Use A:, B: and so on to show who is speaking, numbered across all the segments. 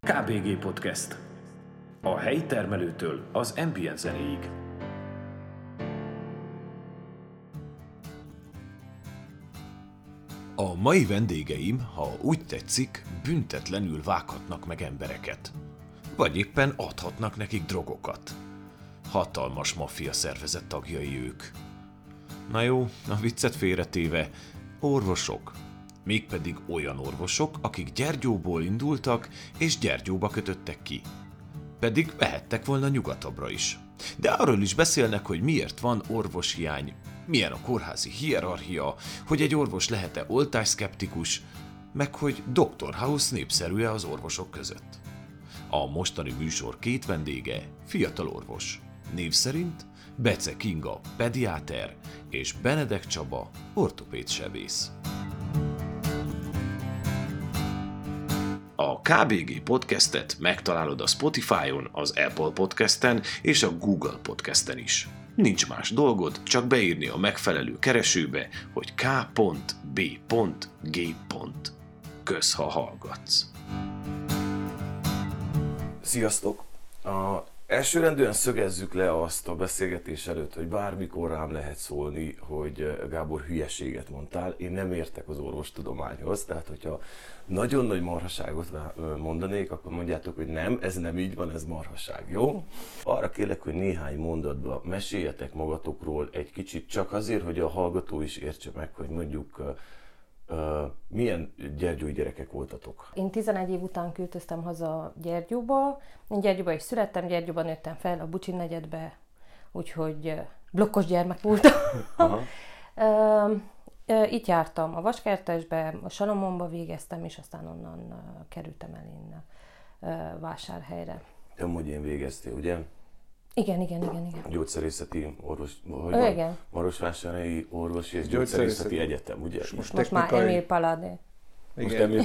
A: KBG Podcast. A helyi termelőtől az ambient zenéig. A mai vendégeim, ha úgy tetszik, büntetlenül vághatnak meg embereket. Vagy éppen adhatnak nekik drogokat. Hatalmas maffia szervezet tagjai ők. Na jó, a viccet félretéve, orvosok, mégpedig olyan orvosok, akik Gyergyóból indultak és Gyergyóba kötöttek ki. Pedig vehettek volna nyugatabbra is. De arról is beszélnek, hogy miért van orvoshiány, milyen a kórházi hierarchia, hogy egy orvos lehet-e oltásszkeptikus, meg hogy Dr. House népszerű-e az orvosok között. A mostani műsor két vendége fiatal orvos. Név szerint Bece Kinga, pediáter, és Benedek Csaba, ortopéd sebész. A KBG podcastet megtalálod a Spotify-on, az Apple podcasten és a Google podcasten is. Nincs más dolgod, csak beírni a megfelelő keresőbe, hogy k.b.g. Kösz, ha hallgatsz.
B: Sziasztok! A elsőrendűen szögezzük le azt a beszélgetés előtt, hogy bármikor rám lehet szólni, hogy eh, Gábor hülyeséget mondtál. Én nem értek az orvostudományhoz, tehát hogyha nagyon nagy marhaságot mondanék, akkor mondjátok, hogy nem, ez nem így van, ez marhaság, jó? Arra kérlek, hogy néhány mondatban meséljetek magatokról egy kicsit, csak azért, hogy a hallgató is értse meg, hogy mondjuk ö, milyen gyergyói gyerekek voltatok.
C: Én 11 év után költöztem haza Gyergyóba. Én Gyergyóba is születtem, Gyergyóban nőttem fel, a Bucsin negyedbe, úgyhogy blokkos gyermek voltam. Itt jártam a Vaskertesbe, a Salomonba végeztem, és aztán onnan kerültem el innen vásárhelyre.
B: Amúgy én végeztél, ugye?
C: Igen, igen, igen, igen.
B: Gyógyszerészeti orvos, hogy
C: Ö, igen.
B: Marosvásárhelyi orvosi és
D: Gyógyszerészeti.
B: egyetem, ugye?
D: Most
C: Most már Emil Paladé.
B: Most. Emil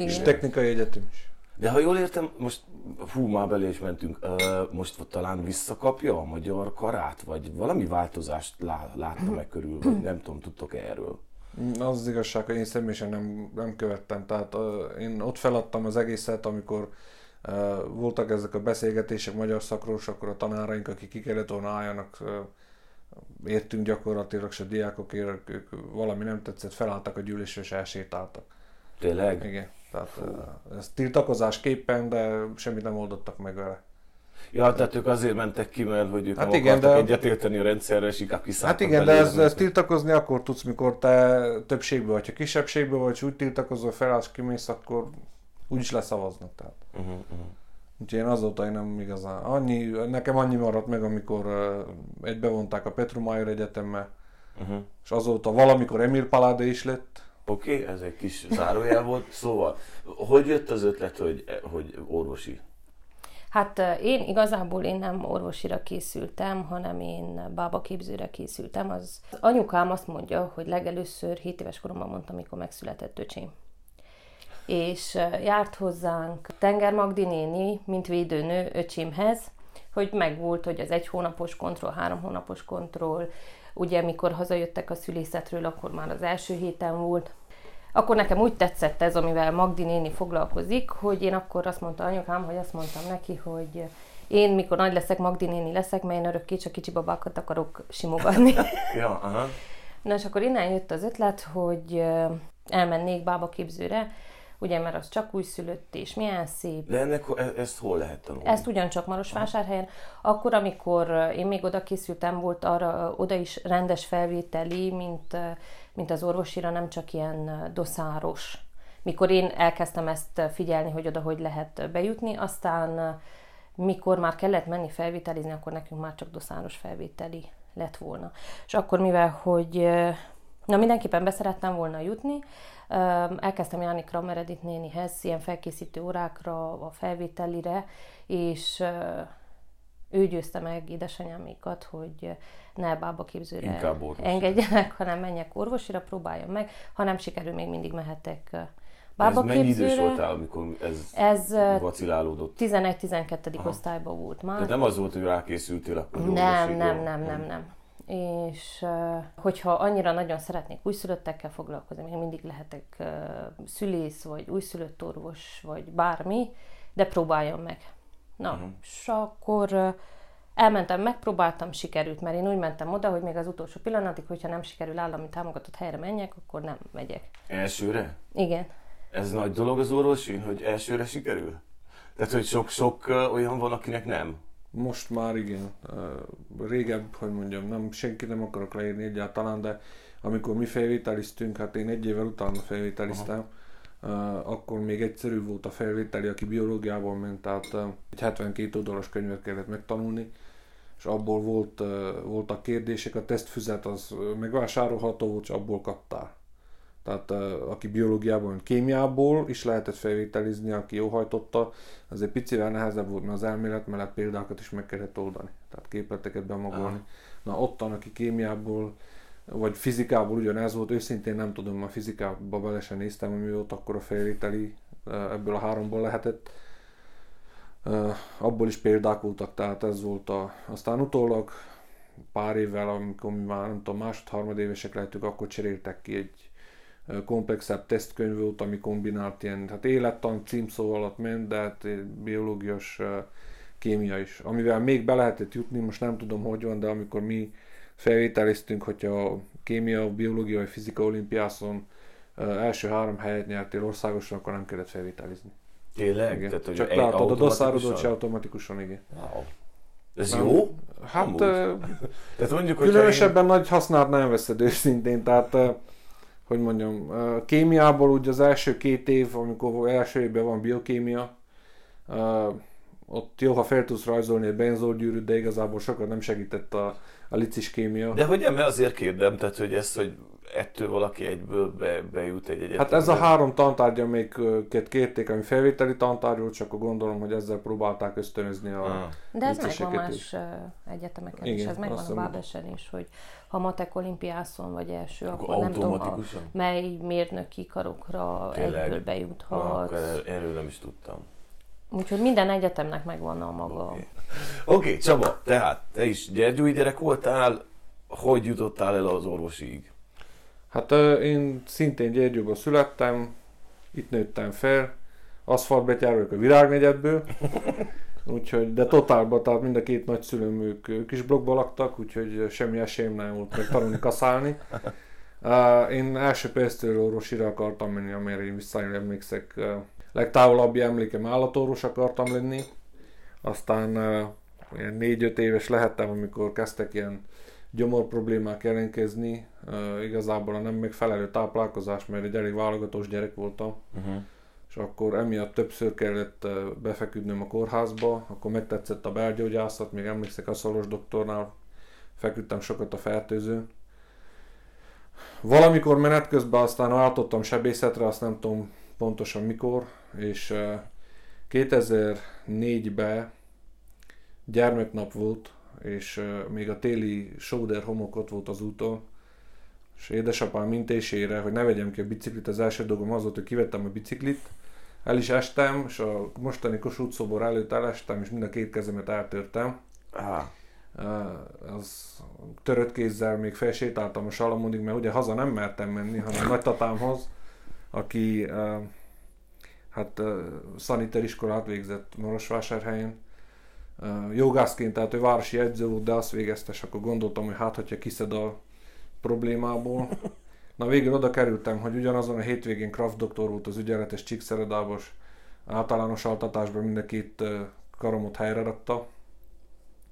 B: is.
D: És technikai egyetem is.
B: De ha jól értem, most hú, már belé is mentünk, most talán visszakapja a magyar karát, vagy valami változást lá, látta meg körül, vagy nem tudom, tudtok erről?
D: Az az igazság, hogy én személyesen nem, nem követtem. Tehát uh, én ott feladtam az egészet, amikor uh, voltak ezek a beszélgetések magyar szakról, és akkor a tanáraink, akik ki kellett volna álljanak, értünk gyakorlatilag, se diákok, ők, ők valami nem tetszett, felálltak a gyűlésre, és elsétáltak.
B: Tényleg?
D: Igen. Tehát uh, ez tiltakozásképpen, de semmit nem oldottak meg vele.
B: Ja, tehát ők azért mentek ki, mert hogy ők
D: Hát
B: nem
D: igen, de-
B: egyetérteni a rendszerre, és inkább
D: Hát igen, de ez, ez tiltakozni akkor tudsz, mikor te többségben vagy. Ha kisebbségben vagy, és úgy tiltakozol, felállsz, kimész, akkor úgyis leszavaznak. Tehát.
B: Uh-huh, uh-huh.
D: Úgyhogy én azóta én nem igazán. Annyi, nekem annyi maradt meg, amikor uh, egybevonták a Petrumájor Egyetemmel,
B: Uh-huh.
D: és azóta valamikor Emil Paláde is lett.
B: Oké, okay, ez egy kis zárójel volt. Szóval, hogy jött az ötlet, hogy, hogy orvosi?
C: Hát én igazából én nem orvosira készültem, hanem én bábaképzőre készültem. Az anyukám azt mondja, hogy legelőször 7 éves koromban mondtam, amikor megszületett öcsém. És járt hozzánk Tenger Magdi néni, mint védőnő öcsémhez, hogy megvolt, hogy az egy hónapos kontroll, három hónapos kontroll, ugye mikor hazajöttek a szülészetről, akkor már az első héten volt, akkor nekem úgy tetszett ez, amivel Magdi néni foglalkozik, hogy én akkor azt mondta anyukám, hogy azt mondtam neki, hogy én mikor nagy leszek, Magdi néni leszek, mert én örökké csak kicsi babákat akarok simogatni.
B: Ja, aha.
C: Na és akkor innen jött az ötlet, hogy elmennék bábaképzőre, ugye mert az csak újszülött és milyen szép,
B: De ennek e- ezt hol lehet tanulni?
C: ezt ugyancsak Marosvásárhelyen. Akkor, amikor ö, én még oda készültem, volt arra ö, oda is rendes felvételi, mint, ö, mint az orvosira, nem csak ilyen doszáros. Mikor én elkezdtem ezt figyelni, hogy oda hogy lehet bejutni, aztán mikor már kellett menni felvételizni, akkor nekünk már csak doszáros felvételi lett volna. És akkor mivel, hogy na mindenképpen beszerettem volna jutni, elkezdtem járni Kramer Edith nénihez, ilyen felkészítő órákra, a felvételire, és ő győzte meg édesanyámékat, hogy ne
B: Inkább orvosira.
C: engedjenek, hanem menjek orvosira, próbáljam meg, ha nem sikerül, még mindig mehetek ö,
B: Ez mennyi idős voltál, amikor ez,
C: ez
B: vacilálódott?
C: 11-12. osztályban volt már.
B: Tehát nem az volt, hogy rákészültél akkor
C: Nem,
B: orvosigról?
C: nem, nem, nem, nem. És hogyha annyira nagyon szeretnék újszülöttekkel foglalkozni, még mindig lehetek szülész, vagy újszülött orvos, vagy bármi, de próbáljam meg. Na, uh-huh. és akkor elmentem, megpróbáltam, sikerült, mert én úgy mentem oda, hogy még az utolsó pillanatig, hogyha nem sikerül állami támogatott helyre menjek, akkor nem megyek.
B: Elsőre?
C: Igen.
B: Ez nagy dolog az orvosi, hogy elsőre sikerül? Tehát, hogy sok-sok olyan van, akinek nem?
D: Most már igen. Régebb, hogy mondjam, nem, senki nem akarok leírni egyáltalán, de amikor mi felvételiztünk, hát én egy évvel utána felvételiztem, ö, akkor még egyszerű volt a felvételi, aki biológiában ment, tehát egy 72 oldalas könyvet kellett megtanulni, és abból volt, voltak kérdések, a tesztfüzet az megvásárolható volt, és abból kaptál. Tehát aki biológiában, ment, kémiából is lehetett felvételizni, aki jóhajtotta, az egy picivel nehezebb volt, mert az elmélet mellett példákat is meg kellett oldani, tehát képleteket bemagolni. Na ottan, aki kémiából vagy fizikából ugyanez volt, őszintén nem tudom, a fizikába bele sem néztem, hogy mi volt akkor a felvételi, ebből a háromból lehetett. Abból is példák voltak, tehát ez volt a... Aztán utólag pár évvel, amikor mi már nem tudom, másod, harmadévesek lehetünk, akkor cseréltek ki egy komplexebb tesztkönyv volt, ami kombinált ilyen, hát élettan címszó alatt ment, de hát biológias kémia is. Amivel még be lehetett jutni, most nem tudom, hogy van, de amikor mi felvételiztünk, hogyha kémia, biológia vagy fizika olimpiászon első három helyet nyertél országosan, akkor nem kellett felvételizni.
B: Tényleg?
D: Igen.
B: Tehát,
D: Csak leadtad a doszárodat, se automatikusan, igen.
B: Wow. Ez
D: Nem.
B: jó?
D: Hát ö,
B: Tehát mondjuk,
D: különösebben nagy hasznát nem veszed őszintén, tehát hogy mondjam, kémiából ugye az első két év, amikor első évben van biokémia, ott jó, ha fel tudsz rajzolni egy benzolgyűrűt, de igazából sokat nem segített a, a licis kémia.
B: De hogy nem, azért kérdem, tehát hogy ez, hogy ettől valaki egyből be, bejut egy egyetemre.
D: Hát ez a három tantárgy, amiket kérték, ami felvételi tantárgy volt, csak akkor gondolom, hogy ezzel próbálták ösztönözni a...
C: De ez megvan
D: is.
C: más ö, egyetemeken
D: Igen,
C: is, ez megvan a. Bábesen is, hogy ha matek olimpiászon vagy első,
B: Akkor
C: akkor, nem tudom, a,
B: automatikusan?
C: mely mérnöki karokra
B: Tényleg?
C: egyből bejuthat.
B: akkor erről- nem is tudtam.
C: Úgyhogy minden egyetemnek megvan a maga.
B: Oké, okay, Csaba, tehát te is gyergyói gyerek voltál, hogy jutottál el az orvosiig?
D: Hát én szintén Gyergyóban születtem, itt nőttem fel, aszfaltbetyár vagyok a Virágnegyedből, úgyhogy, de totálban, tehát mind a két nagyszülőm ők, ők is blokkba laktak, úgyhogy semmi esélyem nem volt meg tanulni kaszálni. Uh, én első perctől orvosira akartam menni, amire én visszajön emlékszek. Uh, legtávolabbi emlékem állatorvos akartam lenni. Aztán uh, ilyen négy-öt éves lehettem, amikor kezdtek ilyen gyomor problémák jelentkezni. Uh, igazából a nem megfelelő táplálkozás, mert egy elég válogatós gyerek voltam.
B: Uh-huh.
D: És akkor emiatt többször kellett befeküdnöm a kórházba, akkor megtetszett a belgyógyászat, még emlékszek a szolos doktornál, feküdtem sokat a fertőzőn. Valamikor menet közben aztán váltottam sebészetre, azt nem tudom pontosan mikor, és uh, 2004-ben gyermeknap volt, és még a téli sóder homok ott volt az úton, és édesapám intésére, hogy ne vegyem ki a biciklit, az első dolgom az volt, hogy kivettem a biciklit, el is estem, és a mostani Kossuth szobor előtt elestem, és mind a két kezemet eltörtem.
B: Ah,
D: Uh, az törött kézzel még felsétáltam a Salamonig, mert ugye haza nem mertem menni, hanem nagytatámhoz, aki uh, hát uh, szaniteriskolát végzett Marosvásárhelyen. Uh, jogászként, tehát ő városi edző volt, de azt végezte, és akkor gondoltam, hogy hát, hogyha kiszed a problémából. Na végül oda kerültem, hogy ugyanazon a hétvégén Kraft doktor volt az ügyeletes Csíkszeredábos általános altatásban mind a két uh, karomot helyre rakta.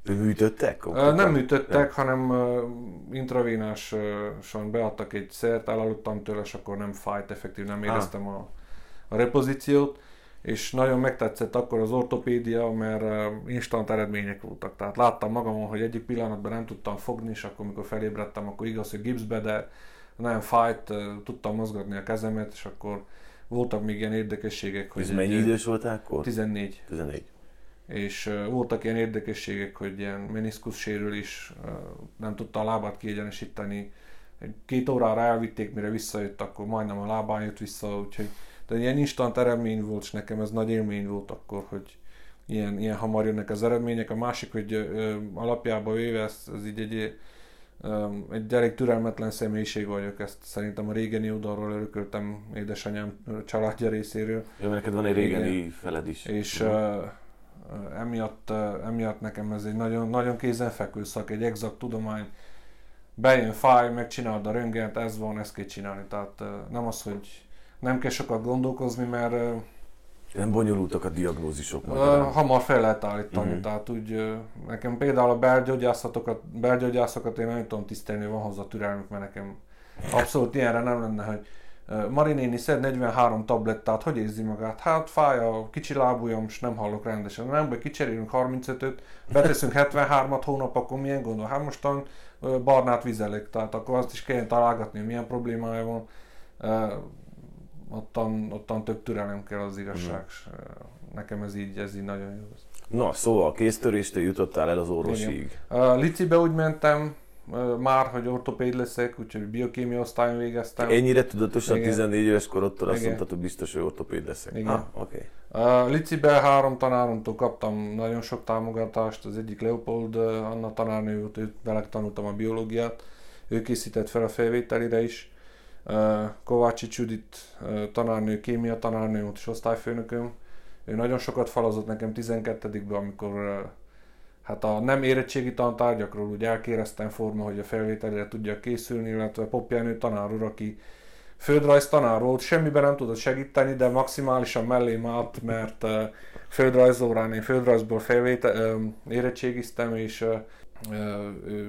B: műtöttek?
D: Ö, Nem műtöttek, hanem ö, intravénásan beadtak egy szert, elaludtam tőle, és akkor nem fájt, effektív nem éreztem a, a repozíciót, és nagyon megtetszett akkor az ortopédia, mert instant eredmények voltak. Tehát láttam magamon, hogy egyik pillanatban nem tudtam fogni, és akkor, amikor felébredtem, akkor igaz, hogy gipszbe, de nem fájt, tudtam mozgatni a kezemet, és akkor voltak még ilyen érdekességek, hogy
B: Ez mennyi idős voltál akkor?
D: 14
B: 14.
D: és uh, voltak ilyen érdekességek, hogy ilyen meniszkusz sérülés, uh, nem tudta a lábát kiegyenesíteni. Egy két órára elvitték, mire visszajött, akkor majdnem a lábán jött vissza, úgyhogy de ilyen instant eredmény volt, és nekem ez nagy élmény volt akkor, hogy ilyen, ilyen hamar jönnek az eredmények. A másik, hogy ö, alapjában véve ez, ez így egy, egy elég türelmetlen személyiség vagyok, ezt szerintem a régeni oldalról örököltem édesanyám családja részéről.
B: Jó, neked van egy régeni Igen. feled is.
D: És uh, emiatt, uh, emiatt nekem ez egy nagyon, nagyon kézenfekvő szak, egy exakt tudomány. Bejön fáj, megcsinálod a röntgent, ez van, ezt kell csinálni. Tehát uh, nem az, hogy nem kell sokat gondolkozni, mert uh,
B: nem bonyolultak a diagnózisok?
D: Uh, hamar fel lehet állítani, uh-huh. tehát úgy nekem például a belgyógyászokat, belgyógyászokat én nem tudom tisztelni, van hozzá türelmük, mert nekem abszolút ilyenre nem lenne, hogy Marinéni szed 43 tablettát, hogy érzi magát? Hát fáj a kicsi lábujjam, és nem hallok rendesen. Nem baj, kicserélünk 35-öt, beteszünk 73-at hónap, akkor milyen gondol? Hát mostan barnát vizelik, tehát akkor azt is kellene találgatni, hogy milyen problémája van. Ottan, ottan több türelem kell az igazság. Mm. Nekem ez így, ez így nagyon jó.
B: Na, szóval kéztöréstől jutottál el az orvosig.
D: Uh, Licibe úgy mentem, már, hogy ortopéd leszek, úgyhogy biokémia osztályon végeztem.
B: Ennyire tudatosan Igen. 14 éves korodtól azt mondtad, hogy biztos, hogy ortopéd leszek.
D: Igen. Ah, okay. uh, Licibe három tanáromtól kaptam nagyon sok támogatást. Az egyik Leopold Anna tanárnő volt, őt vele tanultam a biológiát. Ő készített fel a felvételire is. Kovácsi Csudit tanárnő, kémia tanárnő, ott is osztályfőnököm. Ő nagyon sokat falazott nekem 12-ben, amikor hát a nem érettségi tantárgyakról úgy elkéreztem forma, hogy a felvételére tudja készülni, illetve Popjánő tanár úr, aki földrajz tanár volt, semmiben nem tudott segíteni, de maximálisan mellém állt, mert földrajzórán én földrajzból felvétel, érettségiztem, és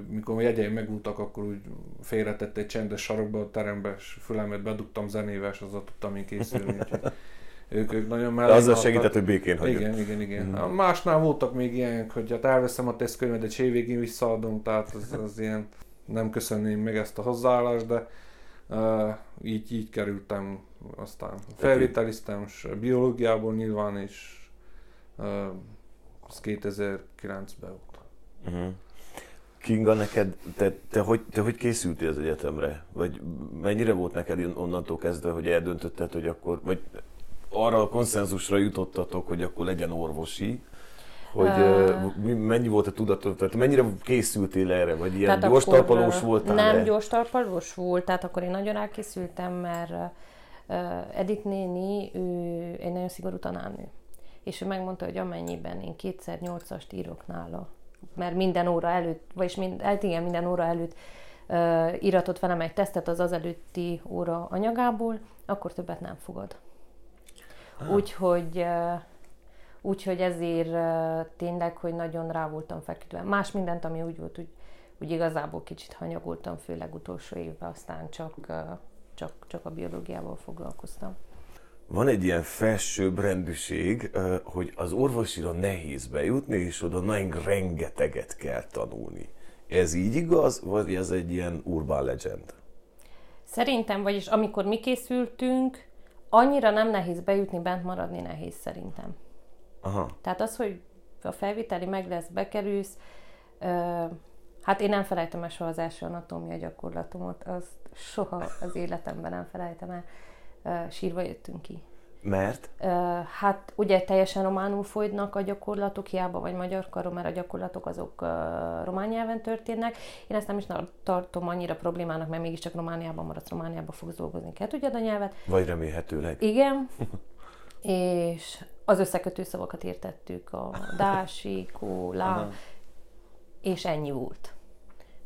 D: mikor jegyeim megúltak, akkor úgy félretett egy csendes sarokba a terembe, és fülemet bedugtam zenével, és azzal tudtam én készülni. ők, ők nagyon mellé.
B: Azzal segített, hogy békén hagyjuk.
D: Igen, igen, igen. Mm. Másnál voltak még ilyenek, hogy hát elveszem a tesztkönyvet, egy évvégén visszaadom, tehát az, az ilyen nem köszönném meg ezt a hozzáállást, de uh, így, így kerültem aztán. Felvételiztem biológiából nyilván, és uh, az 2009-ben volt. Uh-huh.
B: Kinga, neked, te, te, hogy, te hogy készültél az egyetemre? Vagy mennyire volt neked onnantól kezdve, hogy eldöntötted, hogy akkor, vagy arra a konszenzusra jutottatok, hogy akkor legyen orvosi, hogy uh, mennyi volt a tudatot, tehát mennyire készültél erre, vagy ilyen tehát gyors talpalós voltál?
C: Nem le? gyors talpalós volt, tehát akkor én nagyon elkészültem, mert uh, Edith néni, ő egy nagyon szigorú tanárnő. És ő megmondta, hogy amennyiben én kétszer nyolcast írok nála, mert minden óra előtt, vagyis mind, hát igen, minden óra előtt uh, iratott velem egy tesztet az az előtti óra anyagából, akkor többet nem fogad. Ah. Úgyhogy úgyhogy ezért tényleg, hogy nagyon rá voltam feküdve. Más mindent, ami úgy volt, úgy, úgy igazából kicsit hanyagoltam, főleg utolsó évben, aztán csak, csak, csak a biológiával foglalkoztam.
B: Van egy ilyen felsőbb rendűség, hogy az orvosira nehéz bejutni, és oda nagyon rengeteget kell tanulni. Ez így igaz, vagy ez egy ilyen urban legend?
C: Szerintem, vagyis amikor mi készültünk, annyira nem nehéz bejutni, bent maradni nehéz szerintem. Aha. Tehát az, hogy a felviteli meg lesz, bekerülsz, hát én nem felejtem el soha az első anatómia gyakorlatomat, azt soha az életemben nem felejtem el sírva jöttünk ki.
B: Mert?
C: Hát ugye teljesen románul folynak a gyakorlatok, hiába vagy magyar karom, mert a gyakorlatok azok román nyelven történnek. Én ezt nem is tartom annyira problémának, mert mégiscsak Romániában maradsz, Romániában fogsz dolgozni, kell tudjad a nyelvet.
B: Vagy remélhetőleg.
C: Igen. és az összekötő szavakat értettük, a dási, kó, lá, és ennyi volt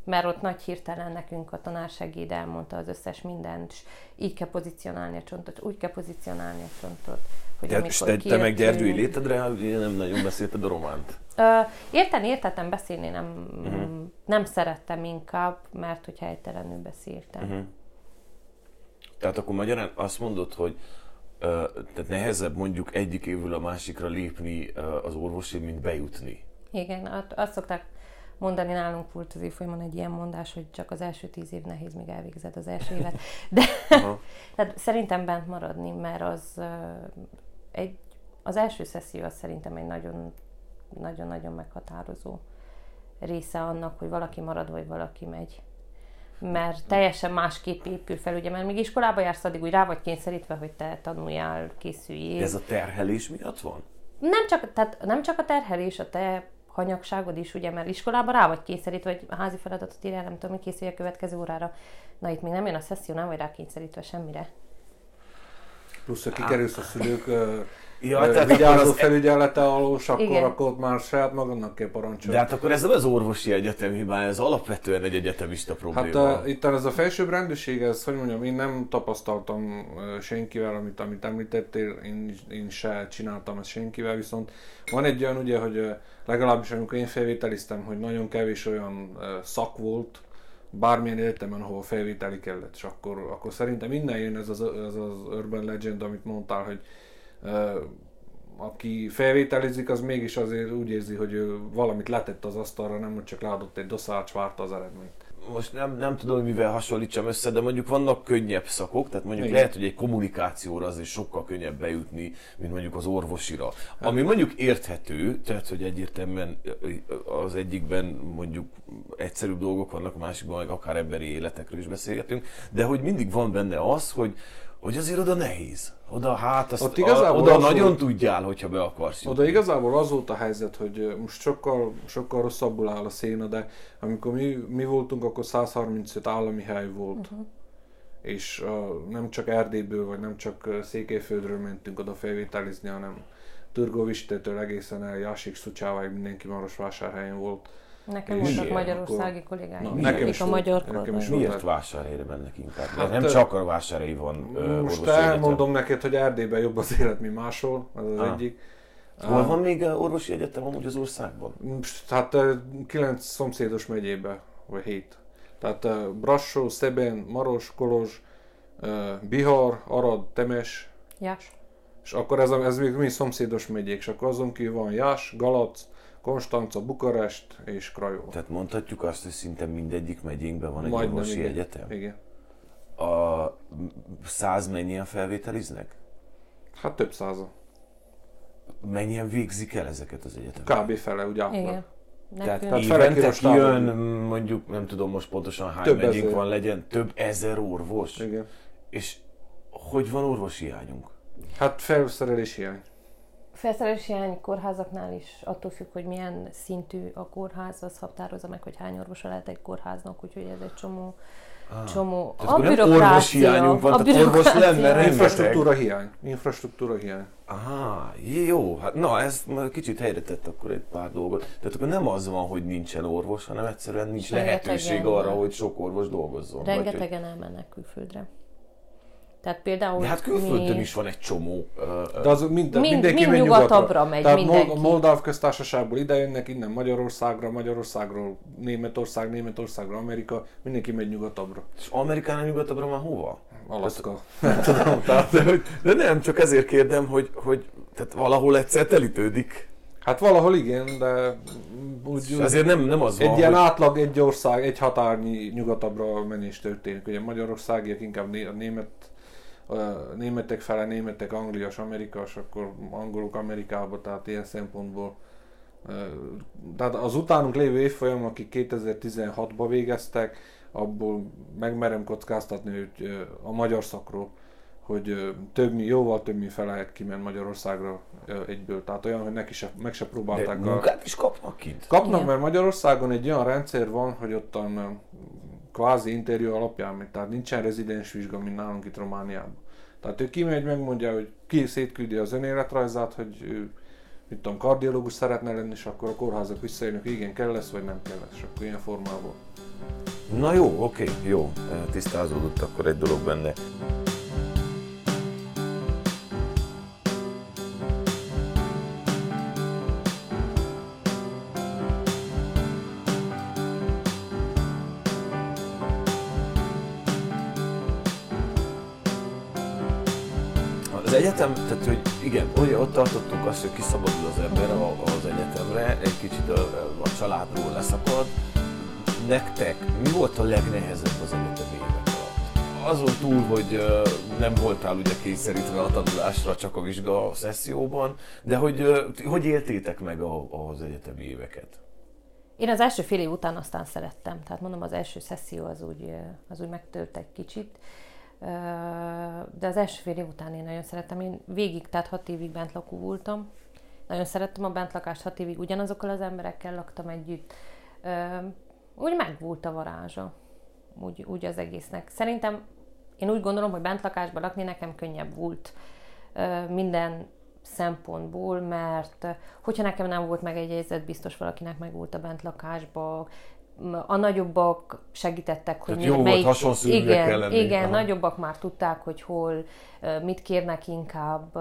C: mert ott nagy hirtelen nekünk a tanársegéd elmondta az összes mindent, és így kell pozícionálni a csontot, úgy kell pozícionálni a csontot.
B: Hogy De te, te meg gyergyői létedre, ugye nem nagyon beszélted a románt.
C: Érten, értettem beszélni, nem, uh-huh. nem szerettem inkább, mert hogy helytelenül beszéltem. Uh-huh.
B: Tehát akkor magyarán azt mondod, hogy uh, tehát nehezebb mondjuk egyik évről a másikra lépni uh, az orvosi, mint bejutni.
C: Igen, azt szokták mondani nálunk volt az évfolyamon egy ilyen mondás, hogy csak az első tíz év nehéz, még elvégzed az első évet. De tehát szerintem bent maradni, mert az egy, az első szesszió az szerintem egy nagyon, nagyon-nagyon meghatározó része annak, hogy valaki marad, vagy valaki megy. mert teljesen másképp épül fel, ugye, mert még iskolába jársz, addig úgy rá vagy kényszerítve, hogy te tanuljál, készüljél.
B: Ez a terhelés miatt van?
C: Nem csak, tehát nem csak a terhelés, a te hanyagságod is, ugye, mert iskolában rá vagy kényszerítve, hogy a házi feladatot írjál, nem tudom, készülj a következő órára. Na itt még nem jön a szesszió, nem vagy rá kényszerítve semmire.
D: Plusz, ha kikerülsz a szülők
B: Ja, tehát
D: vigyázó
B: az-
D: felügyelete alól, akkor,
C: Igen.
D: akkor már saját magadnak kell parancsolni.
B: De hát akkor ez nem az orvosi egyetem hibája, ez alapvetően egy egyetemista
D: Hát
B: probléma.
D: uh, itt ez a felsőbb rendőrség, ez, hogy mondjam, én nem tapasztaltam senkivel, amit, amit említettél, én, én se csináltam ezt senkivel, viszont van egy olyan ugye, hogy legalábbis amikor én felvételiztem, hogy nagyon kevés olyan szak volt, bármilyen egyetemen, ahol felvételi kellett, és akkor, akkor szerintem innen jön ez az, ez az urban legend, amit mondtál, hogy aki felvételizik, az mégis azért úgy érzi, hogy ő valamit letett az asztalra, nem hogy csak leadott egy doszárt, várta az eredményt.
B: most nem, nem tudom, hogy mivel hasonlítsam össze, de mondjuk vannak könnyebb szakok, tehát mondjuk
D: Igen.
B: lehet, hogy egy kommunikációra azért sokkal könnyebb bejutni, mint mondjuk az orvosira. Ami mondjuk érthető, tehát hogy egyértelműen az egyikben mondjuk egyszerűbb dolgok vannak, a másikban meg akár emberi életekről is beszélgetünk, de hogy mindig van benne az, hogy hogy azért oda nehéz. Oda hát, azt,
D: Ott igazából
B: oda
D: az,
B: nagyon
D: hogy-
B: tudjál, hogyha be akarsz jutni.
D: Oda igazából az volt a helyzet, hogy most sokkal, sokkal rosszabbul áll a széna, de amikor mi, mi voltunk, akkor 135 állami hely volt. Uh-huh. És uh, nem csak Erdélyből, vagy nem csak Székelyföldről mentünk oda felvételizni, hanem Turgovistétől egészen el Jásik Szucsáváig mindenki Marosvásárhelyen volt.
C: Nekem voltak magyarországi kollégáim,
D: Na, nekem is
C: a magyar
D: nekem is.
B: Miért vásárhelyre mennek inkább? Mert
D: Hát,
B: nem csak a vásárhelyi van
D: Most
B: orvosi egyetem.
D: elmondom neked, hogy Erdélyben jobb az élet, mint máshol, ez az
B: Ah.
D: egyik.
B: Hol van még orvosi egyetem amúgy az országban?
D: Hát kilenc szomszédos megyébe, vagy hét. Tehát Brassó, Szeben, Maros, Kolozs, Bihar, Arad, Temes,
C: Jás.
D: és akkor ez, a, ez még mi szomszédos megyék, és akkor azon kívül van Jás, Galac, Konstanca, Bukarest és Krajó.
B: Tehát mondhatjuk azt, hogy szinte mindegyik megyénkben van egy
D: Majdnem,
B: orvosi
D: igen.
B: egyetem.
D: Igen.
B: A száz mennyien felvételiznek?
D: Hát több százan.
B: Mennyien végzik el ezeket az egyetemeket?
D: Kb. fele, úgy átlag.
C: Igen.
B: Tehát
D: fele
B: évente kijön, mondjuk nem tudom most pontosan hány
D: Több
B: megyénk
D: ezer.
B: van, legyen több ezer orvos.
D: Igen.
B: És hogy van orvosi hiányunk?
D: Hát felszerelés hiány.
C: Felszerelés hiány kórházaknál is attól függ, hogy milyen szintű a kórház, az határozza meg, hogy hány orvosa lehet egy kórháznak, úgyhogy ez egy csomó, csomó.
B: Tehát akkor nem orvos hiányunk van,
C: a
B: tehát orvos lenne rengeteg.
D: Infrastruktúra hiány. Infrastruktúra hiány.
B: Aha, jó, hát na, ez kicsit helyre tett akkor egy pár dolgot. Tehát akkor nem az van, hogy nincsen orvos, hanem egyszerűen nincs
C: Rengetegen
B: lehetőség arra, hogy sok orvos dolgozzon. Vagy, hogy-
C: Rengetegen elmennek külföldre. Tehát például
B: De hát külföldön
C: mi-
B: is van egy csomó. ö,
D: De az mind,
C: Mind-
D: mindenki
C: mind
D: megy
C: nyugatabbra megy
D: Tehát
C: mindenki.
D: Mol- Moldáv köztársaságból ide jönnek, innen Magyarországra, Magyarországról Németország, Németországra, Amerika, mindenki megy nyugatabbra.
B: És Amerikánál nyugatabbra már hova?
D: Alaszka.
B: Tehát, de, hogy- de nem, csak ezért kérdem, hogy, hogy tehát valahol egyszer telítődik.
D: Hát valahol igen, de úgy,
B: És azért nem, nem az van,
D: egy ilyen
B: hogy...
D: átlag, egy ország, egy határnyi nyugatabbra menés történik. Ugye Magyarországiak inkább a német, a németek fele, németek, anglias, amerikas, akkor angolok Amerikába, tehát ilyen szempontból. Tehát az utánunk lévő évfolyam, akik 2016-ba végeztek, abból megmerem kockáztatni, hogy a magyar szakról, hogy több, mi- jóval több mint fele kiment Magyarországra egyből. Tehát olyan, hogy neki se, meg se
B: De
D: próbálták a...
B: munkát is kapnak kint?
D: Kapnak,
C: Igen.
D: mert Magyarországon egy olyan rendszer van, hogy ottan kvázi interjú alapján tehát nincsen rezidens vizsga, mint nálunk itt Romániában. Tehát ő kimegy, megmondja, hogy ki szétküldi az önéletrajzát, hogy ő mit tudom, kardiológus szeretne lenni, és akkor a kórházak visszajönnek, igen, kell lesz, vagy nem kell lesz, és akkor ilyen formában.
B: Na jó, oké, jó. Tisztázódott akkor egy dolog benne. Az egyetem, tehát hogy igen, ugye ott tartottunk azt, hogy kiszabadul az ember a- az egyetemre, egy kicsit a, a családról leszakad. Nektek mi volt a legnehezebb az egyetemi évek alatt? Azon túl, hogy nem voltál ugye kényszerítve a tanulásra csak a vizsga szesszióban, de hogy hogy éltétek meg a, az egyetemi éveket?
C: Én az első fél év után aztán szerettem, tehát mondom, az első szesszió az úgy, az úgy megtölt egy kicsit, de az első fél év után én nagyon szerettem. Én végig, tehát hat évig bent lakó voltam, nagyon szerettem a bentlakást, hat évig ugyanazokkal az emberekkel laktam együtt. Úgy megvolt a varázsa, úgy, úgy az egésznek. Szerintem én úgy gondolom, hogy bentlakásban lakni nekem könnyebb volt minden szempontból, mert hogyha nekem nem volt megegyezett, biztos valakinek meg volt a bent lakásba, a nagyobbak segítettek, hogy
B: Tehát jó melyik, volt
C: igen,
B: kell lenni.
C: igen, Aha. nagyobbak már tudták, hogy hol, mit kérnek inkább,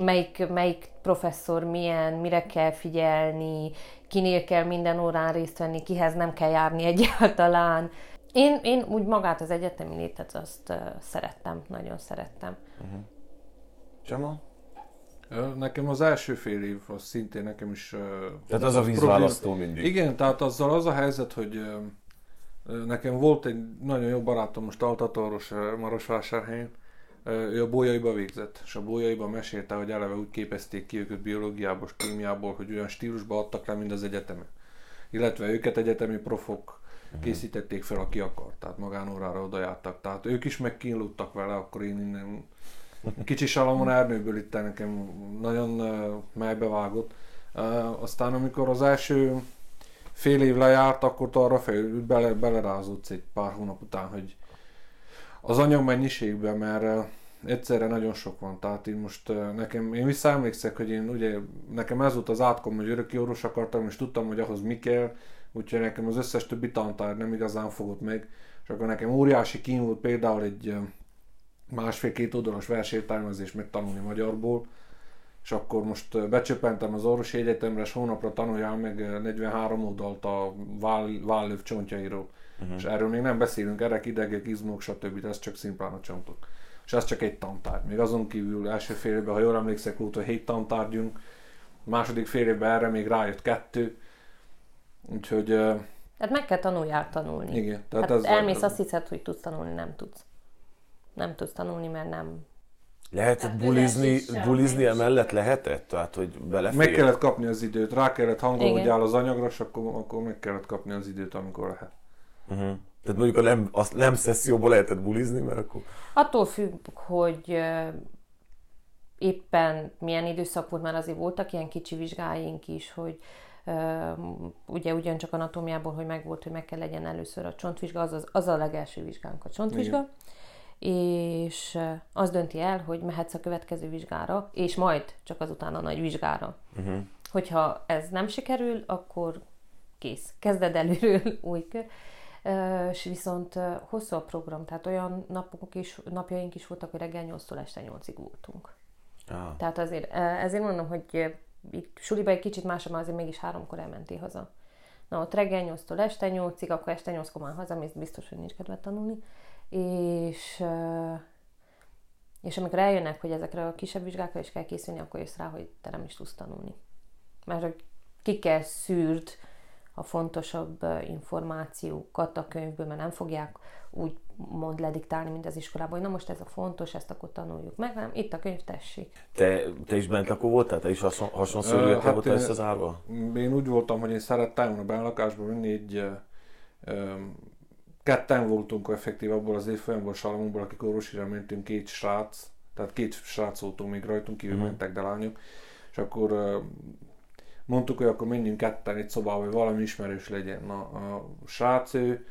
C: melyik, melyik professzor milyen, mire kell figyelni, kinél kell minden órán részt venni, kihez nem kell járni egyáltalán. Én, én úgy magát az egyetemi létet azt szerettem, nagyon szerettem. Uh-huh.
B: Csama?
D: Nekem az első fél év az szintén nekem is...
B: Tehát az a vízválasztó mindig.
D: Igen, tehát azzal az a helyzet, hogy nekem volt egy nagyon jó barátom most Altatoros Marosvásárhelyen, ő a bolyaiba végzett, és a bolyaiba mesélte, hogy eleve úgy képezték ki őket biológiából, kémiából, hogy olyan stílusba adtak le, mint az egyetemek. Illetve őket egyetemi profok készítették fel, aki akart, tehát magánórára oda jártak. Tehát ők is megkínlódtak vele, akkor én innen Kicsi Salamon Ernőből itt nekem nagyon uh, megbevágott. Uh, aztán amikor az első fél év lejárt, akkor arra fel, bele, belerázott egy pár hónap után, hogy az anyag mennyiségben, mert uh, egyszerre nagyon sok van, tehát én most uh, nekem, én visszaemlékszek, hogy én ugye, nekem ez volt az átkom, hogy öröki orvos akartam, és tudtam, hogy ahhoz mi kell, úgyhogy nekem az összes többi tantár nem igazán fogott meg, és akkor nekem óriási kín volt például egy másfél-két oldalas versértelmezést megtanulni magyarból, és akkor most becsöppentem az orvosi egyetemre, és hónapra tanuljál meg 43 oldalt a váll, vállöv csontjairól. Uh-huh. És erről még nem beszélünk, erek, idegek, izmok, stb. Ez csak szimplán a csontok. És ez csak egy tantárgy. Még azon kívül első fél évben, ha jól emlékszek, volt, hogy hét tantárgyunk, második fél évben erre még rájött kettő. Úgyhogy...
C: Tehát meg kell tanuljál tanulni.
D: Igen.
C: Tehát hát ez elmész, azt hiszed, hogy tudsz tanulni, nem tudsz nem tudsz tanulni, mert nem...
B: Lehetett bulizni, bulizni emellett lehetett? Tehát, hogy belefér?
D: Meg kellett kapni az időt, rá kellett hangolódjál az anyagra, és akkor, akkor meg kellett kapni az időt, amikor lehet.
B: Uh-huh. Tehát mondjuk a nem, a nem szesszióból lehetett bulizni, mert akkor...
C: Attól függ, hogy éppen milyen időszak volt, mert azért voltak ilyen kicsi vizsgáink is, hogy uh, ugye ugyancsak anatómiából, hogy megvolt, hogy meg kell legyen először a csontvizsga, az, az, az a legelső vizsgánk a csontvizsga. Igen és az dönti el, hogy mehetsz a következő vizsgára, és majd csak azután a nagy vizsgára. Uh-huh. Hogyha ez nem sikerül, akkor kész. Kezded előről új kör. És viszont hosszú a program, tehát olyan napok is, napjaink is voltak, hogy reggel 8-tól este 8-ig voltunk. Ah. Tehát azért, ezért mondom, hogy itt suliba egy kicsit másabb, azért mégis háromkor elmentél haza. Na ott reggel 8-tól este 8-ig, akkor este 8-kor már hazamész, biztos, hogy nincs kedved tanulni és, és amikor eljönnek, hogy ezekre a kisebb vizsgákra is kell készülni, akkor jössz rá, hogy te nem is tudsz tanulni. Mert ki kell szűrd a fontosabb információkat a könyvből, mert nem fogják úgy mond lediktálni, mint az iskolában, hogy na most ez a fontos, ezt akkor tanuljuk meg, nem, itt a könyv, tessék.
B: Te, te is bent lakó voltál? Te is hasonló szörülete hát voltál ezt az árva?
D: Én úgy voltam, hogy én szerettem a benlakásban vinni egy ketten voltunk effektív abból az évfolyamból, Salamunkból, akik orvosira mentünk, két srác, tehát két srác voltunk még rajtunk, kívül uh-huh. mentek, de lányok, és akkor uh, mondtuk, hogy akkor menjünk ketten egy szobába, hogy valami ismerős legyen. Na, a srác, ő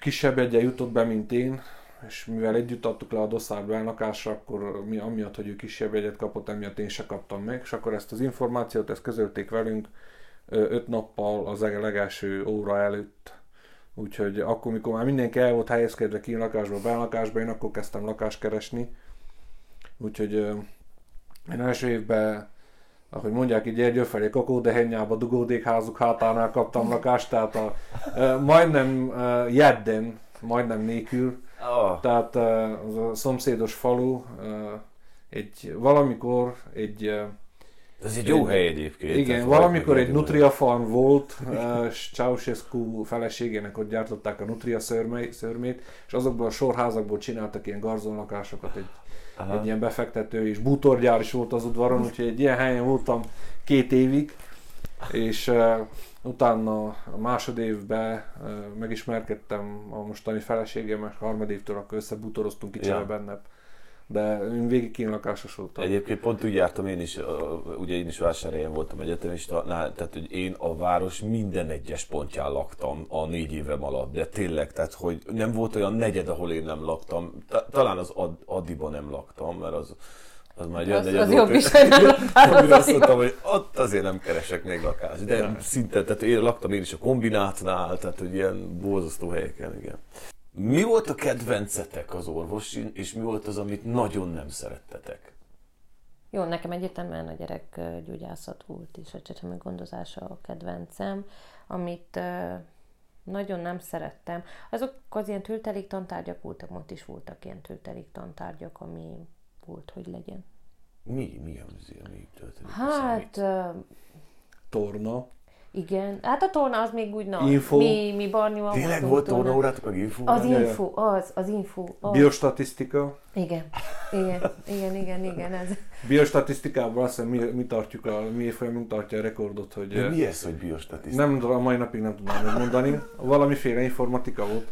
D: kisebb egyen jutott be, mint én, és mivel együtt adtuk le a dosszár belnakásra, akkor mi amiatt, hogy ő kisebb egyet kapott, emiatt én se kaptam meg, és akkor ezt az információt, ezt közölték velünk öt nappal az legelső óra előtt Úgyhogy akkor, mikor már mindenki el volt helyezkedve ki lakásba, belakásba, én akkor kezdtem lakást keresni. Úgyhogy én első évben, ahogy mondják így Gyergyő felé, kakódehenyába, dugódékházuk hátánál kaptam lakást, tehát a, majdnem jedden, majdnem nélkül. Oh. Tehát az a szomszédos falu egy valamikor egy
B: ez egy jó hely egyébként.
D: Igen, valamikor egy Nutria farm volt, és Ceausescu feleségének ott gyártották a Nutria szörmét, és azokból a sorházakból csináltak ilyen garzonlakásokat, egy, egy ilyen befektető, és bútorgyár is volt az udvaron, úgyhogy egy ilyen helyen voltam két évig, és utána a másodévben megismerkedtem a mostani feleségemmel, harmadévtől akkor összebutoroztunk kicsivel ja. benne. De én végig kínlakásos voltam.
B: Egyébként pont úgy jártam én is, ugye én is vásárhelyen voltam egyetemista, tehát hogy én a város minden egyes pontján laktam a négy évem alatt, de tényleg, tehát hogy nem volt olyan negyed, ahol én nem laktam, talán az Addiban nem laktam, mert az, az már
C: az, az, az jobb is,
B: laktál. azt mondtam, hogy ott azért nem keresek még lakást. De ja. szinte, tehát én laktam én is a kombinátnál, tehát hogy ilyen borzasztó helyeken, igen. Mi volt a kedvencetek az orvosin, és mi volt az, amit nagyon nem szerettetek?
C: Jó, nekem egyértelműen a gyerekgyógyászat volt, és a csecsemő gondozása a kedvencem, amit nagyon nem szerettem. Azok az ilyen tültelik tantárgyak voltak, ott is voltak ilyen tültelik tantárgyak, ami volt, hogy legyen.
B: Mi, mi az, ami töltelik?
C: Hát... Uh,
D: Torna.
C: Igen, hát a torna az még úgy nagy.
D: Info.
C: Mi, mi barnyúval
B: Tényleg volt torna órátok, meg info?
C: Az info, az, az info. Az.
D: Biostatisztika.
C: Igen, igen, igen, igen, igen. Ez.
D: Biostatisztikában azt hiszem, mi, mi tartjuk a, mi folyamunk tartja a rekordot, hogy...
B: De mi ez, hogy biostatisztika?
D: Nem, a mai napig nem tudnám megmondani. Valamiféle informatika volt.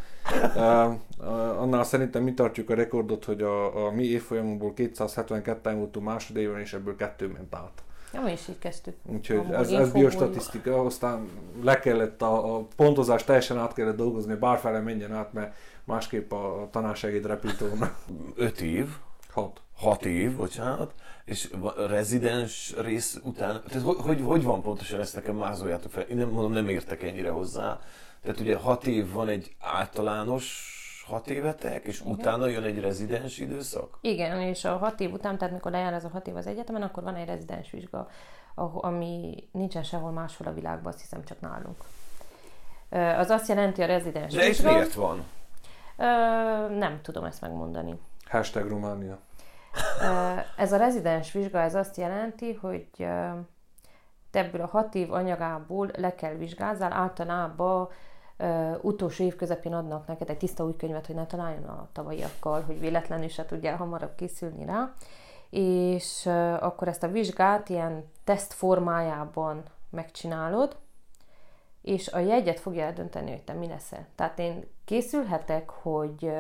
D: Uh, uh, annál szerintem mi tartjuk a rekordot, hogy a, a mi évfolyamunkból 272-en voltunk másodéven, és ebből kettő ment át.
C: Ja, mi is így kezdtük.
D: Úgyhogy ez, ez biostatisztika, aztán le kellett a, a pontozást teljesen át kellett dolgozni, bárfele menjen át, mert másképp a, a tanársegéd repítőn.
B: Öt év?
D: Hat.
B: Hat év, bocsánat. És a rezidens rész után, tehát hogy, hogy, hogy van pontosan ezt nekem mázoljátok fel? Én nem mondom, nem értek ennyire hozzá. Tehát ugye hat év van egy általános hat évetek, és Igen. utána jön egy rezidens időszak?
C: Igen, és a hat év után, tehát mikor lejár ez a hat év az egyetemen, akkor van egy rezidens vizsga, ami nincsen sehol máshol a világban, azt hiszem csak nálunk. Az azt jelenti a rezidens
B: De vizsga... miért van?
C: Nem tudom ezt megmondani.
D: Hashtag Románia.
C: Ez a rezidens vizsga, ez azt jelenti, hogy te ebből a hat év anyagából le kell vizsgázzál, általában utolsó év közepén adnak neked egy tiszta új könyvet, hogy ne találjon a tavalyiakkal, hogy véletlenül se tudjál hamarabb készülni rá. És akkor ezt a vizsgát ilyen teszt formájában megcsinálod, és a jegyet fogja eldönteni, hogy te mi leszel. Tehát én készülhetek, hogy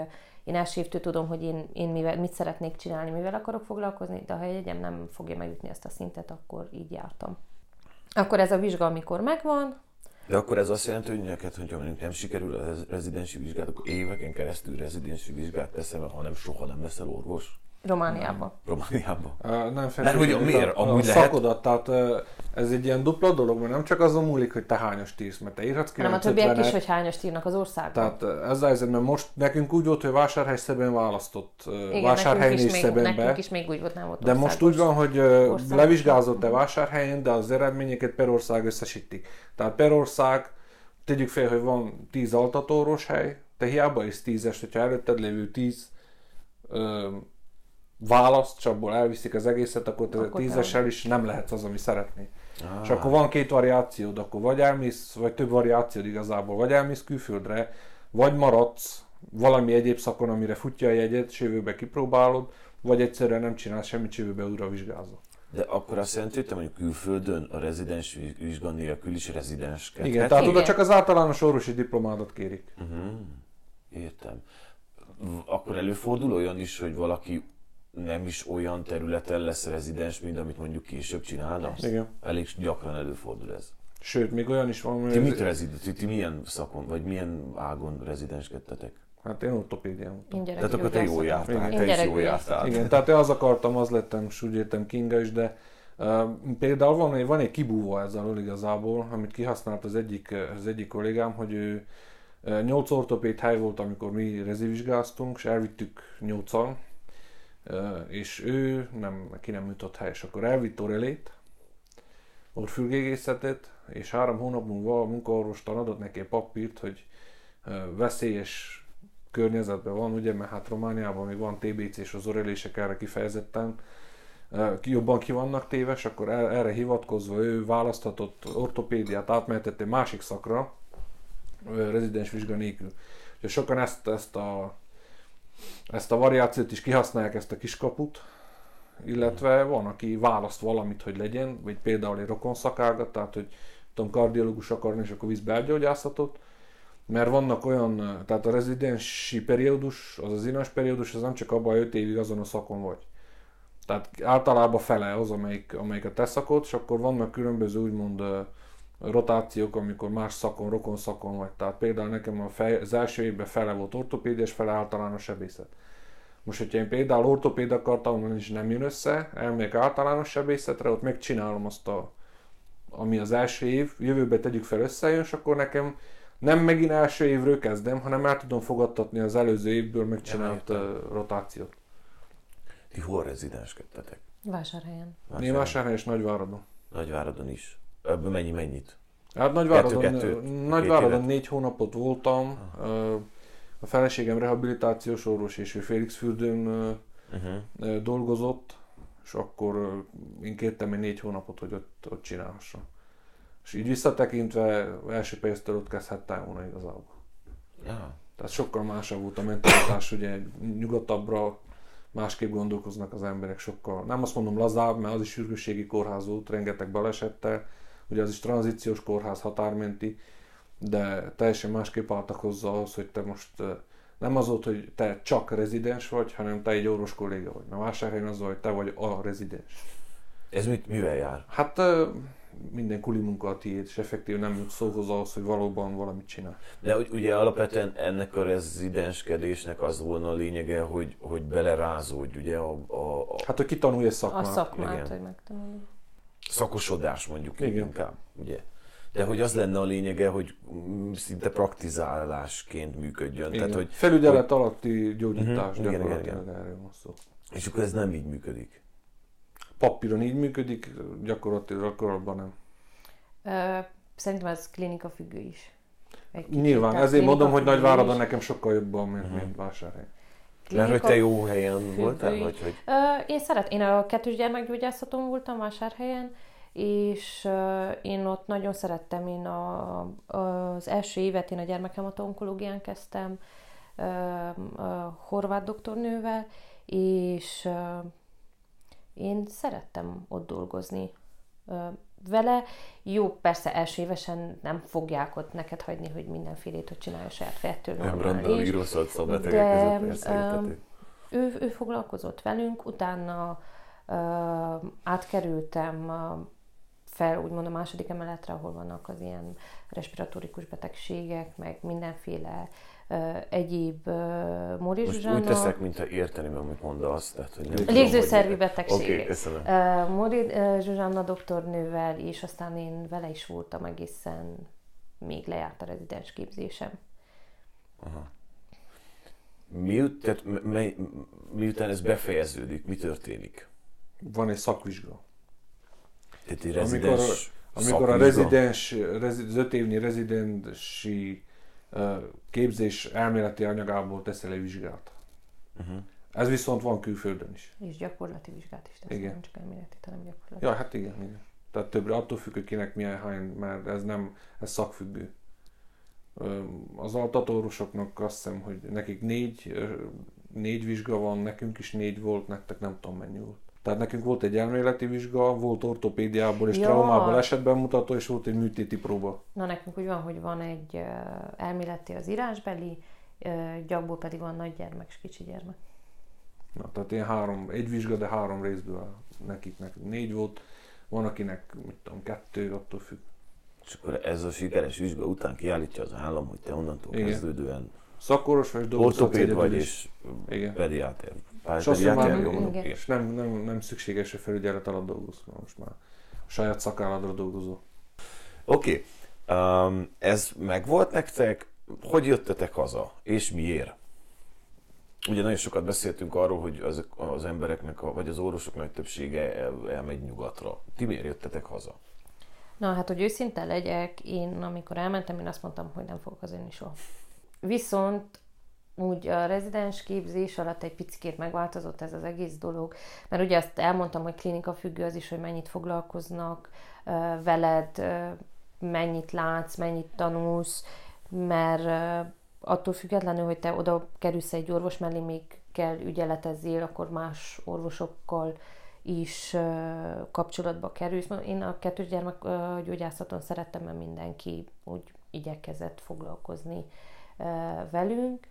C: én első évtől tudom, hogy én, én mivel, mit szeretnék csinálni, mivel akarok foglalkozni, de ha a jegyem nem fogja megütni ezt a szintet, akkor így jártam. Akkor ez a vizsga, amikor megvan,
B: de akkor ez azt jelenti, hogy neked, hogyha mondjuk nem sikerül a rezidensi vizsgát, akkor éveken keresztül rezidensi vizsgát teszem, ha nem soha nem leszel orvos?
C: Romániában.
B: Romániában.
D: Uh, nem
B: Mert hogy miért?
D: A, Amúgy a lehet... szakodat, tehát uh, ez egy ilyen dupla dolog, mert nem csak azon múlik, hogy te hányos írsz, mert te írhatsz
C: ki. Nem a többiek is, hogy hányos írnak az országban.
D: Tehát ez az, mert most nekünk úgy volt, hogy vásárhely szeben választott, Igen, vásárhelyen és szebenbe.
C: Nekünk is még úgy volt, nem volt
D: De most úgy van, hogy országos. levizsgázott te vásárhelyen, de az eredményeket per ország összesítik. Tehát per ország, tegyük fel, hogy van 10 altatóros hely, te hiába is 10-es, hogyha előtted lévő 10 választ, és abból elviszik az egészet, akkor te akkor tízessel is nem lehet az, ami szeretné. Ah. És akkor van két variációd, akkor vagy elmész, vagy több variációd igazából, vagy elmész külföldre, vagy maradsz valami egyéb szakon, amire futja a jegyet, és jövőbe kipróbálod, vagy egyszerűen nem csinálsz semmit, jövőbe újra vizsgázol.
B: De akkor azt jelenti, hogy te mondjuk külföldön a rezidens vizsga nélkül is rezidenskedhet?
D: Igen, tehát oda csak az általános orvosi diplomádat kérik.
B: Uh-huh. Értem. Akkor előfordul olyan is, hogy valaki nem is olyan területen lesz rezidens, mint amit mondjuk később csinálnak.
D: Igen.
B: Elég gyakran előfordul ez.
D: Sőt, még olyan is van,
B: hogy... Ti mit rezidens, ti, ti milyen szakon, vagy milyen ágon rezidenskedtetek?
D: Hát én ortopédián
B: voltam. Tehát akkor te jó jártál, te is jó jártál.
D: Igen, tehát én az akartam, az lettem, és úgy értem Kinga is, de uh, például van, egy, van egy kibúvó ezzel igazából, amit kihasznált az egyik, az egyik kollégám, hogy ő uh, 8 ortopéd hely volt, amikor mi rezivizsgáztunk, és elvittük 8 és ő nem, neki nem jutott hely, és akkor elvitt orelét, orfülgégészetet, és három hónap múlva a munkaorvostan adott neki papírt, hogy veszélyes környezetben van, ugye, mert hát Romániában még van TBC és az orelések erre kifejezetten jobban ki vannak téves, akkor erre hivatkozva ő választhatott ortopédiát, átmehetett egy másik szakra, rezidens vizsga nélkül. Sokan ezt, ezt a ezt a variációt is kihasználják, ezt a kiskaput, illetve van, aki választ valamit, hogy legyen, vagy például egy rokon szakágat, tehát hogy tudom, kardiológus akarni, és akkor visz belgyógyászatot, mert vannak olyan, tehát a rezidensi periódus, az az inas periódus, az nem csak abban 5 évig azon a szakon vagy. Tehát általában fele az, amelyik, amelyik a te szakod, és akkor vannak különböző úgymond rotációk, amikor más szakon, rokon szakon vagy. Tehát például nekem a fej, az első évben fele volt ortopédia, és fele általános sebészet. Most, hogyha én például ortopéd akartam, és nem jön össze, elmegyek általános sebészetre, ott megcsinálom azt a, ami az első év, jövőbe tegyük fel összejön, és akkor nekem nem megint első évről kezdem, hanem el tudom fogadtatni az előző évből megcsinált ja, rotációt.
B: Ti hol rezidenskedtetek?
C: Vásárhelyen.
D: Én Vásárhelyen és Nagyváradon.
B: Nagyváradon is. Ebből mennyi mennyit?
D: Hát Nagyváradon, Nagyváradon négy hónapot voltam. A feleségem rehabilitációs orvos és ő Félixfürdőn uh-huh. dolgozott, és akkor én kértem egy négy hónapot, hogy ott, ott csinálhassam. És így visszatekintve első pénztől ott kezdhettem volna igazából. Ja. Tehát sokkal másabb volt a mentalitás, ugye nyugatabbra másképp gondolkoznak az emberek sokkal. Nem azt mondom lazább, mert az is sürgősségi kórház volt, rengeteg balesette, ugye az is tranzíciós kórház határmenti, de teljesen másképp álltak hozzá az, hogy te most nem az volt, hogy te csak rezidens vagy, hanem te egy orvos kolléga vagy. Mert vásárhelyen az, hogy te vagy a rezidens.
B: Ez mit, mivel jár?
D: Hát minden kuli munka a tiéd, és effektív nem jut szóhoz ahhoz, hogy valóban valamit csinál.
B: De ugye alapvetően ennek a rezidenskedésnek az volna a lényege, hogy, hogy belerázódj ugye a, a, a...
D: Hát, hogy kitanulj egy szakmát.
C: A szakmát, Igen. hogy megtanulj.
B: Szakosodás mondjuk Igen. inkább, ugye? De hogy az lenne a lényege, hogy szinte praktizálásként működjön.
D: Igen.
B: Tehát, hogy,
D: Felügyelet hogy... alatti gyógyítás uh-huh.
B: gyakorlatilag igen, igen, erről van szó. És akkor ez nem így működik?
D: Papíron így működik, gyakorlatilag gyakorlatban nem.
C: Ö, szerintem ez klinika függő is.
D: Egy Nyilván, ezért mondom, hogy Nagyváradon nekem sokkal jobban, mint, uh-huh. mint Vásárhely.
B: Mert hogy te jó helyen voltál, vagy hogy?
C: Ö, én szeret, én a kettős gyermekgyógyászaton voltam Vásárhelyen, és én ott nagyon szerettem, én a, az első évet én a gyermekhematológián kezdtem, a horvát doktornővel, és én szerettem ott dolgozni vele. Jó, persze első évesen nem fogják ott neked hagyni, hogy mindenfélét, hogy csinálja saját fejettől.
B: Nem random írószat szabadegek között, persze,
C: ő, ő foglalkozott velünk, utána uh, átkerültem fel úgymond a második emeletre, ahol vannak az ilyen respiratórikus betegségek, meg mindenféle egyéb uh, Móri
B: Most Zsuzsána... úgy teszek, mintha érteném, amit mondasz. Tehát, hogy nem
C: Légzőszervi betegségek.
B: Okay, köszönöm.
C: Uh, Móri uh, Zsuzsána doktornővel, és aztán én vele is voltam egészen, még lejárt a rezidens képzésem. Aha.
B: Miut, tehát, miután ez befejeződik, mi történik?
D: Van egy szakvizsga.
B: Tehát egy rezidens
D: amikor, amikor a rezidens, az öt évnyi rezidensi képzés elméleti anyagából teszel egy vizsgát. Uh-huh. Ez viszont van külföldön is.
C: És gyakorlati vizsgát is teszel, igen. nem csak elméleti, hanem gyakorlati.
D: Ja, hát igen, igen. Tehát többre attól függ, hogy kinek milyen hány, mert ez nem, ez szakfüggő. Az altatórusoknak azt hiszem, hogy nekik négy, négy vizsga van, nekünk is négy volt, nektek nem tudom mennyi volt. Tehát nekünk volt egy elméleti vizsga, volt ortopédiából és ja. traumából esetben mutató, és volt egy műtéti próba.
C: Na nekünk úgy van, hogy van egy elméleti az írásbeli, gyakból pedig van nagy gyermek és kicsi gyermek.
D: Na, tehát ilyen három, egy vizsga, de három részből nekik, nekik négy volt, van akinek, mit tudom, kettő, attól függ.
B: És akkor ez a sikeres vizsga után kiállítja az állam, hogy te onnantól Igen. kezdődően
D: szakoros vagy
B: ortopéd vagy és pediáter.
D: Már nem, és nem, nem, nem szükséges, hogy felügyelet alatt dolgozol, most már a saját szakálladra dolgozó.
B: Oké, okay. um, ez megvolt nektek, hogy jöttetek haza, és miért? Ugye nagyon sokat beszéltünk arról, hogy az, az embereknek, vagy az orvosok nagy többsége el, elmegy nyugatra. Ti miért jöttetek haza?
C: Na hát, hogy őszinte legyek, én amikor elmentem, én azt mondtam, hogy nem fogok azért soha. Viszont úgy a rezidens képzés alatt egy picit megváltozott ez az egész dolog, mert ugye azt elmondtam, hogy klinika függő az is, hogy mennyit foglalkoznak veled, mennyit látsz, mennyit tanulsz, mert attól függetlenül, hogy te oda kerülsz egy orvos mellé, még kell ügyeletezzél, akkor más orvosokkal is kapcsolatba kerülsz. Én a kettős gyermek gyógyászaton szerettem, mert mindenki úgy igyekezett foglalkozni velünk.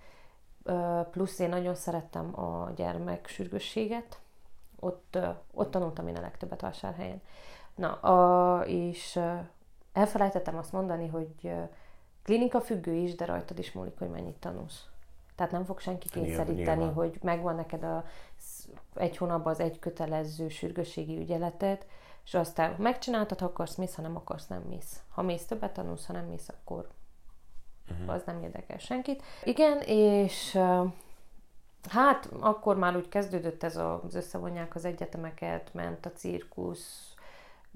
C: Plusz én nagyon szerettem a gyermek sürgősséget. Ott, ott tanultam én a legtöbbet vásárhelyen. Na, a, és elfelejtettem azt mondani, hogy klinika függő is, de rajtad is múlik, hogy mennyit tanulsz. Tehát nem fog senki kényszeríteni, Nyilván. hogy megvan neked a egy hónapban az egy kötelező sürgősségi ügyeletet, és aztán megcsináltad, ha akarsz, mész, ha nem akarsz, nem mész. Ha mész, többet tanulsz, ha nem mész, akkor uh-huh. az nem érdekel senkit. Igen, és hát akkor már úgy kezdődött ez az összevonják az egyetemeket, ment a cirkusz,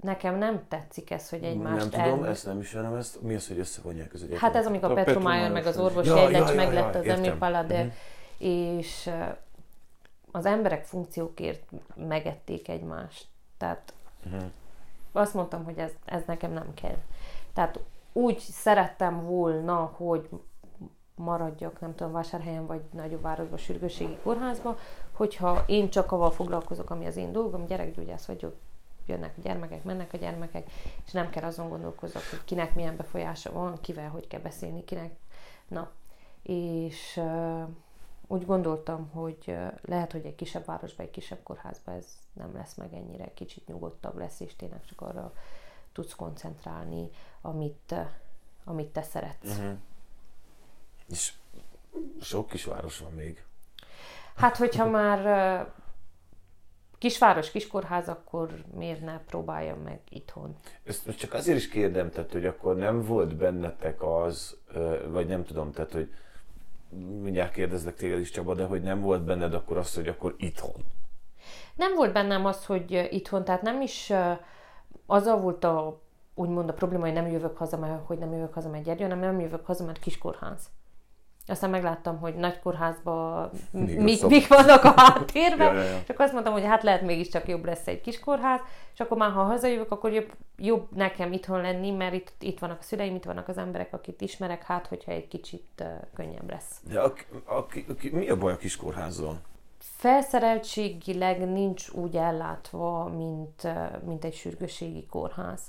C: Nekem nem tetszik ez, hogy egymást
B: Nem tudom, el... ezt nem ismerem, ezt. Mi az, hogy összevonják az egyetemet?
C: Hát ez, amikor a Petrumájon meg az orvosi ja, ja, ja, meg lett az Emil Palader, uh-huh. és az emberek funkciókért megették egymást. Tehát uh-huh. azt mondtam, hogy ez, ez nekem nem kell. Tehát úgy szerettem volna, hogy maradjak, nem tudom, vásárhelyen vagy nagyobb városban, sürgősségi kórházba, hogyha én csak avval foglalkozok, ami az én dolgom, gyerekgyógyász vagyok, jönnek a gyermekek, mennek a gyermekek, és nem kell azon gondolkozok, hogy kinek milyen befolyása van, kivel hogy kell beszélni, kinek. Na, és uh, úgy gondoltam, hogy uh, lehet, hogy egy kisebb városban, egy kisebb kórházban ez nem lesz meg ennyire, kicsit nyugodtabb lesz, és tényleg csak arra tudsz koncentrálni, amit, uh, amit te szeretsz. Uh-huh.
B: És sok kisváros van még.
C: Hát, hogyha már kisváros, kiskórház, akkor miért ne próbáljam meg itthon?
B: Ezt csak azért is kérdem, tehát, hogy akkor nem volt bennetek az, vagy nem tudom, tehát, hogy mindjárt kérdezlek téged is Csaba, de hogy nem volt benned akkor az, hogy akkor itthon?
C: Nem volt bennem az, hogy itthon, tehát nem is azzal volt a úgymond a probléma, hogy nem jövök haza, mert hogy nem jövök haza, mert gyergy, hanem nem jövök haza, mert kiskórház. Aztán megláttam, hogy nagy kórházban mik, mik vannak a háttérben, ja, ja, ja. és akkor azt mondtam, hogy hát lehet mégiscsak jobb lesz egy kis kórház, és akkor már ha hazajövök, akkor jobb, jobb nekem itthon lenni, mert itt, itt vannak a szüleim, itt vannak az emberek, akit ismerek, hát hogyha egy kicsit uh, könnyebb lesz.
B: De a, a, a, mi a baj a kis kórházzal?
C: Felszereltségileg nincs úgy ellátva, mint, mint egy sürgőségi kórház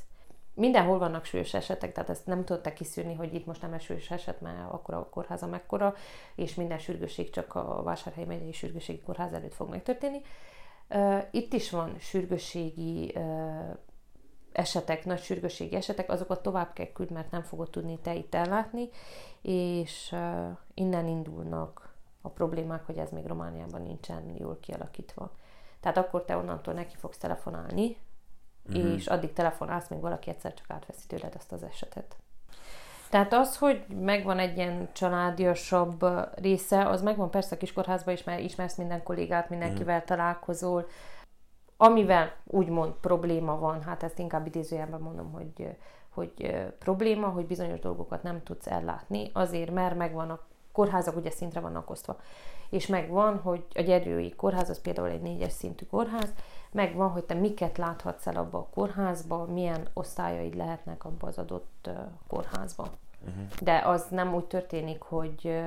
C: mindenhol vannak súlyos esetek, tehát ezt nem tudták kiszűrni, hogy itt most nem egy eset, mert akkor a kórháza mekkora, és minden sürgőség csak a Vásárhelyi megyei sürgőségi kórház előtt fog megtörténni. Itt is van sürgősségi esetek, nagy sürgősségi esetek, azokat tovább kell küld, mert nem fogod tudni te itt ellátni, és innen indulnak a problémák, hogy ez még Romániában nincsen jól kialakítva. Tehát akkor te onnantól neki fogsz telefonálni, uh-huh. és addig telefonálsz, még valaki egyszer csak átveszi tőled azt az esetet. Tehát az, hogy megvan egy ilyen családiasabb része, az megvan persze a kiskorházban is, mert ismersz minden kollégát, mindenkivel uh-huh. találkozol. Amivel úgymond probléma van, hát ezt inkább idézőjelben mondom, hogy, hogy probléma, hogy bizonyos dolgokat nem tudsz ellátni, azért, mert megvan a kórházak ugye szintre vannak osztva. És megvan, hogy a Gyergyói kórház az például egy négyes szintű kórház, megvan, hogy te miket láthatsz el abba a kórházba, milyen osztályaid lehetnek abba az adott kórházba. Uh-huh. De az nem úgy történik, hogy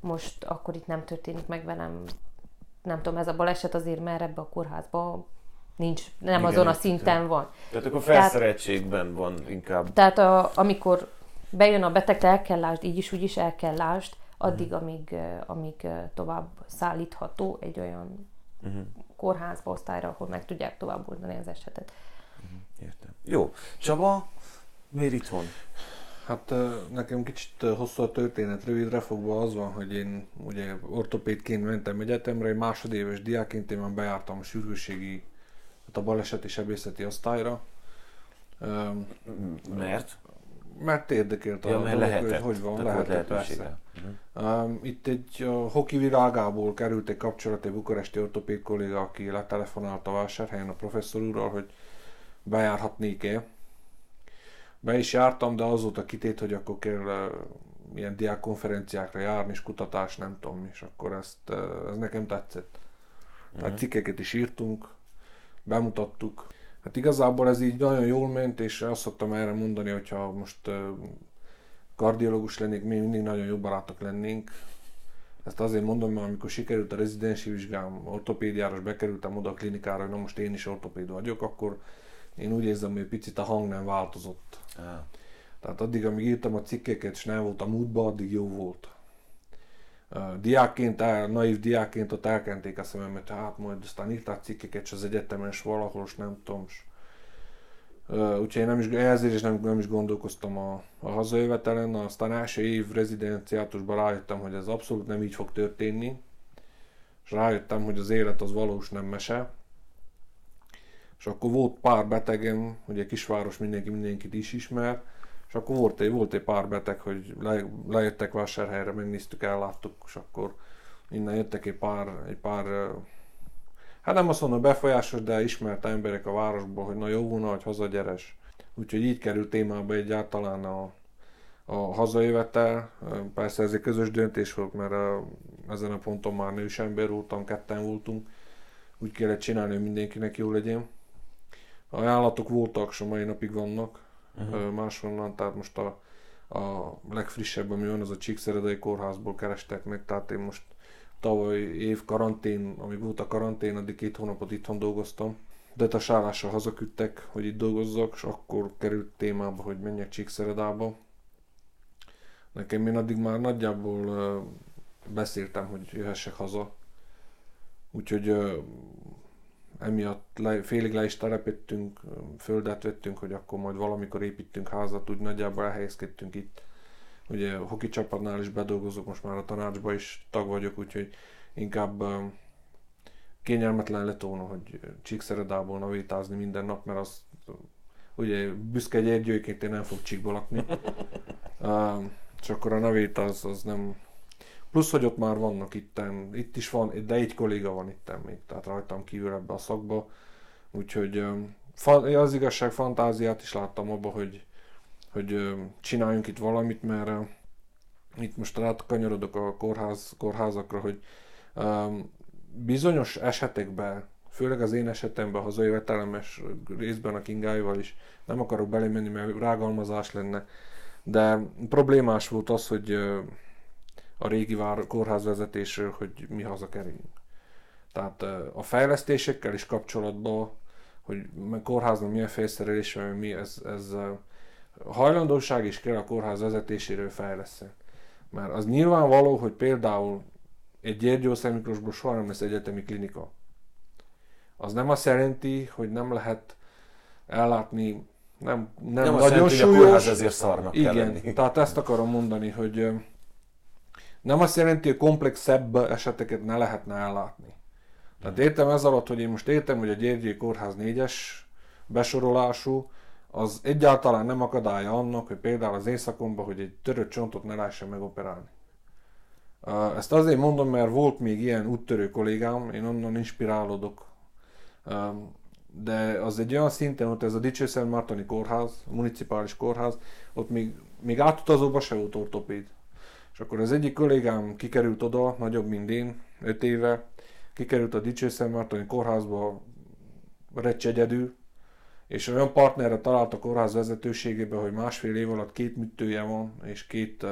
C: most akkor itt nem történik meg velem, nem tudom, ez a baleset azért, mert ebbe a kórházba nincs, nem Igen, azon a szinten van.
B: Tehát akkor felszereltségben van inkább.
C: Tehát a, amikor bejön a beteg, te el kell lásd, így is, úgy is el kell lásd, addig, amíg, amíg tovább szállítható egy olyan uh-huh. kórházba, osztályra, ahol meg tudják tovább oldani az esetet.
B: Uh-huh. Értem. Jó. Csaba, miért itthon?
D: Hát nekem kicsit hosszú a történet, rövidre fogva az van, hogy én ugye ortopédként mentem egyetemre, egy másodéves diákként én már bejártam a sürgősségi, hát a baleseti sebészeti osztályra.
B: Mert?
D: Mert érdekelt
B: ja, mert dolog, hogy
D: hogy van, lehetett persze. Uh-huh. Um, itt egy a hoki világából került egy kapcsolat egy bukaresti ortopéd kolléga, aki letelefonált a vásárhelyen a professzor úrral, hogy bejárhatnék-e. Be is jártam, de az volt a kitét, hogy akkor kell uh, ilyen diákkonferenciákra járni, és kutatás, nem tudom, és akkor ezt, uh, ez nekem tetszett. Uh-huh. Tehát mhm. cikkeket is írtunk, bemutattuk, Hát igazából ez így nagyon jól ment, és azt szoktam erre mondani, hogyha most kardiológus lennék, mi mindig nagyon jó barátok lennénk. Ezt azért mondom, mert amikor sikerült a rezidensi vizsgám, ortopédiára, és bekerültem oda a klinikára, hogy na most én is ortopéd vagyok, akkor én úgy érzem, hogy picit a hang nem változott. Ah. Tehát addig, amíg írtam a cikkeket, és nem volt a múltban, addig jó volt. Diákként, el, naív diákként ott elkenték a szememet, hát majd aztán írtál cikkeket, az egyetemen, és valahol, és nem tudom, és úgyhogy én nem is, ezért is nem, nem is gondolkoztam a, a hazajövetelen, aztán első év rezidenciátusban rájöttem, hogy ez abszolút nem így fog történni, és rájöttem, hogy az élet az valós nem mese, és akkor volt pár betegem, ugye kisváros mindenki mindenkit is ismer, és akkor volt egy, volt egy pár beteg, hogy le, lejöttek vásárhelyre, megnéztük, elláttuk, és akkor innen jöttek egy pár, egy pár hát nem azt mondom befolyásos, de ismert emberek a városból, hogy na jó volna, hogy hazagyeres. Úgyhogy így került témába egyáltalán a, a hazajövetel. Persze ez egy közös döntés volt, mert a, ezen a ponton már nős ember voltam, ketten voltunk. Úgy kellett csinálni, hogy mindenkinek jó legyen. Ajánlatok voltak, és a mai napig vannak uh-huh. máshonnan, tehát most a, a legfrissebb, ami van, az a Csíkszeredai kórházból kerestek meg, tehát én most tavaly év karantén, amíg volt a karantén, addig két hónapot itthon dolgoztam. De a sállásra hazaküldtek, hogy itt dolgozzak, és akkor került témába, hogy menjek Csíkszeredába. Nekem én addig már nagyjából beszéltem, hogy jöhessek haza. Úgyhogy emiatt le, félig le is telepítettünk, földet vettünk, hogy akkor majd valamikor építünk házat, úgy nagyjából elhelyezkedtünk itt Ugye a hoki csapatnál is bedolgozok, most már a tanácsba is tag vagyok, úgyhogy inkább kényelmetlen lett volna, hogy Csíkszeredából navétázni minden nap, mert az ugye büszke gyergyőként én nem fog Csíkba lakni. és akkor a navéta az, az nem... Plusz, hogy ott már vannak itten, itt is van, de egy kolléga van itten még, tehát rajtam kívül ebbe a szakba. Úgyhogy az igazság fantáziát is láttam abba, hogy hogy csináljunk itt valamit, mert itt most kanyarodok a kórház, kórházakra, hogy bizonyos esetekben, főleg az én esetemben hazajövetelemes részben a kingáival is, nem akarok belemenni, mert rágalmazás lenne, de problémás volt az, hogy a régi vár, kórház vezetésről, hogy mi hazakerüljünk. Tehát a fejlesztésekkel is kapcsolatban, hogy kórházban milyen felszerelés van, mi, ez, ez hajlandóság is kell a kórház vezetéséről fejleszteni. Mert az nyilvánvaló, hogy például egy Gyergyószer Miklósból soha nem lesz egyetemi klinika. Az nem azt jelenti, hogy nem lehet ellátni nem, nem, nem nagyon
B: jelenti, súlyos. Hogy a ezért szarnak
D: Igen, lenni. tehát ezt akarom mondani, hogy nem azt jelenti, hogy komplexebb eseteket ne lehetne ellátni. Tehát értem ez alatt, hogy én most értem, hogy a Gyergyi Kórház 4-es besorolású, az egyáltalán nem akadálya annak, hogy például az éjszakomban, hogy egy törött csontot ne lehessen megoperálni. Ezt azért mondom, mert volt még ilyen úttörő kollégám, én onnan inspirálódok. De az egy olyan szinten, ott ez a Dicsőszent Mártoni kórház, municipális kórház, ott még, még átutazóba se volt ortopéd. És akkor az egyik kollégám kikerült oda, nagyobb, mint én, 5 éve, kikerült a Dicsőszent Mártoni kórházba, reccs egyedül, és olyan partnerre talált a kórház vezetőségében, hogy másfél év alatt két műtője van, és két,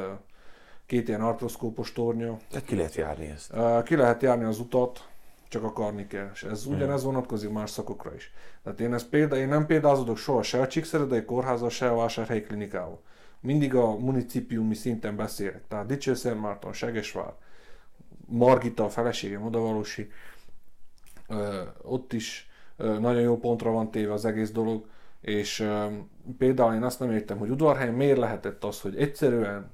D: két ilyen artroszkópos tornya.
B: Tehát ki lehet járni ezt?
D: Ki lehet járni az utat, csak akarni kell. És ez ugyanez vonatkozik más szakokra is. Tehát én, ezt példa, én nem példázodok soha se a Csíkszeredai kórháza, se a Vásárhelyi klinikával. Mindig a municipiumi szinten beszélek. Tehát Dicső Márton, Segesvár, Margita, a feleségem odavalósi, ott is nagyon jó pontra van téve az egész dolog, és például én azt nem értem, hogy udvarhelyen miért lehetett az, hogy egyszerűen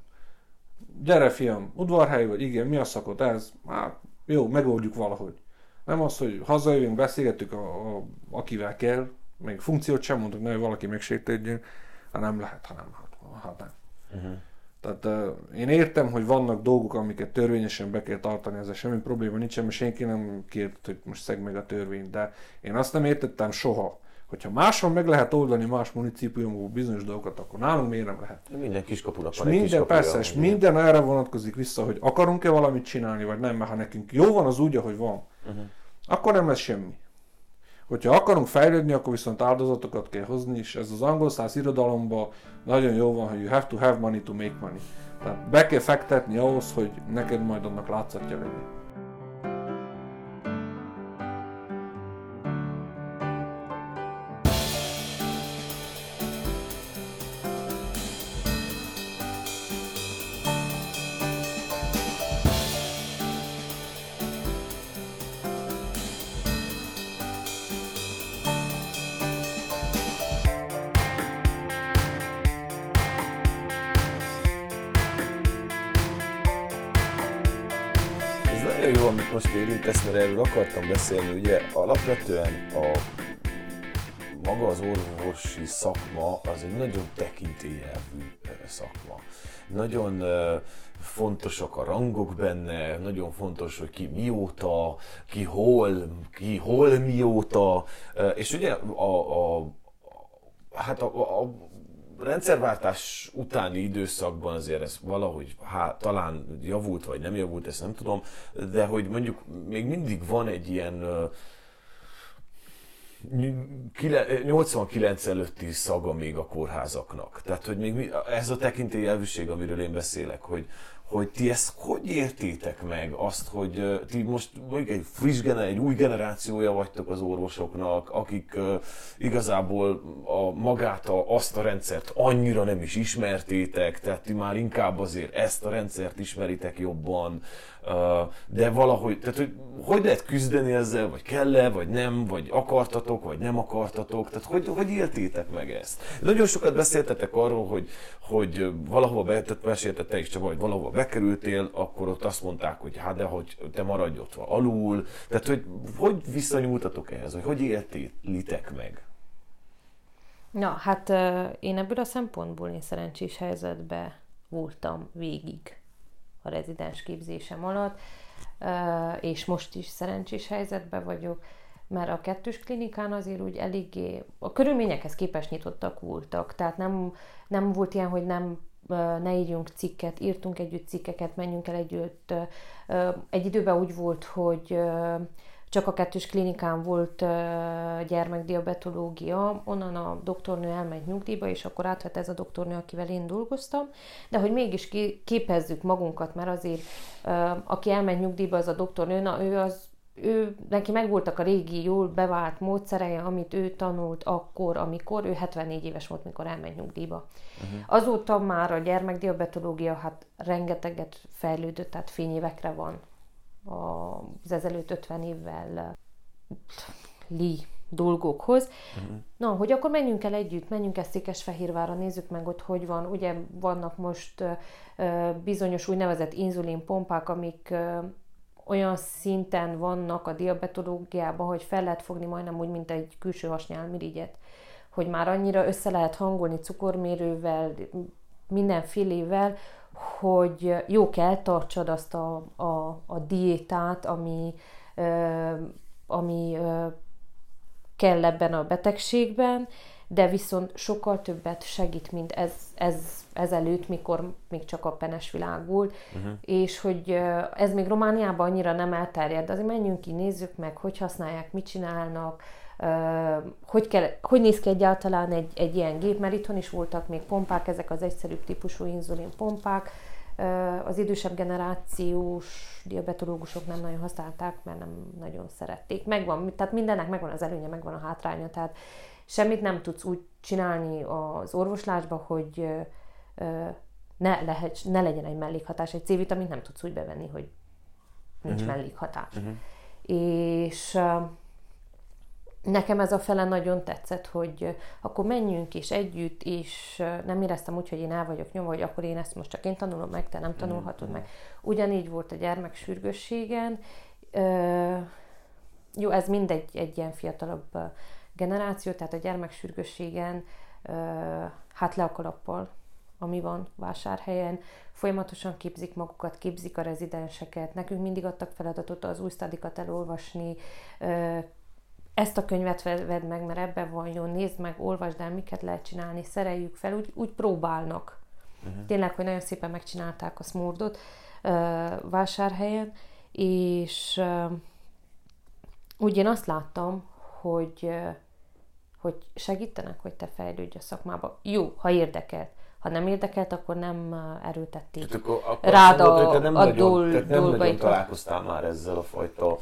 D: gyere fiam, udvarhely vagy, igen, mi a szakot ez? Hát jó, megoldjuk valahogy. Nem az, hogy hazajövünk, beszélgetünk, a, a, akivel kell, még funkciót sem mondok, hogy valaki megsértődjön, hát nem lehet, ha nem. Uh-huh. Tehát uh, én értem, hogy vannak dolgok, amiket törvényesen be kell tartani, ezzel semmi probléma nincsen, mert senki nem kért, hogy most szeg meg a törvényt, de én azt nem értettem soha, hogyha máshol meg lehet oldani más municípiumból bizonyos dolgokat, akkor nálunk miért nem lehet?
B: Minden kiskapunak
D: van minden, kiskapuja, persze, és minden erre vonatkozik vissza, hogy akarunk-e valamit csinálni, vagy nem, mert ha nekünk jó van az úgy, ahogy van, uh-huh. akkor nem lesz semmi. Hogyha akarunk fejlődni, akkor viszont áldozatokat kell hozni, és ez az angol száz irodalomban nagyon jó van, hogy you have to have money to make money. Tehát be kell fektetni ahhoz, hogy neked majd annak látszatja legyen.
B: Amit most érintesz, mert erről akartam beszélni. Ugye alapvetően a maga az orvosi szakma az egy nagyon tekintélyelvű szakma. Nagyon fontosak a rangok benne, nagyon fontos, hogy ki mióta, ki hol, ki hol mióta, és ugye a, a, hát a, a rendszerváltás utáni időszakban azért ez valahogy há, talán javult, vagy nem javult, ezt nem tudom, de hogy mondjuk még mindig van egy ilyen kile- 89 előtti szaga még a kórházaknak. Tehát, hogy még ez a tekintélyelvűség, amiről én beszélek, hogy, hogy ti ezt hogy értétek meg azt, hogy ti most mondjuk egy friss gener, egy új generációja vagytok az orvosoknak, akik ö, igazából a magát, a, azt a rendszert annyira nem is ismertétek, tehát ti már inkább azért ezt a rendszert ismeritek jobban, de valahogy, tehát hogy, hogy lehet küzdeni ezzel, vagy kell-e, vagy nem, vagy akartatok, vagy nem akartatok, tehát hogy, hogy éltétek meg ezt? Nagyon sokat beszéltetek arról, hogy, hogy valahova be, tehát mesélted te is Csaba, hogy valahova bekerültél, akkor ott azt mondták, hogy hát de hogy te maradj ott alul, tehát hogy hogy viszonyultatok ehhez, hogy hogy éltélitek meg?
C: Na, hát én ebből a szempontból én szerencsés helyzetben voltam végig a rezidens képzésem alatt, és most is szerencsés helyzetben vagyok, mert a kettős klinikán azért úgy eléggé, a körülményekhez képest nyitottak voltak, tehát nem, nem volt ilyen, hogy nem ne írjunk cikket, írtunk együtt cikkeket, menjünk el együtt. Egy időben úgy volt, hogy csak a kettős klinikán volt gyermekdiabetológia, onnan a doktornő elmegy nyugdíjba, és akkor átvett ez a doktornő, akivel én dolgoztam, de hogy mégis képezzük magunkat, mert azért aki elmegy nyugdíjba, az a doktornő, na ő az ő, neki megvoltak a régi, jól bevált módszerei, amit ő tanult akkor, amikor ő 74 éves volt, mikor elment nyugdíjba. Uh-huh. Azóta már a gyermekdiabetológia hát rengeteget fejlődött, tehát fényévekre van az ezelőtt 50 évvel li dolgokhoz. Uh-huh. Na, hogy akkor menjünk el együtt, menjünk el Székesfehérvárra, nézzük meg ott, hogy van. Ugye vannak most ö, bizonyos úgynevezett inzulinpompák, amik ö, olyan szinten vannak a diabetológiában, hogy fel lehet fogni majdnem úgy, mint egy külső hasnyálmirigyet. Hogy már annyira össze lehet hangolni cukormérővel, mindenfélével, hogy jó kell tartsad azt a, a, a diétát, ami, ami kell ebben a betegségben, de viszont sokkal többet segít, mint ez, ez ezelőtt, mikor még csak a penes világ volt, uh-huh. és hogy ez még Romániában annyira nem elterjedt, de azért menjünk ki, nézzük meg, hogy használják, mit csinálnak, hogy, kell, hogy néz ki egyáltalán egy, egy ilyen gép, mert itthon is voltak még pompák, ezek az egyszerűbb típusú inzulin pompák, az idősebb generációs diabetológusok nem nagyon használták, mert nem nagyon szerették. Megvan, tehát mindennek megvan az előnye, megvan a hátránya, tehát semmit nem tudsz úgy csinálni az orvoslásba, hogy ne, lehet, ne legyen egy mellékhatás. Egy C-vitamint nem tudsz úgy bevenni, hogy nincs uh-huh. mellékhatás. Uh-huh. És nekem ez a fele nagyon tetszett, hogy akkor menjünk is együtt, és nem éreztem úgy, hogy én el vagyok nyomva, hogy akkor én ezt most csak én tanulom meg, te nem tanulhatod meg. Ugyanígy volt a gyermek sürgősségen. Jó, ez mindegy egy ilyen fiatalabb generáció, tehát a gyermek sürgősségen hát le a kalappal, ami van vásárhelyen, folyamatosan képzik magukat, képzik a rezidenseket, nekünk mindig adtak feladatot az új elolvasni, ezt a könyvet vedd meg, mert ebben van jó, nézd meg, olvasd el, miket lehet csinálni, szereljük fel, úgy, úgy próbálnak. Uh-huh. Tényleg, hogy nagyon szépen megcsinálták a Smurdot uh, vásárhelyen, és uh, úgy én azt láttam, hogy, uh, hogy segítenek, hogy te fejlődj a szakmába. Jó, ha érdekel. Ha nem érdekelt, akkor nem erőtették
B: Tehát akkor, akkor
C: rád
B: mondod,
C: a,
B: hogy te nem
C: a
B: nagyon,
C: dol,
B: tehát nem nagyon találkoztál már ezzel a fajta,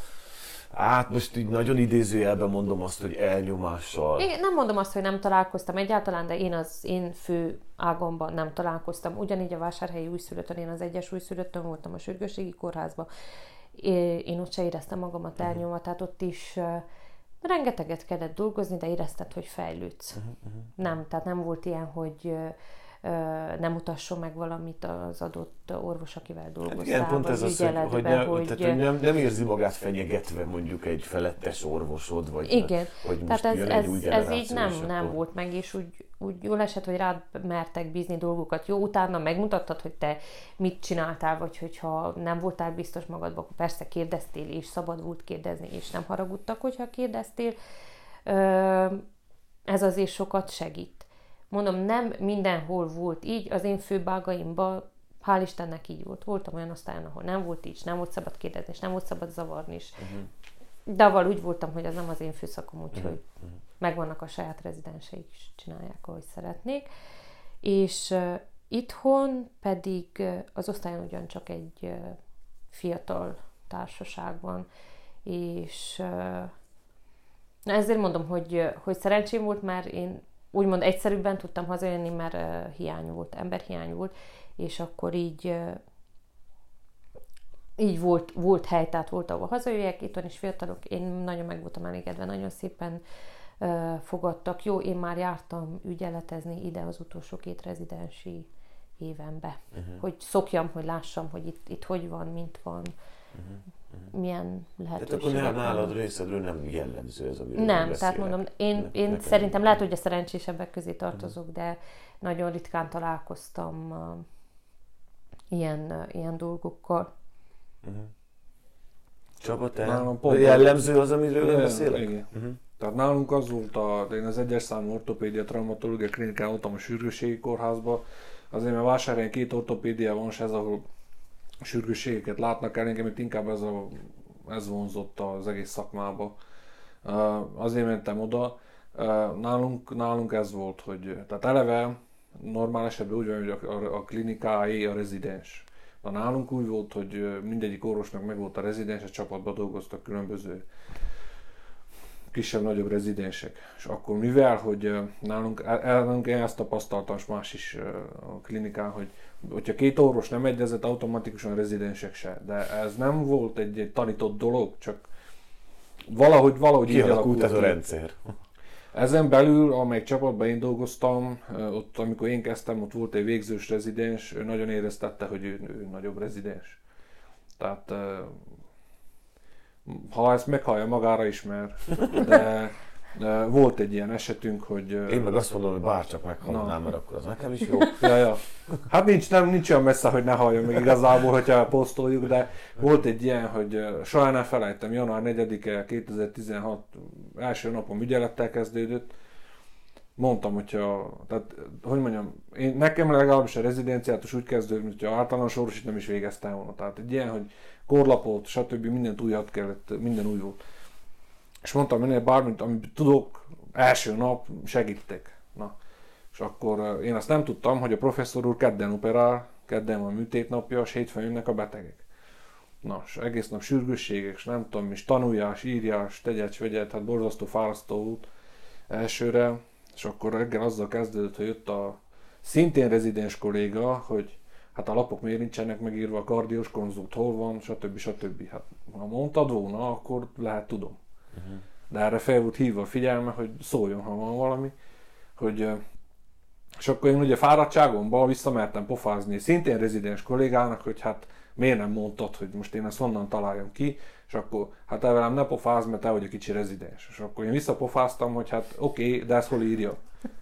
B: hát most így nagyon idézőjelben mondom azt, hogy elnyomással.
C: Én nem mondom azt, hogy nem találkoztam egyáltalán, de én az én fő ágomban nem találkoztam. Ugyanígy a vásárhelyi újszülöttön, én az egyes újszülöttön voltam a sürgősségi kórházban. Én ott se éreztem magamat elnyomva, tehát ott is rengeteget kellett dolgozni, de érezted, hogy fejlődsz. Nem, tehát nem volt ilyen, hogy nem mutasson meg valamit az adott orvos, akivel dolgoztál,
B: Hát igen, pont ez az, hogy, hogy, nem,
C: hogy,
B: tehát, hogy nem, nem érzi magát fenyegetve mondjuk egy felettes orvosod, vagy
C: Igen,
B: hogy most
C: tehát ez, ez,
B: új
C: ez így nem, nem
B: akkor-
C: volt meg, és úgy, úgy jól esett, hogy rád mertek bízni dolgokat. Jó, utána megmutattad, hogy te mit csináltál, vagy hogyha nem voltál biztos magadban, akkor persze kérdeztél, és szabad volt kérdezni, és nem haragudtak, hogyha kérdeztél. Ez azért sokat segít. Mondom, nem mindenhol volt így, az én főbágaimban hál' Istennek így volt. Voltam olyan osztályon, ahol nem volt így, nem volt szabad kérdezni, és nem volt szabad zavarni, és de avval úgy voltam, hogy az nem az én főszakom, úgyhogy megvannak a saját rezidenseik, és csinálják, ahogy szeretnék. És uh, itthon pedig uh, az osztályon ugyancsak egy uh, fiatal társaság van, és uh, na ezért mondom, hogy, uh, hogy szerencsém volt, mert én úgymond egyszerűbben tudtam hazajönni, mert uh, hiány volt, emberhiány volt, és akkor így uh, így volt, volt hely, tehát volt, ahol hazajöjjek, itt van is fiatalok, én nagyon meg voltam elégedve, nagyon szépen uh, fogadtak. Jó, én már jártam ügyeletezni ide az utolsó két rezidensi évenbe, uh-huh. hogy szokjam, hogy lássam, hogy itt, itt hogy van, mint van, uh-huh. Milyen
B: Tehát akkor nálad részedről nem jellemző ez, amiről
C: Nem,
B: beszélek.
C: tehát mondom, én,
B: Ne-
C: én
B: nekem-
C: szerintem lehet, hogy a szerencsésebbek közé tartozok, de nagyon ritkán találkoztam uh, ilyen, uh, ilyen dolgokkal.
B: Csaba, te
D: Nálam pont-
B: jellemző az, amiről
D: Igen,
B: beszélek?
D: Igen.
B: Mhm.
D: Tehát nálunk az volt, a, én az egyes számú ortopédia traumatológia klinikán voltam a sürgősségi kórházban, azért mert vásárhelyen két ortopédia van, és ez ahol sürgősségeket látnak el, engem itt inkább ez, a, ez vonzott az egész szakmába. Azért mentem oda. Nálunk, nálunk ez volt, hogy tehát eleve normál esetben úgy van, hogy a, a, a klinikáé a rezidens. Na nálunk úgy volt, hogy mindegyik orvosnak meg volt a rezidens, a csapatban dolgoztak különböző kisebb-nagyobb rezidensek. És akkor mivel, hogy nálunk, el- el- nálunk én ezt tapasztaltam, és más is a klinikán, hogy hogyha két orvos nem egyezett, automatikusan rezidensek se. De ez nem volt egy, egy tanított dolog, csak valahogy, valahogy így
B: Kialakult ez a rendszer.
D: Ezen belül, amelyik csapatban én dolgoztam, ott amikor én kezdtem, ott volt egy végzős rezidens, ő nagyon éreztette, hogy ő, ő nagyobb rezidens. Tehát ha ezt meghallja, magára ismer, de volt egy ilyen esetünk, hogy...
B: Én meg azt mondom, hogy bárcsak meghallanám, mert akkor az nekem is jó.
D: Ja, ja. Hát nincs, nem, nincs olyan messze, hogy ne halljon meg igazából, hogyha posztoljuk, de volt egy ilyen, hogy nem felejtem, január 4-e 2016 első napom ügyelettel kezdődött, mondtam, hogyha, tehát, hogy mondjam, én, nekem legalábbis a rezidenciátus úgy kezdődött, hogyha általános orvosit nem is végeztem volna. Tehát egy ilyen, hogy korlapot, stb. mindent újat kellett, minden új volt. És mondtam, hogy bármit, amit tudok, első nap segítek. Na, és akkor ö, én azt nem tudtam, hogy a professzor úr kedden operál, kedden van műtétnapja, és hétfőn jönnek a betegek. Na, és egész nap sürgősségek, és nem tudom, és tanuljás, írjás, tegyet, vegyet, hát borzasztó fárasztó volt elsőre, és akkor reggel azzal kezdődött, hogy jött a szintén rezidens kolléga, hogy hát a lapok miért nincsenek megírva, a kardiós konzult hol van, stb. stb. Hát ha mondtad volna, akkor lehet tudom. De erre fel volt hívva a figyelme, hogy szóljon, ha van valami, hogy és akkor én ugye fáradtságomban visszamertem pofázni szintén rezidens kollégának, hogy hát miért nem mondtad, hogy most én ezt honnan találjam ki, és akkor hát te velem ne pofázz, mert te vagy a kicsi rezidens. És akkor én visszapofáztam, hogy hát oké, okay, de ezt hol írja?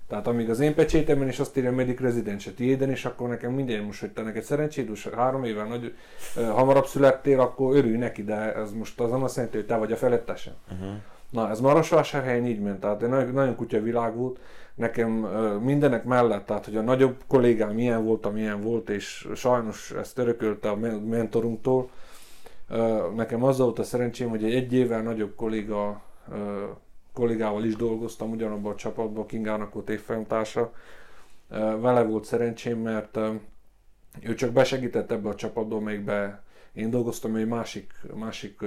D: Tehát amíg az én pecsétemben is azt írja medic residens a tiéden, és akkor nekem mindegy most, hogy te neked szerencséd, most három éven nagy, ö, hamarabb születtél, akkor örülj neki, de ez most az nem azt jelenti, hogy te vagy a felettesen. Uh-huh. Na, ez Marosvásárhelyen így ment, tehát egy nagyon, nagyon kutya világ volt. Nekem ö, mindenek mellett, tehát hogy a nagyobb kollégám milyen volt, amilyen volt, és sajnos ezt örökölte a men- mentorunktól. Ö, Nekem az volt a szerencsém, hogy egy egy évvel nagyobb kolléga, kollégával is dolgoztam ugyanabban a csapatban, Kingának volt évfolyamtársa. vele volt szerencsém, mert ő csak besegített ebbe a csapatba, amelyikbe én dolgoztam, egy másik, másik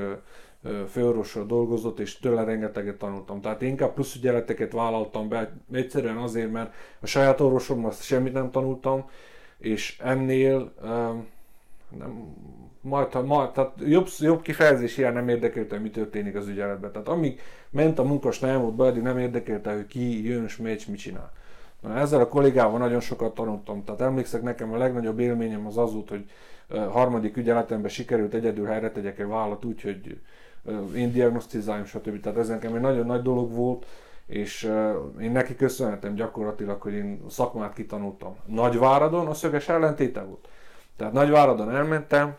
D: főorvosról dolgozott, és tőle rengeteget tanultam. Tehát inkább plusz ügyeleteket vállaltam be, egyszerűen azért, mert a saját orvosommal semmit nem tanultam, és ennél nem, majd, majd, tehát jobb, jobb kifejezés ilyen nem érdekelte, mi történik az ügyeletben. Tehát amíg ment a munkas nem volt be, addig nem érdekelte, hogy ki jön és megy, mit csinál. Na, ezzel a kollégával nagyon sokat tanultam. Tehát emlékszek, nekem a legnagyobb élményem az az volt, hogy harmadik ügyeletemben sikerült egyedül helyre tegyek egy vállat úgy, hogy én diagnosztizáljam, stb. Tehát ez nekem egy nagyon nagy dolog volt, és én neki köszönhetem gyakorlatilag, hogy én szakmát kitanultam. Nagyváradon a szöges ellentéte volt. Tehát Nagyváradon elmentem,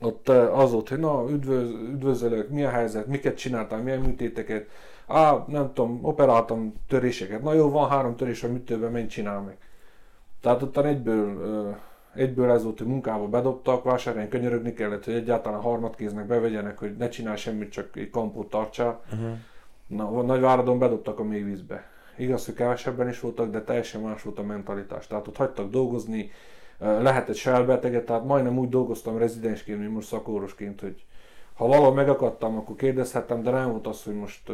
D: ott az volt, hogy na, üdvöz, üdvözölök, mi a helyzet, miket csináltam, milyen műtéteket, á, nem tudom, operáltam töréseket, na jó, van három törés a műtőben, menj csinál meg. Tehát ott egyből, egyből ez volt, hogy munkába bedobtak, vásárhelyen könyörögni kellett, hogy egyáltalán harmadkéznek bevegyenek, hogy ne csinálj semmit, csak egy kampót tartsál. Uh-huh. Na, Nagyváradon bedobtak a mélyvízbe. Igaz, hogy kevesebben is voltak, de teljesen más volt a mentalitás. Tehát ott hagytak dolgozni, lehet egy selbeteget, tehát majdnem úgy dolgoztam rezidensként, mint most szakorvosként, hogy ha valahol megakadtam, akkor kérdezhettem, de nem volt az, hogy most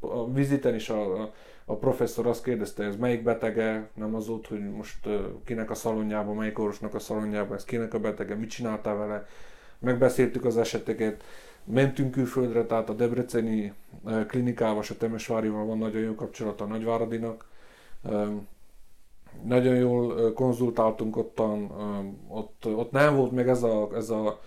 D: a viziten is a, a professzor azt kérdezte, ez melyik betege, nem az volt, hogy most kinek a szalonjában, melyik orvosnak a szalonjában, ez kinek a betege, mit csináltál vele, megbeszéltük az eseteket, mentünk külföldre, tehát a Debreceni klinikával, a Temesvárival van nagyon jó kapcsolata a Nagyváradinak, nagyon jól konzultáltunk ottan, ott, ott nem volt meg ez a, ez a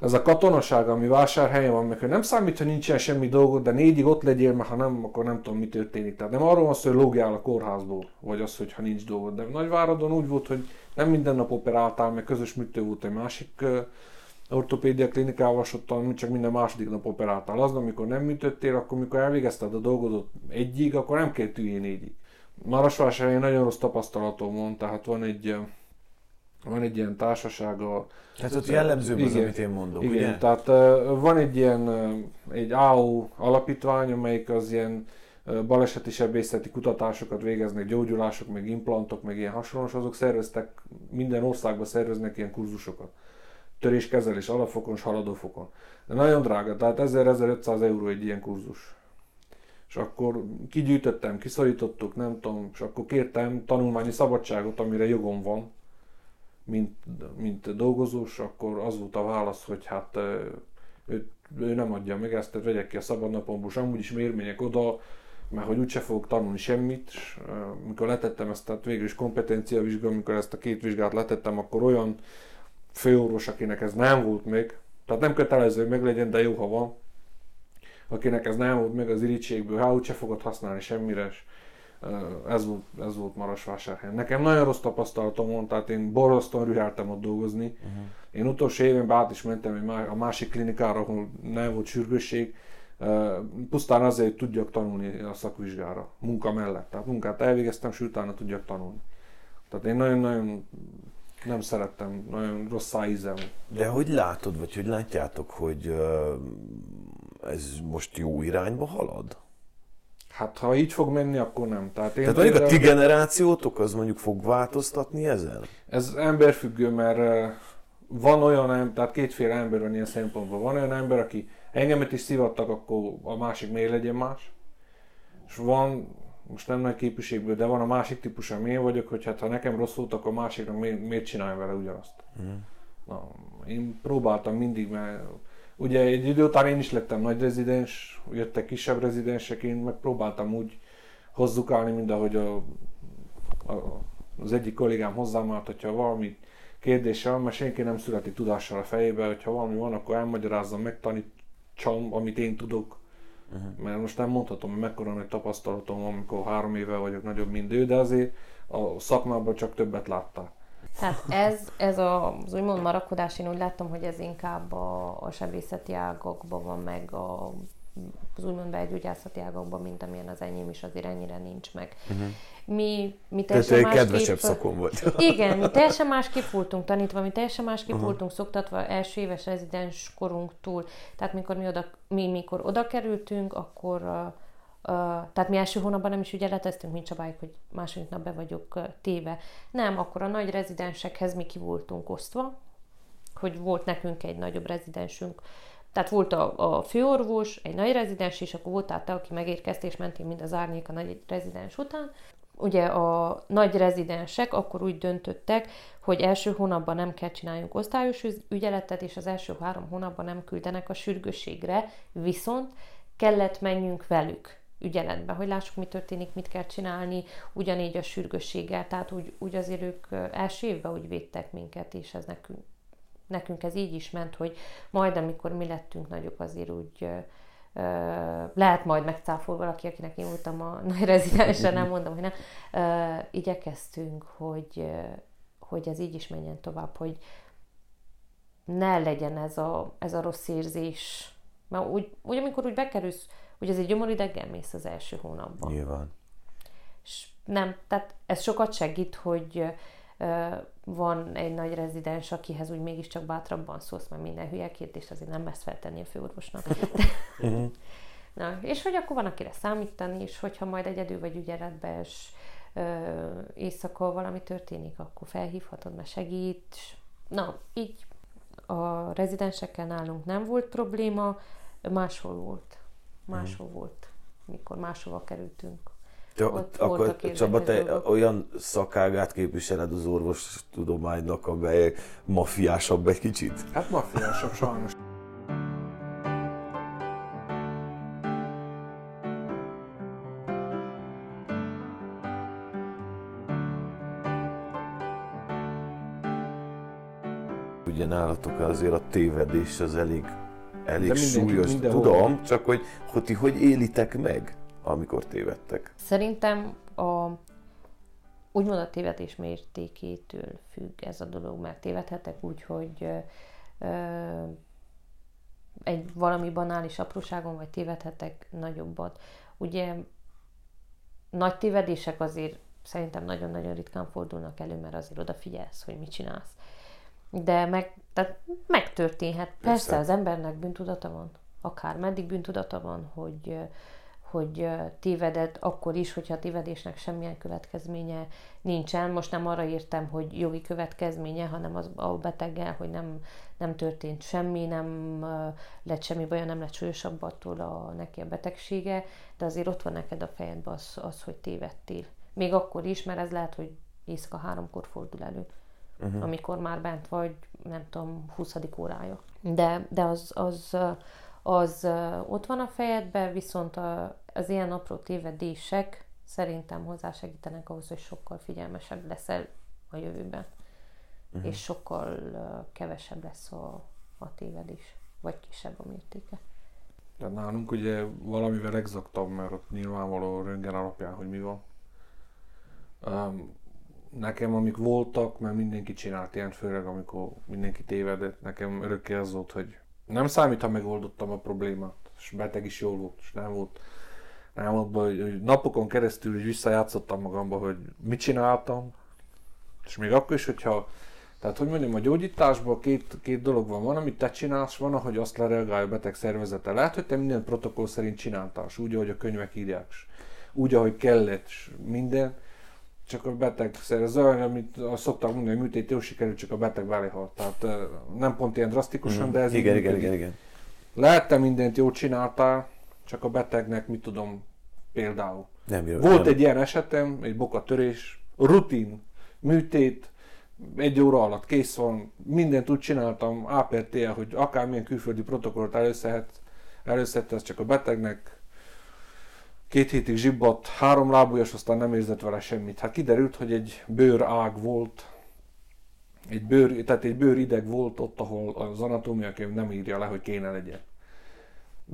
D: ez a katonaság, ami vásárhelyen van, meg nem számít, hogy nincsen semmi dolgod, de négyig ott legyél, mert ha nem, akkor nem tudom, mi történik. Tehát nem arról van szó, hogy lógjál a kórházból, vagy az, hogy ha nincs dolgod. De Nagyváradon úgy volt, hogy nem minden nap operáltál, meg közös műtő volt egy másik uh, ortopédia klinikával, ott csak minden második nap operáltál. Az, amikor nem műtöttél, akkor mikor elvégezted a dolgodot egyig, akkor nem kell tűjén négyig. Marosvásárhelyen nagyon rossz tapasztalatom van, tehát van egy, van egy ilyen társasága.
B: Tehát ott jellemző az, amit én mondok,
D: igen,
B: ugye?
D: tehát van egy ilyen, egy AO alapítvány, amelyik az ilyen baleseti sebészeti kutatásokat végeznek, gyógyulások, meg implantok, meg ilyen hasonlós, azok szerveztek, minden országban szerveznek ilyen kurzusokat. Töréskezelés alapfokon és haladófokon. De nagyon drága, tehát 1000-1500 euró egy ilyen kurzus és akkor kigyűjtöttem, kiszorítottuk, nem tudom, és akkor kértem tanulmányi szabadságot, amire jogom van, mint, mint dolgozós, akkor az volt a válasz, hogy hát ő, ő nem adja meg ezt, tehát vegyek ki a szabadnapomból, és amúgy is miért menjek oda, mert hogy úgyse fogok tanulni semmit, és mikor letettem ezt, tehát végül is kompetencia vizsga, amikor ezt a két vizsgát letettem, akkor olyan főorvos, akinek ez nem volt még, tehát nem kötelező, hogy meglegyen, de jó, ha van, akinek ez nem volt meg az irítségből, hát úgyse fogod használni semmire, és ez volt, ez volt Marosvásárhelyen. Nekem nagyon rossz tapasztalatom volt, tehát én borzasztóan rüheltem ott dolgozni. Uh-huh. Én utolsó évben át is mentem a másik klinikára, ahol nem volt sürgősség, pusztán azért, hogy tudjak tanulni a szakvizsgára, munka mellett. Tehát munkát elvégeztem, és utána tudjak tanulni. Tehát én nagyon-nagyon nem szerettem, nagyon rossz szájízem.
B: De hogy látod, vagy hogy látjátok, hogy ez most jó irányba halad?
D: Hát ha így fog menni, akkor nem.
B: Tehát, én Tehát mondjuk a ti generációtok az mondjuk fog változtatni ezen?
D: Ez emberfüggő, mert van olyan, tehát kétféle ember van ilyen szempontból. Van olyan ember, aki engemet is szivattak, akkor a másik miért legyen más. És van, most nem nagy képviségből, de van a másik típus, ami én vagyok, hogy hát ha nekem rossz volt, akkor a másiknak miért, miért csinálja vele ugyanazt. Mm. Na, én próbáltam mindig, mert Ugye egy idő után én is lettem nagy rezidens, jöttek kisebb rezidensek, én megpróbáltam úgy hozzukálni, mint ahogy a, a, az egyik kollégám hozzám állt, hogyha valami kérdése van, mert senki nem születi tudással a fejébe, hogyha valami van, akkor elmagyarázzam, megtanítsam, amit én tudok. Uh-huh. Mert most nem mondhatom, hogy mekkora nagy tapasztalatom amikor három éve vagyok nagyobb, mint ő, de azért a szakmában csak többet látták.
C: Tehát ez, ez a, az úgymond marakodás, én úgy látom, hogy ez inkább a, a sebészeti ágakban van meg, a, az úgymond belgyógyászati ágakban, mint amilyen az enyém is, azért ennyire nincs meg. Uh-huh. Mi, mi
B: teljesen Tehát kedvesebb szakon volt.
C: Igen, mi teljesen másképp voltunk tanítva, mi teljesen másképp uh-huh. voltunk szoktatva első éves rezidens korunktól. Tehát mikor mi, oda, mi mikor oda kerültünk, akkor tehát mi első hónapban nem is ügyeleteztünk, mint Csabáik, hogy második nap be vagyok téve. Nem, akkor a nagy rezidensekhez mi ki voltunk osztva, hogy volt nekünk egy nagyobb rezidensünk, tehát volt a, a főorvos, egy nagy rezidens, és akkor volt át aki megérkezte, és mentünk mind az árnyék a nagy rezidens után. Ugye a nagy rezidensek akkor úgy döntöttek, hogy első hónapban nem kell csináljunk osztályos ügyeletet, és az első három hónapban nem küldenek a sürgősségre, viszont kellett menjünk velük ügyeletbe, hogy lássuk, mi történik, mit kell csinálni, ugyanígy a sürgősséggel, tehát úgy, úgy azért ők első évben úgy védtek minket, és ez nekünk nekünk ez így is ment, hogy majd amikor mi lettünk nagyok, azért úgy lehet majd megcáfol valaki, akinek én voltam a nagy rezidensen, nem mondom, hogy nem. igyekeztünk, hogy, hogy ez így is menjen tovább, hogy ne legyen ez a, ez a rossz érzés. Mert úgy, úgy, amikor úgy bekerülsz, hogy ez egy gyomorideggel mész az első hónapban.
B: Nyilván.
C: És nem, tehát ez sokat segít, hogy van egy nagy rezidens, akihez úgy mégiscsak bátrabban szólsz, mert minden hülye kérdést azért nem mersz feltenni a főorvosnak. Mhm. Na, és hogy akkor van, akire számítani, és hogyha majd egyedül vagy ügyeletbe, és éjszaka valami történik, akkor felhívhatod, mert segít. Na, így a rezidensekkel nálunk nem volt probléma, máshol volt. Máshol mm. volt, mikor máshova kerültünk.
B: Te, ott akkor Csaba, te dolgok. olyan szakágát képviseled az orvos tudománynak, amely mafiásabb egy kicsit?
D: Hát mafiásabb sajnos.
B: Ugye nálatok azért a tévedés az elég, elég súlyos. Tudom, csak hogy, hogy ti hogy élitek meg? amikor tévedtek?
C: Szerintem a, úgymond a tévedés mértékétől függ ez a dolog, mert tévedhetek úgy, hogy ö, egy valami banális apróságon, vagy tévedhetek nagyobbat. Ugye nagy tévedések azért szerintem nagyon-nagyon ritkán fordulnak elő, mert azért odafigyelsz, hogy mit csinálsz. De meg, tehát megtörténhet. Persze, Persze az embernek bűntudata van, akár meddig bűntudata van, hogy hogy tévedett akkor is, hogyha a tévedésnek semmilyen következménye nincsen. Most nem arra írtam, hogy jogi következménye, hanem az a beteggel, hogy nem, nem történt semmi, nem lett semmi baja, nem lett súlyosabb attól a, neki a betegsége, de azért ott van neked a fejedben az, az hogy tévedtél. Még akkor is, mert ez lehet, hogy éjszaka háromkor fordul elő. Uh-huh. amikor már bent vagy, nem tudom, 20. órája. De, de az, az, az ott van a fejedben, viszont a, az ilyen apró tévedések szerintem hozzásegítenek ahhoz, hogy sokkal figyelmesebb leszel a jövőben. Uh-huh. És sokkal kevesebb lesz a, a tévedés, vagy kisebb a mértéke.
D: De nálunk ugye valamivel exaktabb, mert ott nyilvánvaló röngen alapján, hogy mi van. Um, nekem amik voltak, mert mindenki csinált ilyen, főleg amikor mindenki tévedett, nekem örökké az volt, hogy nem számít, ha megoldottam a problémát, és beteg is jól volt, és nem volt nem volt hogy, hogy napokon keresztül hogy visszajátszottam magamba, hogy mit csináltam, és még akkor is, hogyha tehát, hogy mondjam, a gyógyításban két, két dolog van. Van, amit te csinálsz, van, ahogy azt lereagálja a beteg szervezete. Lehet, hogy te minden protokoll szerint csináltál, úgy, ahogy a könyvek írják, úgy, ahogy kellett, minden, csak a beteg szervezet, amit szoktak mondani, hogy műtét jó sikerült, csak a beteg belehalt. Tehát nem pont ilyen drasztikusan, mm. de ez
B: igen, igen, igen, igen.
D: Lehet, mindent jól csináltál, csak a betegnek, mit tudom, például.
B: Nem jó,
D: Volt
B: nem.
D: egy ilyen esetem, egy bokatörés, rutin, műtét, egy óra alatt kész van, mindent úgy csináltam, A per T, hogy akármilyen külföldi protokollt előszedhet, előszedte, ez csak a betegnek, két hétig zsibbat, három lábújas, aztán nem érzett vele semmit. Hát kiderült, hogy egy bőrág volt, egy bőr, tehát egy bőrideg volt ott, ahol az anatómia könyv nem írja le, hogy kéne legyen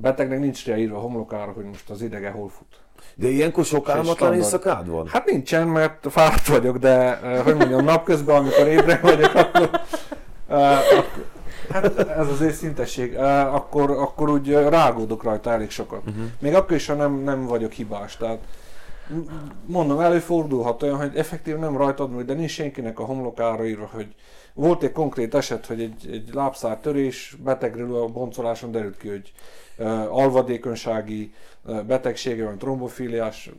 D: betegnek nincs rá írva a homlokára, hogy most az idege hol fut.
B: De ilyenkor sok álmatlan éjszakád van?
D: Hát nincsen, mert fáradt vagyok, de eh, hogy mondjam, napközben, amikor ébre vagyok, akkor, uh, hát ez az őszintesség, akkor, akkor úgy rágódok rajta elég sokat. Uh-huh. Még akkor is, ha nem, nem vagyok hibás. Tehát mondom, előfordulhat olyan, hogy effektív nem rajtad múlik, de nincs senkinek a homlokára írva, hogy volt egy konkrét eset, hogy egy, egy lábszártörés, betegről a boncoláson derült ki, hogy uh, alvadékonysági uh, betegsége van, trombofiliás,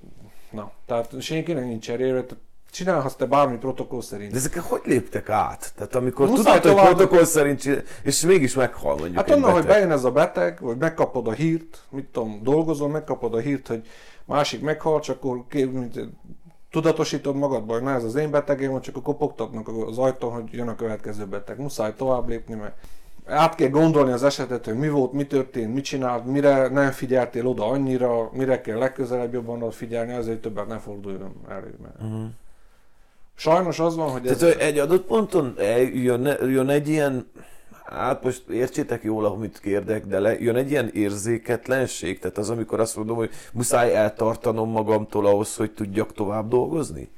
D: na, tehát senkinek nincs cserélve, csinálhatsz te bármi protokoll szerint.
B: De ezeket hogy léptek át? Tehát amikor
D: Muszáj
B: tudod, hogy
D: tovább-
B: protokoll szerint csinál, és mégis meghal mondjuk
D: Hát onnan, hogy bejön ez a beteg, vagy megkapod a hírt, mit tudom, dolgozol, megkapod a hírt, hogy másik meghal, csak akkor mint, tudatosítod magadba, hogy na ez az én betegem, csak akkor kopogtatnak az ajtón, hogy jön a következő beteg. Muszáj tovább lépni, mert át kell gondolni az esetet, hogy mi volt, mi történt, mit csinált, mire nem figyeltél oda annyira, mire kell legközelebb jobban figyelni, azért többet ne forduljon elő. Mert...
B: Mhm.
D: Sajnos az van, hogy ez...
B: Tehát egy adott ponton jön, jön egy ilyen, hát most értsétek jól, amit kérdek, de le, jön egy ilyen érzéketlenség, tehát az, amikor azt mondom, hogy muszáj eltartanom magamtól ahhoz, hogy tudjak tovább dolgozni?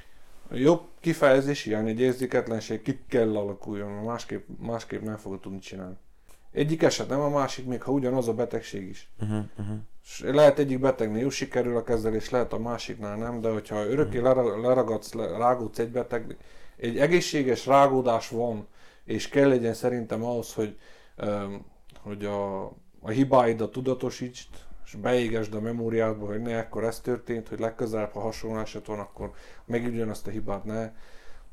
D: Jobb kifejezés ilyen, egy érzéketlenség ki kell alakuljon, másképp, másképp nem fogod tudni csinálni. Egyik eset nem a másik, még ha ugyanaz a betegség is.
B: Uh-huh, uh-huh.
D: Lehet egyik betegnél jó sikerül a kezelés, lehet a másiknál nem, de hogyha örökké lera- leragadsz, le- rágódsz egy beteg, egy egészséges rágódás van, és kell legyen szerintem ahhoz, hogy, hogy a, a hibáidat tudatosítsd, és beégesd a memóriádba, hogy ne, akkor ez történt, hogy legközelebb, ha hasonló eset van, akkor megüljön azt a hibát, ne.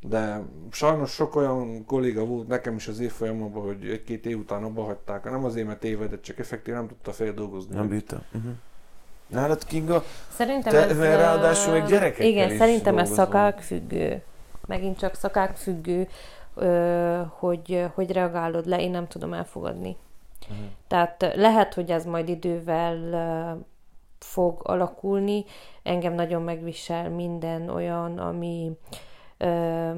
D: De sajnos sok olyan kolléga volt nekem is az évfolyamban, hogy egy-két év után abba hagyták, nem azért, mert tévedett, csak effektív nem tudta feldolgozni.
B: Nem bírta. Uh-huh. Nálad Kinga,
C: Szerintem
B: Te-
C: ez...
B: mert ráadásul még gyerekekkel
C: Igen,
B: is
C: szerintem ez
B: dolgozol.
C: szakák függő. Megint csak szakák függő, hogy, hogy reagálod le, én nem tudom elfogadni.
B: Mhm.
C: Tehát lehet, hogy ez majd idővel fog alakulni. Engem nagyon megvisel minden olyan, ami ö,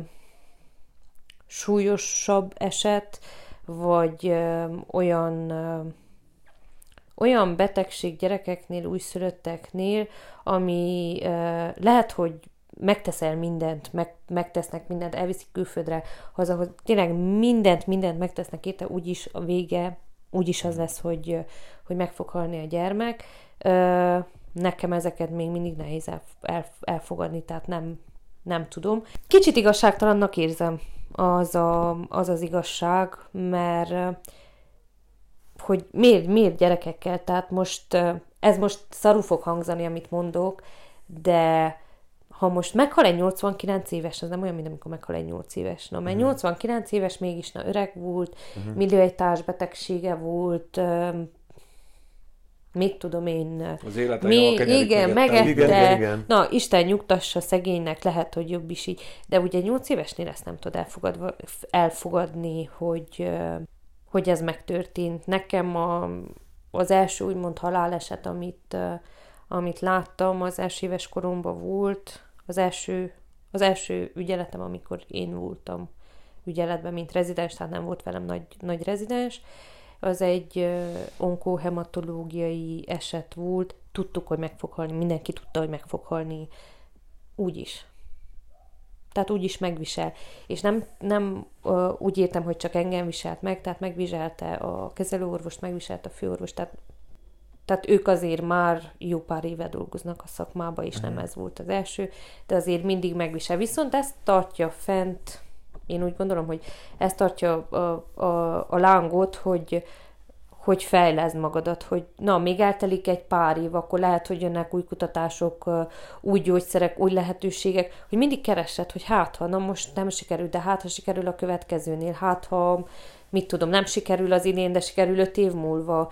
C: súlyosabb eset, vagy ö, olyan ö, olyan betegség gyerekeknél, újszülötteknél, ami ö, lehet, hogy megteszel mindent, meg, megtesznek mindent, elviszik külföldre, haza, hogy tényleg mindent, mindent megtesznek érte, úgyis a vége, úgyis az lesz, hogy, hogy meg fog halni a gyermek. Ö, nekem ezeket még mindig nehéz el, elfogadni, tehát nem, nem tudom. Kicsit igazságtalannak érzem az a, az, az igazság, mert ö, hogy miért, miért gyerekekkel, tehát most ö, ez most szarú fog hangzani, amit mondok, de ha most meghal egy 89 éves, az nem olyan, mint amikor meghal egy 8 éves. Na, mert 89 éves mégis na, öreg volt, uh-huh. millió egy társbetegsége volt, ö, mit tudom én,
D: Az élete
C: mi, igen,
D: mögötte.
C: megette.
B: Igen, igen, igen.
C: Na, Isten nyugtassa szegénynek, lehet, hogy jobb is így. De ugye 8 évesnél ezt nem tud elfogadva, elfogadni, hogy, hogy ez megtörtént. Nekem a, az első úgymond haláleset, amit, amit láttam, az első éves koromban volt, az első, az első ügyeletem, amikor én voltam ügyeletben, mint rezidens, tehát nem volt velem nagy, nagy rezidens, az egy onkohematológiai eset volt, tudtuk, hogy meg fog halni, mindenki tudta, hogy meg fog halni, úgy is. Tehát úgy is megvisel. És nem, nem úgy értem, hogy csak engem viselt meg, tehát megviselte a kezelőorvost, megviselte a főorvost, tehát tehát ők azért már jó pár éve dolgoznak a szakmába, és nem ez volt az első, de azért mindig megvisel. Viszont ezt tartja fent, én úgy gondolom, hogy ez tartja a, a, a lángot, hogy, hogy fejleszd magadat, hogy na, még eltelik egy pár év, akkor lehet, hogy jönnek új kutatások, új gyógyszerek, új lehetőségek, hogy mindig keresed, hogy hát, ha na most nem sikerül, de hát, ha sikerül a következőnél, hát, ha mit tudom, nem sikerül az idén, de sikerül öt év múlva.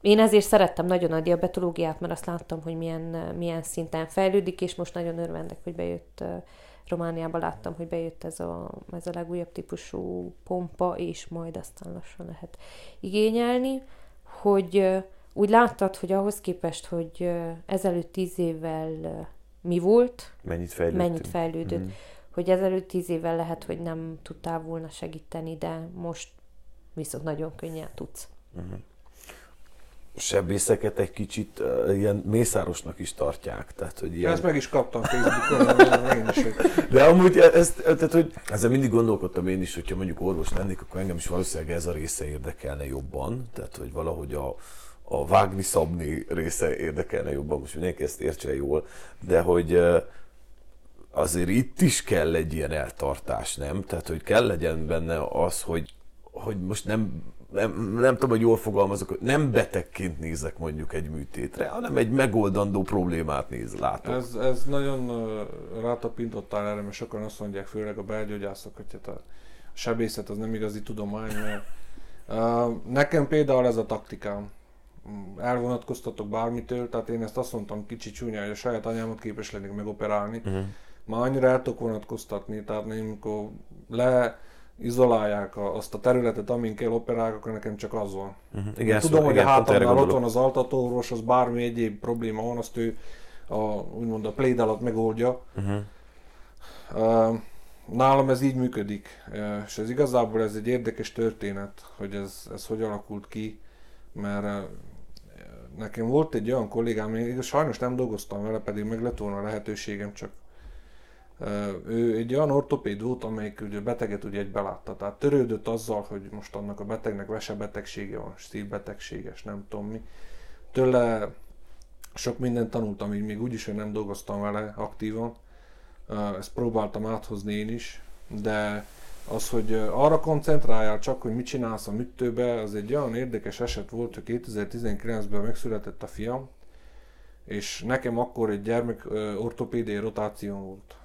C: Én ezért szerettem nagyon a diabetológiát, mert azt láttam, hogy milyen, milyen szinten fejlődik, és most nagyon örvendek, hogy bejött ö, Romániába láttam, hogy bejött ez a, ez a legújabb típusú pompa, és majd aztán lassan lehet igényelni, hogy úgy láttad, hogy ahhoz képest, hogy ezelőtt tíz évvel mi volt,
B: mennyit fejlődtünk?
C: mennyit fejlődött,
B: Mhm.
C: hogy ezelőtt tíz évvel lehet, hogy nem tudtál volna segíteni, de most viszont nagyon könnyen tudsz.
B: Sebészeket egy kicsit uh, ilyen mészárosnak is tartják. Tehát, hogy ilyen...
D: Ezt meg is kaptam Facebookon, én is,
B: De amúgy ezt, tehát, hogy ezzel mindig gondolkodtam én is, hogyha mondjuk orvos lennék, akkor engem is valószínűleg ez a része érdekelne jobban. Tehát, hogy valahogy a, a vágni, szabni része érdekelne jobban, most mindenki ezt értse jól, de hogy, azért itt is kell egy ilyen eltartás, nem? Tehát, hogy kell legyen benne az, hogy, hogy most nem, nem, nem tudom, hogy jól fogalmazok, nem betegként nézek mondjuk egy műtétre, hanem egy megoldandó problémát néz, látok.
D: Ez, ez nagyon uh, rátapintottál erre, mert sokan azt mondják, főleg a belgyógyászok, hogy hát a sebészet az nem igazi tudomány, mert uh, nekem például ez a taktikám. Elvonatkoztatok bármitől, tehát én ezt azt mondtam kicsi csúnya, hogy a saját anyámat képes lennék megoperálni. Uh-huh. Már annyira el tudok vonatkoztatni, tehát amikor le izolálják a, azt a területet, amin kell operálni, akkor nekem csak az van. Uh-huh. Igen, Tudom, hogy igen, a hátamnál ott van az altatóorvos, az bármi egyéb probléma van, azt ő a, úgymond a pléd alatt megoldja. Uh-huh. Uh, nálam ez így működik, uh, és ez igazából ez egy érdekes történet, hogy ez, ez hogy alakult ki, mert uh, nekem volt egy olyan kollégám, én sajnos nem dolgoztam vele, pedig meg lett volna a lehetőségem, csak ő egy olyan ortopéd volt, amelyik ugye beteget ugye egy belátta. Tehát törődött azzal, hogy most annak a betegnek vesebetegsége van, szívbetegséges, nem tudom mi. Tőle sok mindent tanultam, így még úgyis, hogy nem dolgoztam vele aktívan. Ezt próbáltam áthozni én is, de az, hogy arra koncentráljál csak, hogy mit csinálsz a műtőbe, az egy olyan érdekes eset volt, hogy 2019-ben megszületett a fiam, és nekem akkor egy gyermek ortopédiai rotáció volt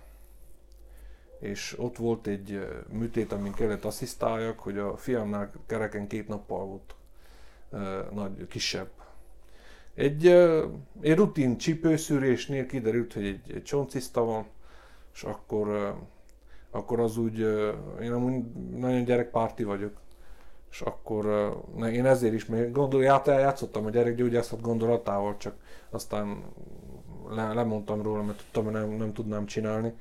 D: és ott volt egy műtét, amin kellett asszisztáljak, hogy a fiamnál kereken két nappal volt nagy, kisebb. Egy, egy rutin csípőszűrésnél kiderült, hogy egy, egy van, és akkor, akkor az úgy, én amúgy nagyon gyerekpárti vagyok, és akkor én ezért is, mert gondolját eljátszottam a gyerekgyógyászat gondolatával, csak aztán le, lemondtam róla, mert tudtam, hogy nem, nem tudnám csinálni.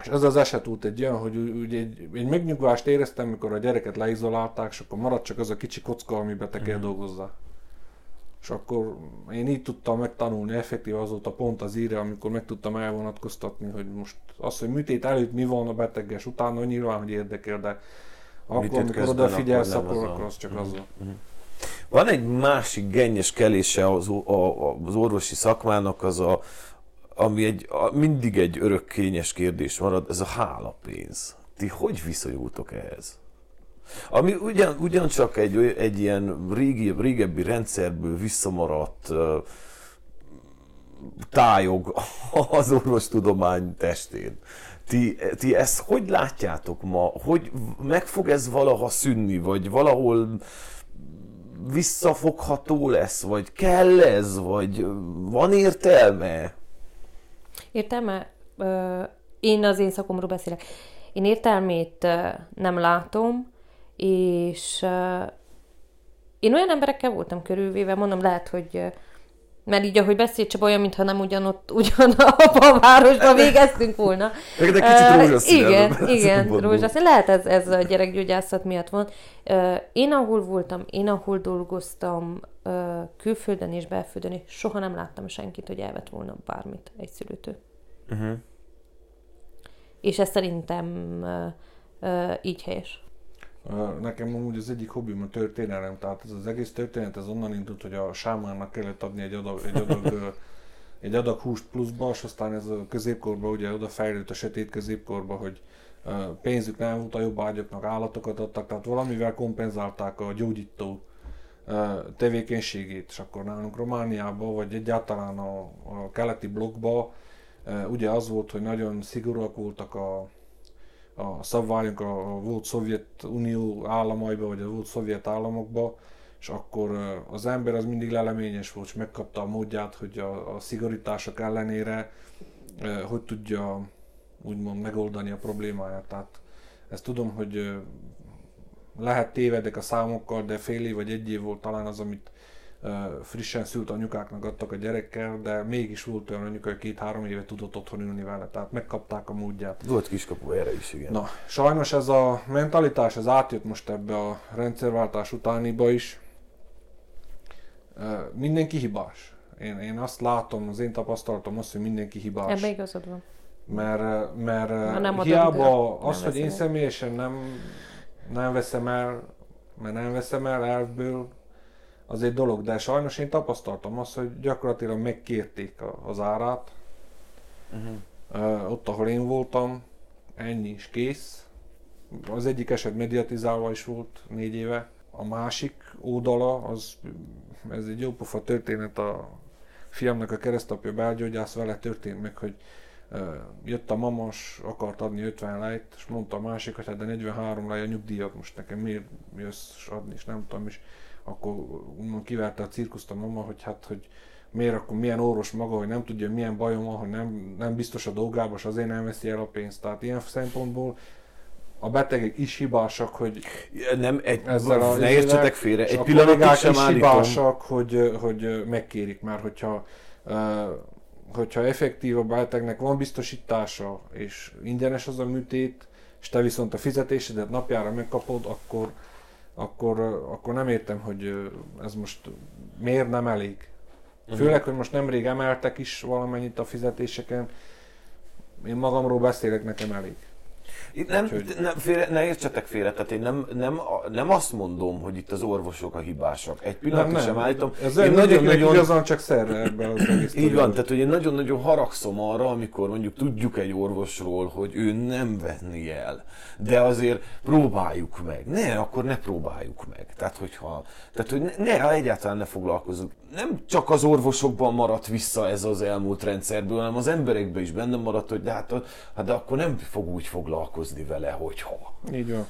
D: És ez az eset út egy olyan, hogy úgy egy, egy megnyugvást éreztem, mikor a gyereket leizolálták, és akkor maradt csak az a kicsi kocka, amiben te kell mm. dolgozzá. És akkor én így tudtam megtanulni effektív azóta pont az íre, amikor meg tudtam elvonatkoztatni, hogy most az, hogy műtét előtt mi van a beteges, utána nyilván, hogy érdekel, de akkor, amikor odafigyelsz, akkor, akkor, akkor az csak az van. Mm.
B: Van egy másik gennyes kelése az, az orvosi szakmának, az a, ami egy, mindig egy örökkényes kérdés marad, ez a hálapénz. Ti hogy viszonyultok ehhez? Ami ugyan, ugyancsak egy, egy ilyen régi, régebbi rendszerből visszamaradt tájog az orvostudomány testén. Ti, ti ezt hogy látjátok ma? Hogy meg fog ez valaha szűnni, vagy valahol visszafogható lesz, vagy kell ez, vagy van értelme?
C: Értelme? Én az én szakomról beszélek. Én értelmét nem látom, és én olyan emberekkel voltam körülvéve, mondom, lehet, hogy mert így, ahogy beszél, csak olyan, mintha nem ugyanott, ugyanabban a városban végeztünk volna.
B: De kicsit rózsaszín.
C: Igen, igen, rózsaszín. Lehet ez, ez a gyerekgyógyászat miatt van. Én ahol voltam, én ahol dolgoztam, külföldön és belföldön, és soha nem láttam senkit, hogy elvett volna bármit egy szülőtől. Uh-huh. És ez szerintem így helyes.
D: Nekem amúgy az egyik hobbim a történelem, tehát ez az egész történet ez onnan indult, hogy a sámánnak kellett adni egy adag, egy adag, egy adag húst pluszba, és aztán ez a középkorban ugye oda fejlődött a sötét középkorba, hogy pénzük nem volt, a jobb ágyaknak állatokat adtak, tehát valamivel kompenzálták a gyógyító tevékenységét, és akkor nálunk Romániában, vagy egyáltalán a, a keleti blokkban ugye az volt, hogy nagyon szigorúak voltak a, a szabványok a volt Szovjetunió államaiba, vagy a volt szovjet államokba, és akkor az ember az mindig leleményes volt, és megkapta a módját, hogy a, a szigorítások ellenére hogy tudja úgymond megoldani a problémáját. Tehát ezt tudom, hogy lehet tévedek a számokkal, de fél év vagy egy év volt talán az, amit frissen szült anyukáknak adtak a gyerekkel, de mégis volt olyan anyuka, hogy két-három éve tudott otthon ülni vele, tehát megkapták a módját.
B: Volt kiskapu erre is, igen.
D: Na, sajnos ez a mentalitás, ez átjött most ebbe a rendszerváltás utániba is. Mindenki hibás. Én, én azt látom, az én tapasztalatom az, hogy mindenki hibás.
C: Ebben igazad van.
D: Mert, mert nem hiába az, nem hogy én személyesen nem, nem veszem el, mert nem veszem el elvből, az egy dolog, de sajnos én tapasztaltam azt, hogy gyakorlatilag megkérték az árát, Uh, ott, ahol én voltam, ennyi is kész. Az egyik eset mediatizálva is volt négy éve. A másik oldala, az, ez egy jópofa történet, a fiamnak a keresztapja belgyógyász vele történt meg, hogy jött a mamas, akart adni 50 lejt, és mondta a másik, hogy hát de 43 lej a nyugdíjat most nekem miért jössz adni, és nem tudom, és akkor kiverte a cirkuszt a mama, hogy hát, hogy miért akkor milyen orvos maga, hogy nem tudja, milyen bajom van, hogy nem, nem biztos a dolgába, és azért nem veszi el a pénzt. Tehát ilyen szempontból a betegek is hibásak, hogy
B: nem, egy, ezzel a, ne értsetek félre, egy
D: pillanatig sem is állítom. hibásak, hogy, hogy megkérik már, hogyha hogyha effektív a betegnek van biztosítása, és ingyenes az a műtét, és te viszont a fizetésedet napjára megkapod, akkor, akkor, akkor nem értem, hogy ez most miért nem elég. Főleg, hogy most nemrég emeltek is valamennyit a fizetéseken. Én magamról beszélek, nekem elég.
B: Itt nem, Úgyhogy... nem félre, ne értsetek félre, tehát én nem, nem, nem azt mondom, hogy itt az orvosok a hibásak. Egy pillanatot sem állítom.
D: Ez én nagyon, nagyon, igazán csak szerre ebben az egész.
B: Így van, tehát hogy én nagyon-nagyon haragszom arra, amikor mondjuk tudjuk egy orvosról, hogy ő nem venni el. De azért próbáljuk meg. Ne, akkor ne próbáljuk meg. Tehát, hogyha, tehát hogy ne, ne egyáltalán ne foglalkozunk. Nem csak az orvosokban maradt vissza ez az elmúlt rendszerből, hanem az emberekben is benne maradt, hogy de hát, hát de akkor nem fog úgy foglalkozni foglalkozni vele, hogyha.
D: Így van.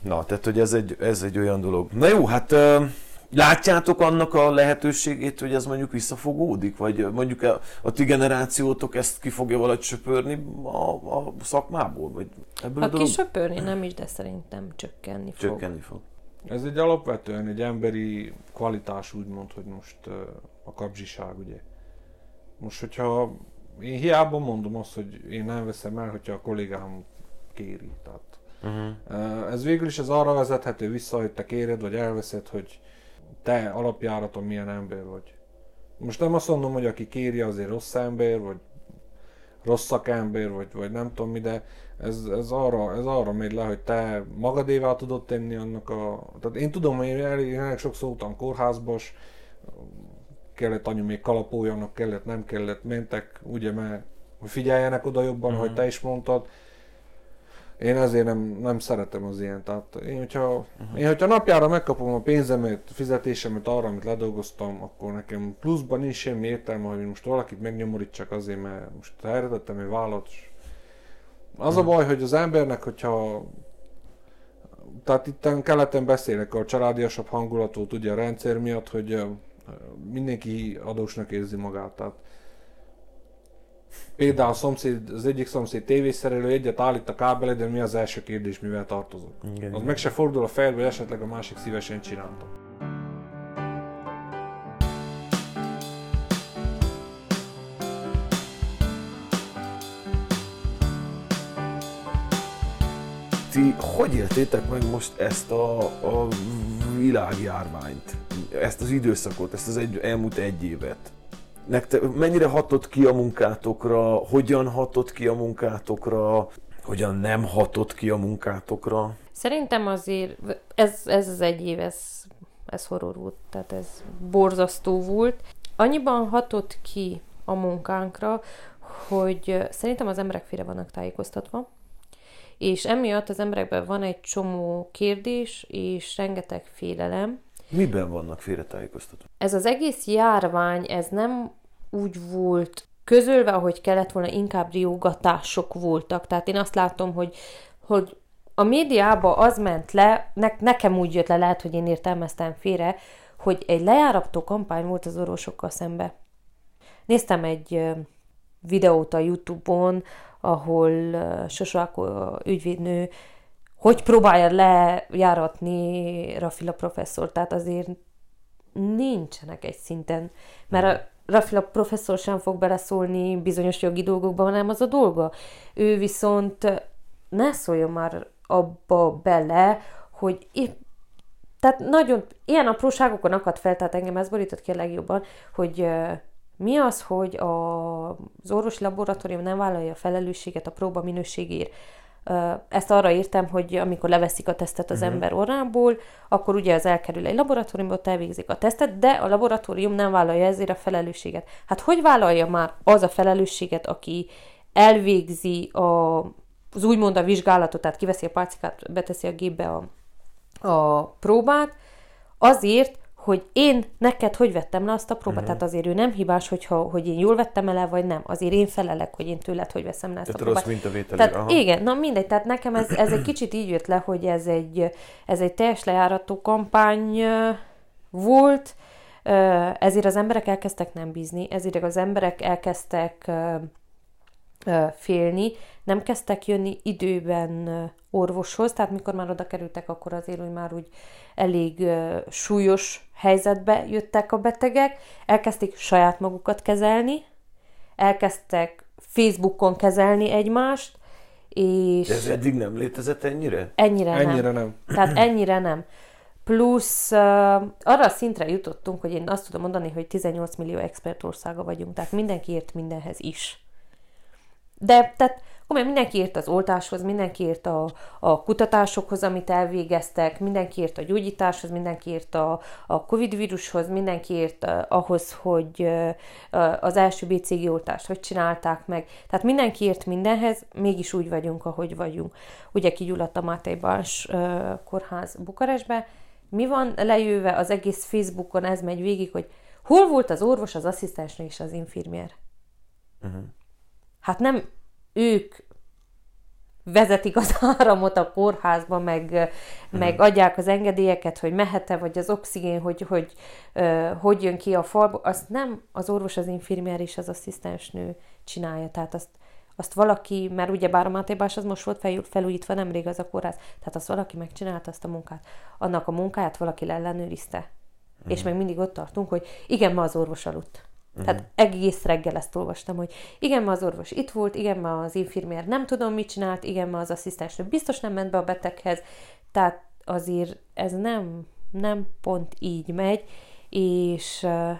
B: Na, tehát, hogy ez egy, ez egy olyan dolog. Na jó, hát látjátok annak a lehetőségét, hogy ez mondjuk visszafogódik? Vagy mondjuk a, a ti generációtok ezt ki fogja valahogy söpörni a, a szakmából? Vagy
C: ebből ha kisöpörni nem is, de szerintem csökkenni
B: fog. Csökkenni fog.
D: Ez egy alapvetően egy emberi kvalitás, úgymond, hogy most a kapzsiság, ugye. Most, hogyha én hiába mondom azt, hogy én nem veszem el, hogyha a kollégám kéri. Tehát, uh-huh. Ez végül is ez arra vezethető vissza, hogy te kéred, vagy elveszed, hogy te alapjáraton milyen ember vagy. Most nem azt mondom, hogy aki kéri azért rossz ember, vagy rossz szakember, vagy, vagy nem tudom mi, de ez, ez, arra, ez arra megy le, hogy te magadévá tudod tenni annak a... Tehát én tudom, hogy én elég, elég sok voltam kórházba, kellett anyu még kalapoljanak, kellett, nem kellett, mentek, ugye, mert figyeljenek oda jobban, uh-huh. hogy te is mondtad. Én ezért nem, nem szeretem az ilyen. Tehát én hogyha, uh-huh. én, hogyha napjára megkapom a pénzemet, fizetésemet arra, amit ledolgoztam, akkor nekem pluszban nincs semmi értelme, hogy most valakit megnyomorítsak azért, mert most elredettem egy vállat. Az uh-huh. a baj, hogy az embernek, hogyha tehát itt keleten beszélek a családiasabb hangulatú, ugye a rendszer miatt, hogy mindenki adósnak érzi magát. Tehát Például szomszéd, az egyik szomszéd tévészerelő egyet állít a kábele, de mi az első kérdés, mivel tartozok? Igen, az igen. meg se fordul a fejbe, hogy esetleg a másik szívesen csinálta.
B: Ti hogy éltétek meg most ezt a, a világjárványt? ezt az időszakot, ezt az egy, elmúlt egy évet. Nektek, mennyire hatott ki a munkátokra, hogyan hatott ki a munkátokra, hogyan nem hatott ki a munkátokra?
C: Szerintem azért ez, ez az egy év, ez, ez horror volt, tehát ez borzasztó volt. Annyiban hatott ki a munkánkra, hogy szerintem az emberek félre vannak tájékoztatva, és emiatt az emberekben van egy csomó kérdés és rengeteg félelem,
B: Miben vannak félretájékoztatva?
C: Ez az egész járvány, ez nem úgy volt közölve, ahogy kellett volna, inkább riogatások voltak. Tehát én azt látom, hogy, hogy a médiába az ment le, ne, nekem úgy jött le, lehet, hogy én értelmeztem félre, hogy egy lejárató kampány volt az orvosokkal szembe. Néztem egy videót a Youtube-on, ahol Sosoáko ügyvédnő hogy próbálja lejáratni Rafila professzor, tehát azért nincsenek egy szinten, mert a Rafila professzor sem fog beleszólni bizonyos jogi dolgokba, hanem az a dolga. Ő viszont ne szóljon már abba bele, hogy épp tehát nagyon, ilyen apróságokon akadt fel, tehát engem ez borított ki a legjobban, hogy mi az, hogy a, az orvosi laboratórium nem vállalja a felelősséget a próba minőségért ezt arra értem, hogy amikor leveszik a tesztet az uh-huh. ember orrából, akkor ugye az elkerül egy laboratóriumba, ott elvégzik a tesztet, de a laboratórium nem vállalja ezért a felelősséget. Hát hogy vállalja már az a felelősséget, aki elvégzi a, az úgymond a vizsgálatot, tehát kiveszi a pálcikát, beteszi a gépbe a, a próbát, azért, hogy én neked hogy vettem le azt a próbát. Uh-huh. Tehát azért ő nem hibás, hogyha, hogy én jól vettem el, vagy nem. Azért én felelek, hogy én tőled hogy veszem le ezt
B: Tehát
C: a próbát.
B: rossz mintavételére,
C: Tehát
B: aha.
C: igen, na mindegy, tehát nekem ez, ez egy kicsit így jött le, hogy ez egy, ez egy teljes lejárató kampány volt, ezért az emberek elkezdtek nem bízni, ezért az emberek elkezdtek félni, nem kezdtek jönni időben orvoshoz, tehát mikor már oda kerültek, akkor azért úgy már úgy elég súlyos helyzetbe jöttek a betegek, elkezdték saját magukat kezelni, elkezdtek Facebookon kezelni egymást, és
B: De ez eddig nem létezett ennyire?
C: ennyire,
D: Ennyire
C: nem.
D: nem.
C: Tehát ennyire nem. Plusz uh, arra a szintre jutottunk, hogy én azt tudom mondani, hogy 18 millió expert országa vagyunk, tehát mindenki ért mindenhez is. De tehát komolyan mindenki ért az oltáshoz, mindenki ért a, a kutatásokhoz, amit elvégeztek, mindenki ért a gyógyításhoz, mindenki ért a, a Covid vírushoz, mindenki ért uh, ahhoz, hogy uh, uh, az első BCG oltást hogy csinálták meg. Tehát mindenki ért mindenhez, mégis úgy vagyunk, ahogy vagyunk. Ugye kigyulladt a Máté Bals uh, kórház Bukarestbe, mi van lejöve az egész Facebookon, ez megy végig, hogy hol volt az orvos, az asszisztensnő és az infirmier?
B: Uh-huh.
C: Hát nem ők vezetik az áramot a kórházba, meg, meg adják az engedélyeket, hogy mehet-e, vagy az oxigén, hogy hogy, ö, hogy jön ki a falból, azt nem az orvos, az infirmier és az asszisztensnő csinálja. Tehát azt, azt valaki, mert ugye bár a Máté Bás az most volt fel, felújítva nemrég az a kórház, tehát azt valaki megcsinálta azt a munkát. Annak a munkáját valaki ellenőrizte. Mm. És meg mindig ott tartunk, hogy igen, ma az orvos aludt. Uh-huh. Tehát egész reggel ezt olvastam, hogy igen, ma az orvos itt volt, igen, ma az infirmier nem tudom, mit csinált, igen, ma az asszisztensnő biztos nem ment be a beteghez, tehát azért ez nem, nem pont így megy, és uh,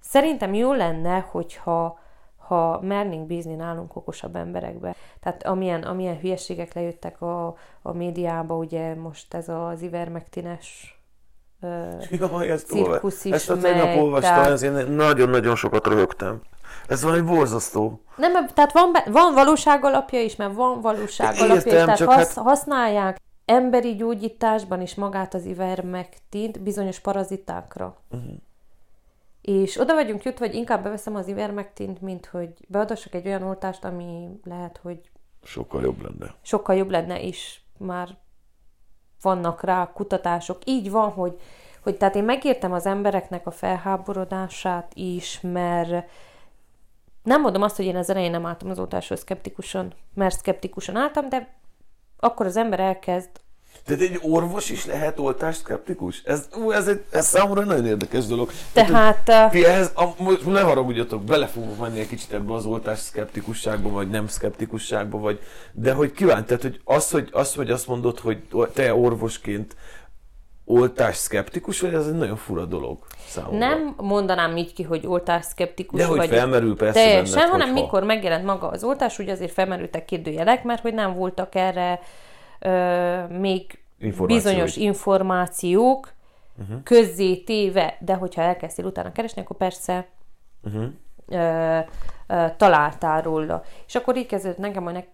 C: szerintem jó lenne, hogyha ha mernénk bízni nálunk okosabb emberekbe. Tehát amilyen, amilyen hülyeségek lejöttek a, a médiába, ugye most ez az ivermektines
B: Jaj, ezt,
C: cirkusz is
B: ezt a tegnap olvastam,
C: tehát-
B: ezért nagyon-nagyon sokat röhögtem. Ez valami borzasztó.
C: Nem, tehát van, be, van valóság alapja is, mert van valóság
B: Értem,
C: alapja is, tehát
B: csak
C: hasz,
B: hát-
C: használják emberi gyógyításban is magát az ivermektint bizonyos parazitákra. Uh-huh. És oda vagyunk jutva, hogy inkább beveszem az ivermektint, mint hogy beadassak egy olyan oltást, ami lehet, hogy
B: Sokkal jobb lenne.
C: sokkal jobb lenne, és már vannak rá kutatások. Így van, hogy, hogy tehát én megértem az embereknek a felháborodását is, mert nem mondom azt, hogy én az elején nem álltam az oltáshoz szkeptikusan, mert szkeptikusan álltam, de akkor az ember elkezd
B: Tehát egy orvos is lehet oltást szkeptikus? Ez, ú, ez, egy, ez számomra nagyon érdekes dolog.
C: Tehát, uh,
B: Ti ehhez, a, most ne haragudjatok, bele fogok menni egy kicsit ebbe az oltás szkeptikusságba, vagy nem szkeptikusságba, vagy, de hogy kívánt, tehát hogy az, hogy, az, hogy azt mondod, hogy te orvosként oltás szkeptikus vagy, ez egy nagyon fura dolog számomra.
C: nem mondanám így ki, hogy oltás szkeptikus
B: De hogy
C: vagy.
B: felmerül persze
C: Teljesen,
B: benned,
C: hanem
B: hogyha-
C: mikor megjelent maga az oltás, ugye azért felmerültek kérdőjelek, mert hogy nem voltak erre még
B: Információi.
C: bizonyos információk uh-huh. közzé téve, de hogyha elkezdtél utána keresni, akkor persze
B: Uh-huh.
C: ö, ö, találtál róla. És akkor így kezdődött nekem, hogy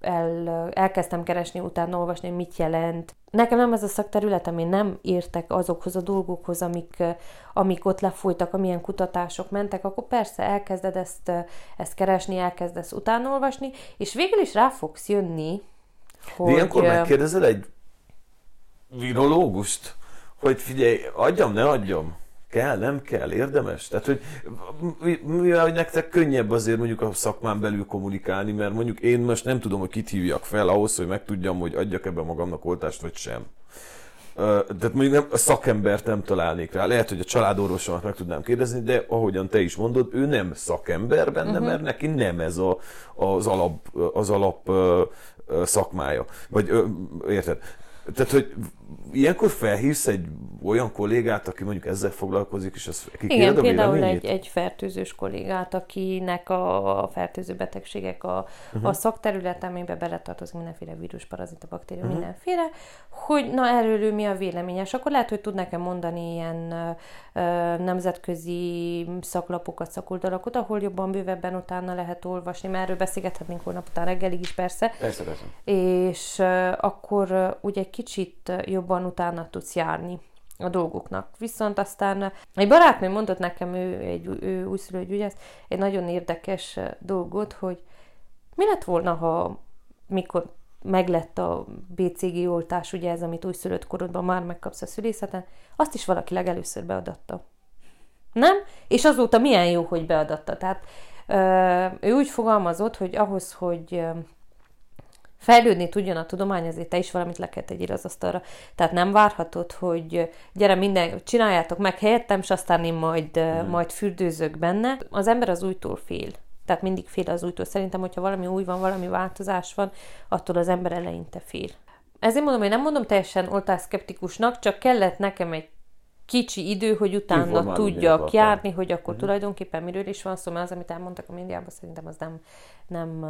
C: el, elkezdtem keresni, utána olvasni, mit jelent. Nekem nem ez a szakterületem, én nem értek azokhoz a dolgokhoz, amik, amik ott lefolytak, amilyen kutatások mentek, akkor persze elkezded ezt, ezt keresni, elkezdesz utána olvasni, és végül is rá fogsz jönni, hogy...
B: De ilyenkor megkérdezel egy virológust, hogy figyelj, adjam, ne adjam. Kell, nem kell, érdemes? Tehát, hogy mi- mivel hogy nektek könnyebb azért mondjuk a szakmán belül kommunikálni, mert mondjuk én most nem tudom, hogy kit hívjak fel ahhoz, hogy megtudjam, hogy adjak ebben magamnak oltást, vagy sem. Tehát mondjuk nem, a szakembert nem találnék rá. Lehet, hogy a családorvosomat meg tudnám kérdezni, de ahogyan te is mondod, ő nem szakember benne, uh-huh. mert neki nem ez a, az alap, az alap szakmája. Vagy érted? Tehát, hogy ilyenkor felhívsz egy olyan kollégát, aki mondjuk ezzel foglalkozik, és ez
C: kikérdez Igen, a például egy, egy fertőzős kollégát, akinek a fertőző betegségek a, uh-huh. a szakterület, amiben beletartozik mindenféle vírus, parazita, baktérium, uh-huh. mindenféle, hogy na erről ő mi a véleményes, akkor lehet, hogy tud nekem mondani ilyen ö, nemzetközi szaklapokat, szakoldalakat, ahol jobban, bővebben utána lehet olvasni, mert erről beszélgethetnénk holnap után reggelig is persze.
B: Persze, persze.
C: És ö, akkor ö, ugye egy kicsit jobban utána tudsz járni a dolgoknak. Viszont aztán egy barátnő mondott nekem, ő egy ő újszülött ügyész, egy nagyon érdekes dolgot, hogy mi lett volna, ha mikor meglett a BCG oltás, ugye ez, amit újszülött korodban már megkapsz a szülészeten, azt is valaki legelőször beadatta. Nem? És azóta milyen jó, hogy beadatta. Tehát ő úgy fogalmazott, hogy ahhoz, hogy fejlődni tudjon a tudomány, azért te is valamit le kell tegyél az asztalra. Tehát nem várhatod, hogy gyere minden, csináljátok meg helyettem, és aztán én majd, mm. majd fürdőzök benne. Az ember az újtól fél. Tehát mindig fél az újtól. Szerintem, hogyha valami új van, valami változás van, attól az ember eleinte fél. Ezért mondom, hogy nem mondom teljesen oltásszkeptikusnak, csak kellett nekem egy kicsi idő, hogy utána tudjak járni, hogy akkor uh-huh. tulajdonképpen miről is van szó, mert az, amit elmondtak a médiában, szerintem az nem, nem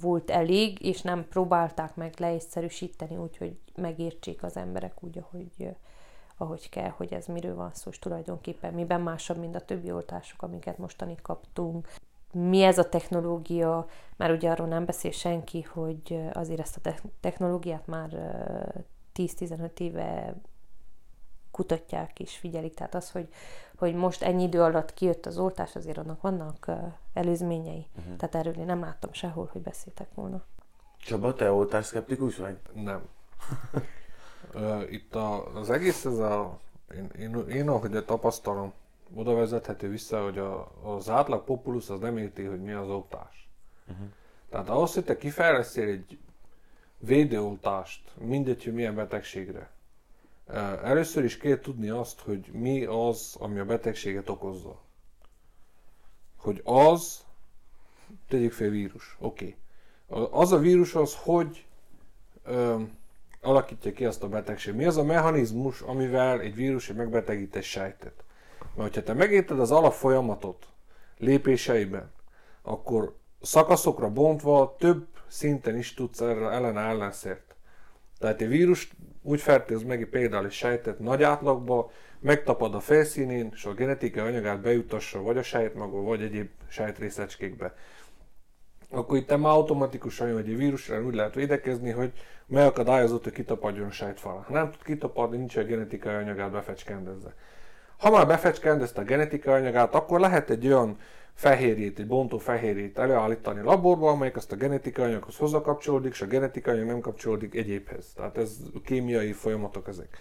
C: volt elég, és nem próbálták meg leegyszerűsíteni úgy, hogy megértsék az emberek úgy, ahogy, ahogy kell, hogy ez miről van szó, és tulajdonképpen miben másabb, mint a többi oltások, amiket mostani kaptunk. Mi ez a technológia, már ugye arról nem beszél senki, hogy azért ezt a technológiát már 10-15 éve kutatják és figyelik. Tehát az, hogy, hogy most ennyi idő alatt kijött az oltás, azért annak vannak előzményei. Uh-huh. Tehát erről én nem láttam sehol, hogy beszéltek volna.
B: Csaba, te szkeptikus vagy?
D: Nem. Itt a, az egész ez a, én, én, én ahogy tapasztalom, oda vezethető vissza, hogy a, az átlag populusz az nem érti, hogy mi az oltás. Uh-huh. Tehát ahhoz, hogy te kifejlesztél egy védőoltást, mindegy, hogy milyen betegségre, Először is kell tudni azt, hogy mi az, ami a betegséget okozza. Hogy az, tegyük fel vírus, oké. Okay. Az a vírus az, hogy ö, alakítja ki azt a betegséget. Mi az a mechanizmus, amivel egy vírus egy megbetegít egy sejtet? Mert ha te megérted az alapfolyamatot lépéseiben, akkor szakaszokra bontva több szinten is tudsz erre ellen ellenszert. Tehát egy vírus úgy fertőz meg például egy sejtet nagy átlagba, megtapad a felszínén, és a genetikai anyagát bejutassa vagy a sejtmagba, vagy egyéb sejtrészecskékbe. Akkor itt már automatikusan jön, hogy egy vírusra úgy lehet védekezni, hogy megakadályozott, hogy kitapadjon a sejtfal. Ha nem tud kitapadni, nincs egy genetikai anyagát befecskendezve. Ha már befecskendezte a genetikai anyagát, akkor lehet egy olyan fehérjét, egy bontó fehérjét előállítani laborban, amelyik azt a genetikai anyaghoz hozzákapcsolódik, és a genetikai anyag nem kapcsolódik egyébhez. Tehát ez kémiai folyamatok ezek.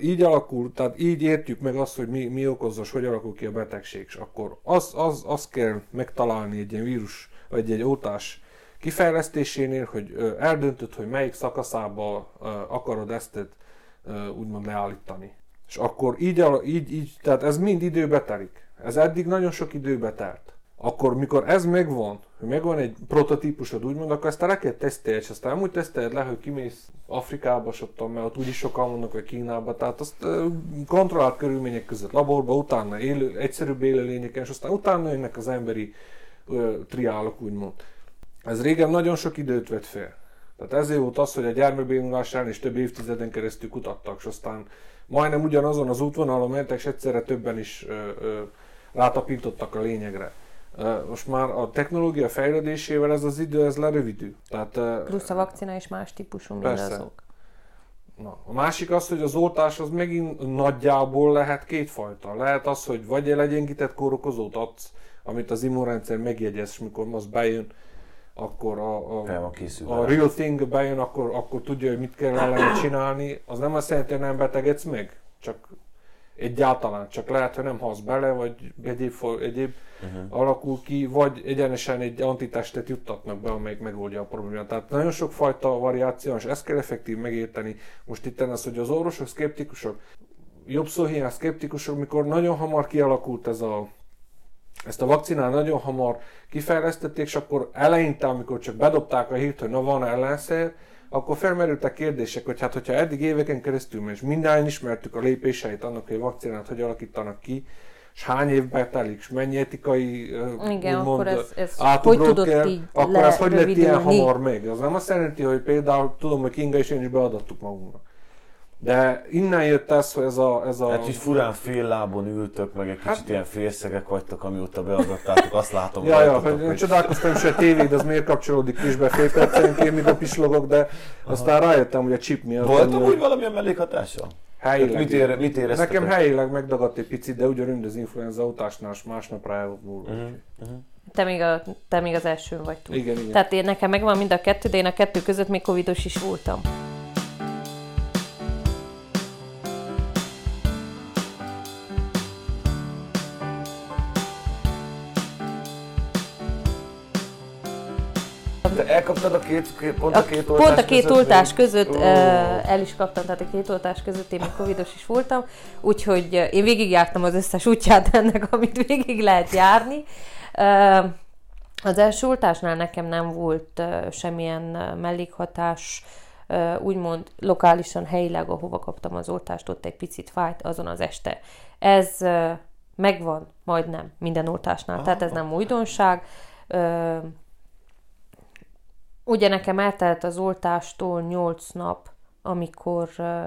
D: így alakul, tehát így értjük meg azt, hogy mi, mi okozza, hogy alakul ki a betegség, és akkor az, az, az kell megtalálni egy ilyen vírus, vagy egy oltás kifejlesztésénél, hogy eldöntöd, hogy melyik szakaszába akarod ezt úgymond leállítani. És akkor így, így, így, tehát ez mind időbe telik. Ez eddig nagyon sok időbe telt. Akkor, mikor ez megvan, hogy megvan egy prototípusod, úgymond, akkor ezt le kell tesztelni, és aztán amúgy teszteled le, hogy kimész Afrikába, ott, mert ott úgyis sokan vannak, vagy Kínába, tehát azt kontrollált körülmények között, laborba, utána élő, egyszerűbb élőlényeken, és aztán utána jönnek az emberi ö, triálok, úgymond. Ez régen nagyon sok időt vett fel. Tehát ezért volt az, hogy a gyermekbénulás ellen is több évtizeden keresztül kutattak, és aztán majdnem ugyanazon az útvonalon mentek, és egyszerre többen is ö, ö, rátapintottak a lényegre. Most már a technológia fejlődésével ez az idő, ez lerövidül.
C: Tehát, Plusz a vakcina is más típusú, mint azok.
D: Na, a másik az, hogy az oltás az megint nagyjából lehet kétfajta. Lehet az, hogy vagy legyengített kórokozót adsz, amit az immunrendszer megjegyez, és mikor az bejön, akkor a, a, a real thing bejön, akkor, akkor tudja, hogy mit kell ellene csinálni. Az nem azt jelenti, hogy nem betegedsz meg, csak egyáltalán, csak lehet, hogy nem hasz bele, vagy egyéb, egyéb uh-huh. alakul ki, vagy egyenesen egy antitestet juttatnak be, amelyik megoldja a problémát. Tehát nagyon sok fajta variáció, és ezt kell effektív megérteni. Most itt az, hogy az orvosok, szkeptikusok, jobb szó hiány szkeptikusok, mikor nagyon hamar kialakult ez a ezt a vakcinát nagyon hamar kifejlesztették, és akkor eleinte, amikor csak bedobták a hírt, hogy na van ellenszer, akkor felmerültek kérdések, hogy hát hogyha eddig éveken keresztül, és minden ismertük a lépéseit annak, hogy a vakcinát hogy alakítanak ki, és hány évbe telik, és mennyi etikai
C: Igen,
D: úgymond,
C: akkor ez, ez hogy tudott
D: kell,
C: így
D: akkor ez hogy lett ilyen hamar még? Az nem azt jelenti, hogy például tudom, hogy Kinga és én is beadattuk magunknak. De innen jött ez, hogy ez a... Ez a
B: Hát így furán fél lábon ültök, meg egy kicsit ilyen félszegek vagytok, amióta beadattátok, azt látom
D: Ja, ja, hogy én csodálkoztam is, hogy a tévéd az miért kapcsolódik kisbe fél percenként, míg a pislogok, de aztán rájöttem, hogy a chip miatt.
B: Volt amúgy valamilyen mellékhatása?
D: helyileg.
B: mit ére- mit éreztetek?
D: Nekem helyileg megdagadt egy picit, de ugyanúgy az influenza utásnál másnap rájövök
C: Te még, a, te még az elsőn vagy túl.
D: Igen, igen.
C: Tehát én nekem megvan mind a kettő, de én a kettő között még covidos is voltam.
B: Te elkaptad a két, két pont a,
C: A,
B: két oltás
C: pont a két
B: között
C: oltás között ö, el is kaptam, tehát a két oltás között én még covidos is voltam, úgyhogy ö, én végigjártam az összes útját ennek, amit végig lehet járni. Ö, Az első oltásnál nekem nem volt semmilyen mellékhatás, úgymond lokálisan, helyileg, ahova kaptam az oltást, ott egy picit fájt azon az este. Ez megvan majdnem minden oltásnál, tehát ez nem újdonság. Ugye nekem eltelt az oltástól 8 nap, amikor ö,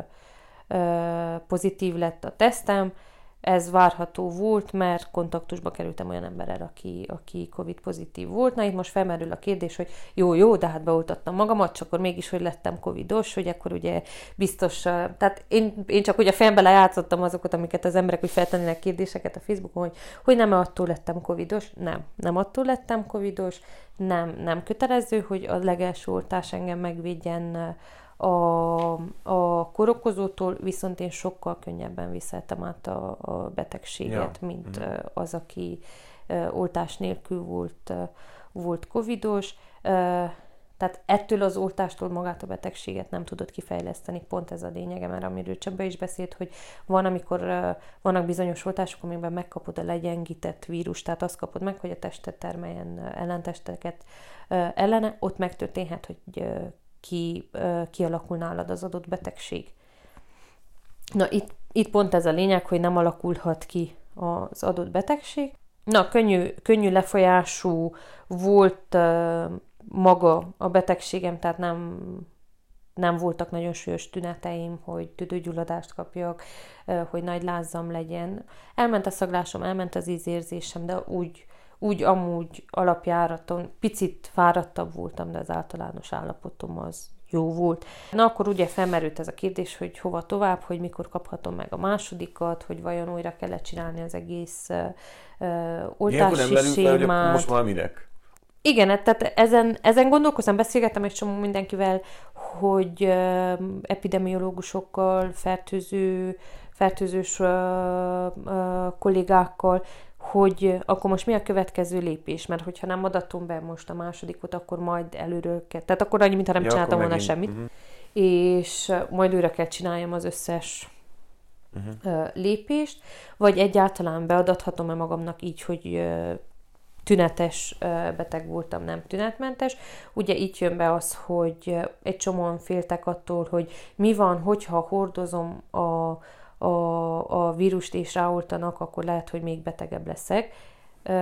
C: ö, pozitív lett a tesztem. Ez várható volt, mert kontaktusba kerültem olyan emberrel, aki, aki COVID pozitív volt. Na itt most felmerül a kérdés, hogy jó, jó, de hát beoltattam magamat, csak akkor mégis, hogy lettem covidos, hogy akkor ugye biztos, ö, tehát én, én csak ugye a fejembe lejátszottam azokat, amiket az emberek úgy feltennének kérdéseket a Facebookon, hogy, hogy nem attól lettem covidos. Nem, nem attól lettem covidos, nem, nem kötelező, hogy a legelső oltás engem megvédjen a, a korokozótól, viszont én sokkal könnyebben viseltem át a, a betegséget,
B: Ja.
C: mint ö, az, aki oltás nélkül volt, volt covidos. Tehát ettől az oltástól magát a betegséget nem tudod kifejleszteni, pont ez a lényege, mert amiről Csaba is beszélt, hogy van, amikor vannak bizonyos oltások, amikben megkapod a legyengített vírus, tehát azt kapod meg, hogy a testet termeljen ellentesteket ellene, ott megtörténhet, hogy ki, kialakul nálad az adott betegség. Na itt, itt pont ez a lényeg, hogy nem alakulhat ki az adott betegség. Na, könnyű, könnyű lefolyású volt maga a betegségem, tehát nem, nem voltak nagyon súlyos tüneteim, hogy tüdőgyulladást kapjak, hogy nagy lázzam legyen. Elment a szaglásom, elment az ízérzésem, de úgy, úgy amúgy alapjáraton picit fáradtabb voltam, de az általános állapotom az jó volt. Na akkor ugye felmerült ez a kérdés, hogy hova tovább, hogy mikor kaphatom meg a másodikat, hogy vajon újra kellett csinálni az egész uh, uh, oltási
B: merült fel,
C: sémát.
B: most már minek?
C: Igen, hát tehát ezen, ezen gondolkoztam, beszélgettem egy csomó mindenkivel, hogy ö, epidemiológusokkal, fertőző, fertőzős ö, ö, kollégákkal, hogy akkor most mi a következő lépés, mert hogyha nem adatom be most a másodikot, akkor majd előről kell. Tehát akkor annyi, mintha nem
B: Ja,
C: csináltam volna
B: megint,
C: semmit.
B: mhm.
C: És majd újra kell csináljam az összes ö, lépést, vagy egyáltalán beadathatom-e magamnak így, hogy tünetes beteg voltam, nem tünetmentes. Ugye itt jön be az, hogy egy csomóan féltek attól, hogy mi van, hogyha hordozom a, a, a vírust és ráoltanak, akkor lehet, hogy még betegebb leszek. Ö,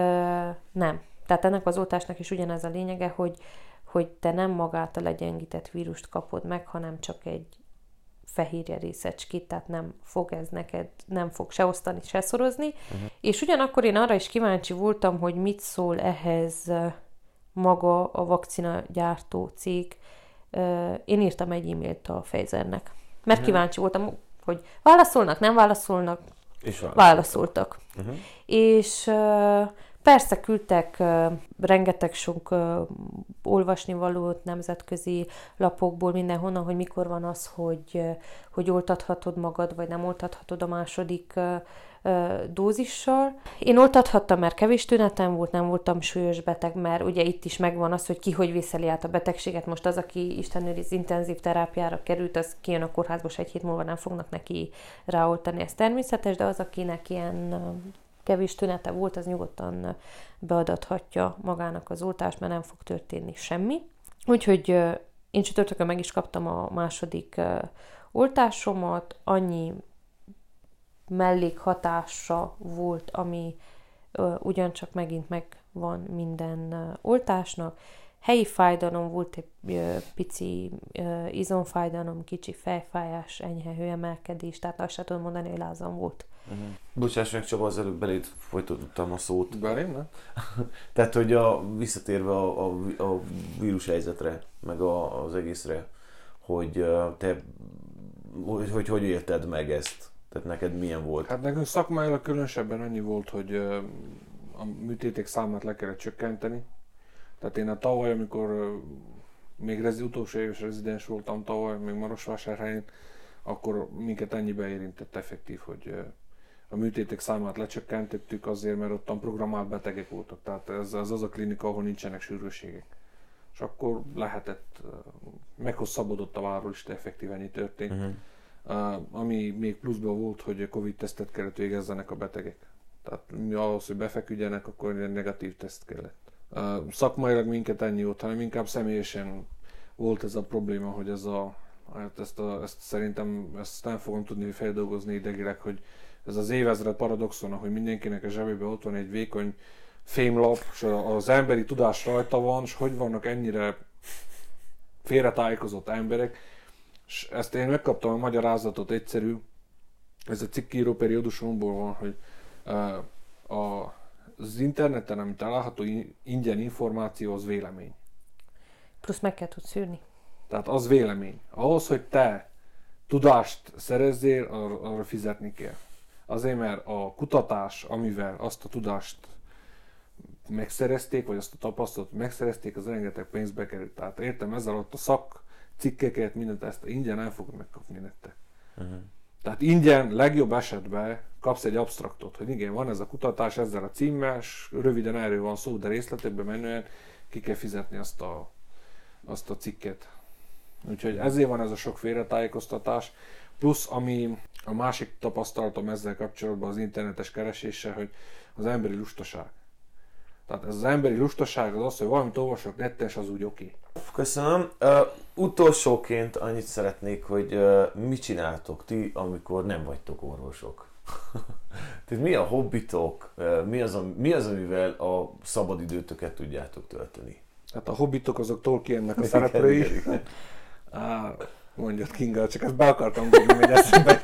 C: nem. Tehát ennek az oltásnak is ugyanez a lényege, hogy, hogy te nem magát a legyengített vírust kapod meg, hanem csak egy fehérje részecskét, tehát nem fog ez neked, nem fog se osztani, se szorozni. Uh-huh. És ugyanakkor én arra is kíváncsi voltam, hogy mit szól ehhez maga a vakcina gyártó cég. Én írtam egy e-mailt a Pfizernek, mert uh-huh. kíváncsi voltam, hogy válaszolnak, nem válaszolnak,
B: És van.
C: válaszoltak.
B: Uh-huh.
C: És ö, persze küldtek rengeteg sok ö, olvasnivalót nemzetközi lapokból, mindenhonnan, hogy mikor van az, hogy, hogy oltathatod magad, vagy nem oltathatod a második dózissal. Én oltathattam, mert kevés tünetem volt, nem voltam súlyos beteg, mert ugye itt is megvan az, hogy ki hogy viszeli át a betegséget. Most az, aki Isten intenzív terápiára került, az kijön a kórházba, és egy hét múlva nem fognak neki ráoltani, ez természetes, de az, akinek ilyen kevés tünete volt, az nyugodtan beadathatja magának az oltást, mert nem fog történni semmi. Úgyhogy én csütörtökön meg is kaptam a második oltásomat, annyi mellékhatása volt, ami ugyancsak megint megvan minden oltásnak. Helyi fájdalom volt egy pici izomfájdalom, kicsi fejfájás, enyhe hőemelkedés, tehát azt sem tudom mondani, hogy lázam volt.
B: Uh-huh. Bocsáss meg Csaba, az előbb beléd folytottam a szót.
D: Belém, ne?
B: Tehát, hogy a, visszatérve a, a, a vírus helyzetre, meg a, az egészre, hogy te hogy, hogy hogy élted meg ezt? Tehát neked milyen volt?
D: Hát nekünk szakmailag különösebben annyi volt, hogy a műtétek számát le kellett csökkenteni. Tehát én a tavaly, amikor még rezi, utolsó éves rezidens voltam tavaly, még Marosvásárhelyen, akkor minket ennyibe érintett effektív, hogy a műtétek számát lecsökkentettük azért, mert ottan programált betegek voltak. Tehát ez, ez az a klinika, ahol nincsenek sűrűségek. És akkor lehetett, meghosszabbodott a várólista, effektív ennyi történt. Uh-huh. Uh, ami még pluszban volt, hogy Covid-tesztet kellett végezzenek a betegek. Tehát mi ahhoz, hogy befeküdjenek, akkor egy negatív teszt kellett. Uh, szakmailag minket ennyi volt, hanem inkább személyesen volt ez a probléma, hogy ez a, hát ezt, a, ezt szerintem ezt nem fogom tudni feldolgozni idegileg, hogy ez az évezred paradoxon, hogy mindenkinek a zsebében ott van egy vékony fémlap, és az emberi tudás rajta van, és hogy vannak ennyire félretájékozott emberek, és ezt én megkaptam a magyarázatot egyszerű, ez a cikkíró periódusomból van, hogy uh, a, az interneten, amit található ingyen információ, az vélemény.
C: Plusz meg kell tudsz szűrni.
D: Tehát az vélemény. Ahhoz, hogy te tudást szerezzél, arra fizetni kell. Azért, mert a kutatás, amivel azt a tudást megszerezték, vagy azt a tapasztalatot megszerezték, az rengeteg pénzbe került. Tehát értem ezzel ott a szak cikkeket, mindent ezt ingyen el fogod megkapni nektek. Uh-huh. Tehát ingyen, legjobb esetben kapsz egy abstraktot, hogy igen, van ez a kutatás ezzel a címmel, és röviden erről van szó, de részletekben menően ki kell fizetni azt a, azt a cikket. Úgyhogy ezért van ez a sok félretájékoztatás. Plusz, ami a másik tapasztalatom ezzel kapcsolatban az internetes kereséssel, hogy az emberi lustaság. Tehát ez az emberi lustaság az az, hogy valamit olvasok netten, az úgy oké. Okay.
B: Köszönöm. Uh, utolsóként annyit szeretnék, hogy uh, mit csináltok ti, amikor nem vagytok orvosok? Tehát mi a hobbitok, uh, mi, az, mi az, amivel a szabadidőtöket tudjátok tölteni?
D: Hát a hobbitok azok Tolkiennek a szereplői. Mondjad Kinga, csak ezt be akartam dobni, hogy eszembe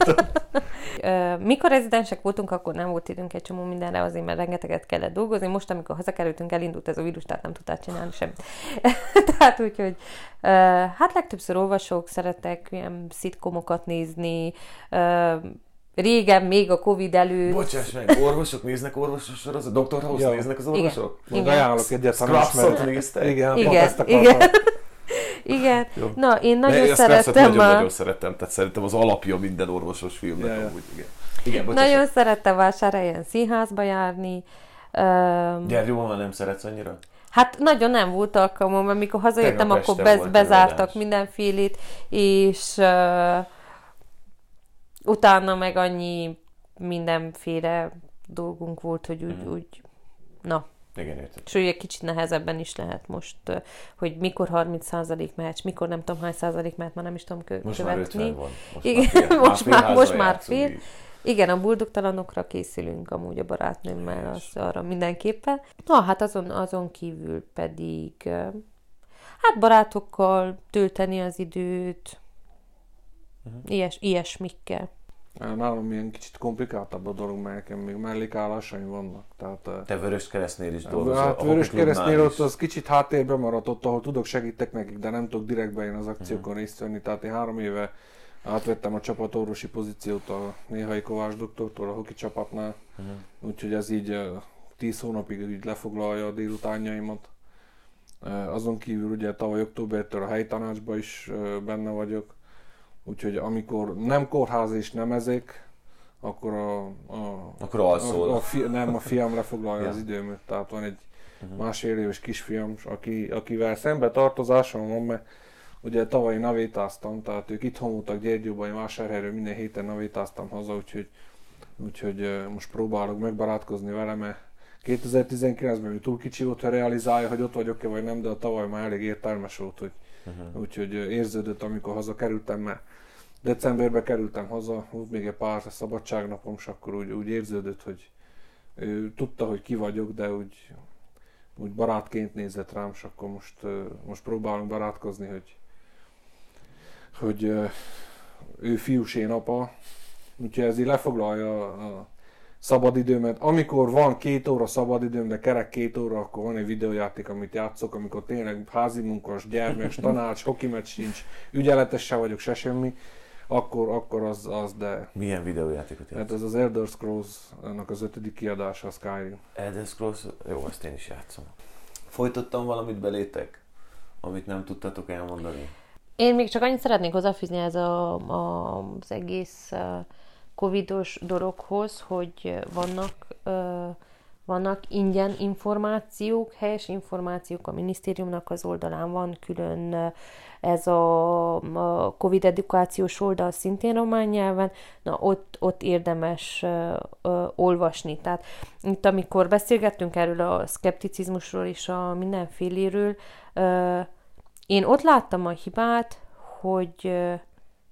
C: Mikor rezidensek voltunk, akkor nem volt időnk egy csomó mindenre, azért mert rengeteget kellett dolgozni. Most, amikor hazakerültünk, elindult ez a vírus, tehát nem tudtál csinálni semmit. tehát úgyhogy, hát legtöbbször olvasok, szeretek ilyen szitkomokat nézni, régen, még a Covid előtt.
B: Bocsáss meg, orvosok néznek orvosos sorozat? Dr. House ja. néznek az orvosok?
D: Igen. Majd ajánlok egyet,
B: ha néztek?
D: Igen,
C: igen, igen. Igen. Jó. Na, én nagyon De szerettem
B: a... Nagyon, nagyon szerettem, tehát szerintem az alapja minden orvosos filmnek ja, amúgy. Igen.
C: Igen, nagyon szerettem vásárhelyen színházba járni.
B: Um, Gyergyóban nem szeretsz annyira?
C: Hát nagyon nem volt alkalmam, amikor hazajöttem, akkor bez, bezártak mindenfélét, és uh, utána meg annyi mindenféle dolgunk volt, hogy úgy, mm. úgy na,
B: igen, értem.
C: És ugye kicsit nehezebben is lehet most, hogy mikor 30% meccs, mikor nem tudom hány százalék mehet, már nem is tudom kö-
B: most
C: követni.
B: Már van. Most
C: Igen, már fél, most már, most már fél. Igen, a buldogtalanokra készülünk amúgy a barátnőmmel, az arra mindenképpen. Na, hát azon, azon kívül pedig hát barátokkal tölteni az időt, uh-huh. ilyes, ilyesmikkel.
D: Nálam ilyen kicsit komplikáltabb a dolog, mert nekem még mellékállásaim vannak. Tehát,
B: Te Vörös Keresztnél is dolgozol?
D: Hát Vörös Keresztnél ott az kicsit háttérbe maradt ott, ahol tudok segítek nekik, de nem tudok direktbe én az akciókon uh-huh. részt venni. Tehát én három éve átvettem a csapatorvosi pozíciót a néhai Kovács doktortól a hoki csapatnál, uh-huh. úgyhogy ez így tíz hónapig így lefoglalja a délutánjaimat. Azon kívül ugye tavaly októbertől a helyi tanácsban is benne vagyok Úgyhogy amikor nem kórház és nem ezek, akkor a, a,
B: akkor alszol.
D: A, a fi, nem, a fiam lefoglalja az időmet. Tehát van egy uh-huh. másfél éves kisfiam, aki, akivel szembe tartozásom van, mert ugye tavaly navétáztam, tehát ők itthon voltak Gyergyóban, vásárhelyről minden héten navétáztam haza, úgyhogy, úgyhogy most próbálok megbarátkozni vele, mert 2019-ben túl kicsi volt, hogy realizálja, hogy ott vagyok-e vagy nem, de a tavaly már elég értelmes volt, hogy uh-huh. úgyhogy érződött, amikor hazakerültem, mert decemberben kerültem haza, volt még egy pár szabadságnapom, és akkor úgy, úgy érződött, hogy ő tudta, hogy ki vagyok, de úgy, úgy barátként nézett rám, és akkor most, most próbálunk barátkozni, hogy, hogy ő fiús, én apa, úgyhogy ez így lefoglalja a szabadidőmet. Amikor van két óra szabadidőm, de kerek két óra, akkor van egy videójáték, amit játszok, amikor tényleg házi munkas, gyermek, tanács, meccs sincs, ügyeletes se vagyok, se semmi, akkor, akkor az, az, de...
B: Milyen videójátékot
D: játszol? Hát ez az Elder Scrolls-nak az ötödik kiadása, a Skyrim.
B: Elder Scrolls, jó, azt én is játszom. Folytottam valamit belétek, amit nem tudtatok elmondani?
C: Én még csak annyit szeretnék hozzáfűzni ez a, a, az egész covidos dologhoz, hogy vannak, vannak ingyen információk, helyes információk, a minisztériumnak az oldalán van külön ez a, Covid edukációs oldal szintén román nyelven, na ott, ott érdemes olvasni. Tehát itt amikor beszélgettünk erről a szkepticizmusról és a mindenféléről, én ott láttam a hibát, hogy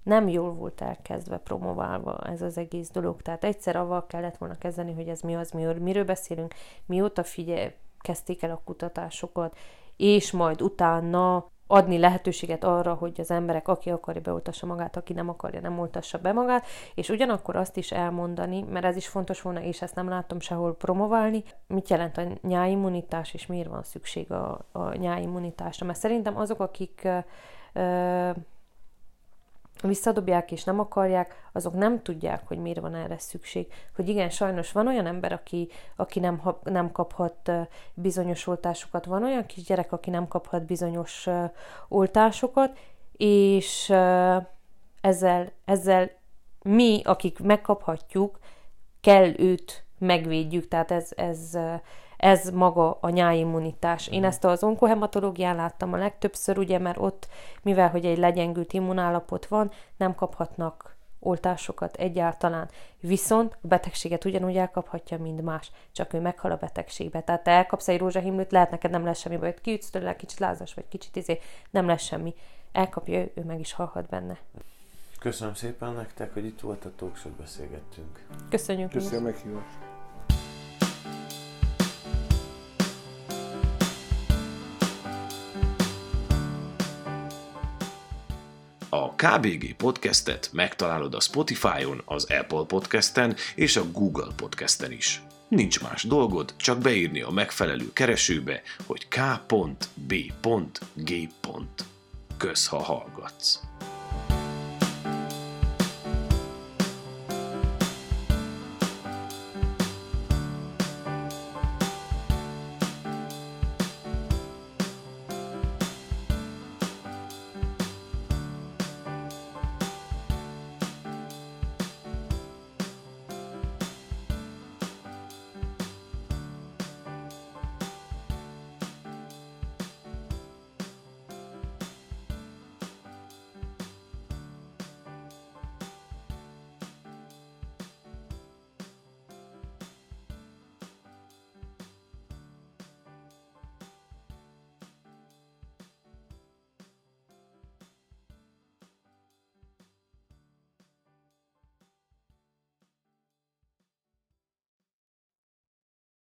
C: nem jól volt elkezdve promoválva ez az egész dolog. Tehát egyszer avval kellett volna kezdeni, hogy ez mi az, mi, miről beszélünk, mióta figyel, kezdték el a kutatásokat, és majd utána adni lehetőséget arra, hogy az emberek, aki akarja, beoltassa magát, aki nem akarja, nem oltassa be magát, és ugyanakkor azt is elmondani, mert ez is fontos volna, és ezt nem látom sehol promoválni, mit jelent a nyáimmunitás, és miért van szükség a, a nyáimmunitásra. Mert szerintem azok, akik ö, visszadobják és nem akarják, azok nem tudják, hogy miért van erre szükség. Hogy igen, sajnos van olyan ember, aki, aki nem, nem kaphat bizonyos oltásokat, van olyan kisgyerek, aki nem kaphat bizonyos oltásokat, és ezzel, ezzel mi, akik megkaphatjuk, kell őt megvédjük, tehát ez, ez, ez maga a nyáimmunitás. Én ezt az onkohematológián láttam a legtöbbször, ugye, mert ott, mivel hogy egy legyengült immunállapot van, nem kaphatnak oltásokat egyáltalán. Viszont a betegséget ugyanúgy elkaphatja, mint más, csak ő meghal a betegségbe. Tehát te elkapsz egy rózsahimlőt, lehet neked nem lesz semmi baj, kiütsz tőle, kicsit lázas vagy, kicsit izé, nem lesz semmi. Elkapja ő, ő meg is halhat benne.
B: Köszönöm szépen nektek, hogy itt voltatok, sok beszélgettünk.
C: Köszönjük.
D: Köszönöm a meghívást.
A: A KBG podcastet megtalálod a Spotify-on, az Apple podcasten és a Google podcasten is. Nincs más dolgod, csak beírni a megfelelő keresőbe, hogy k.b.g. Kösz, ha hallgatsz.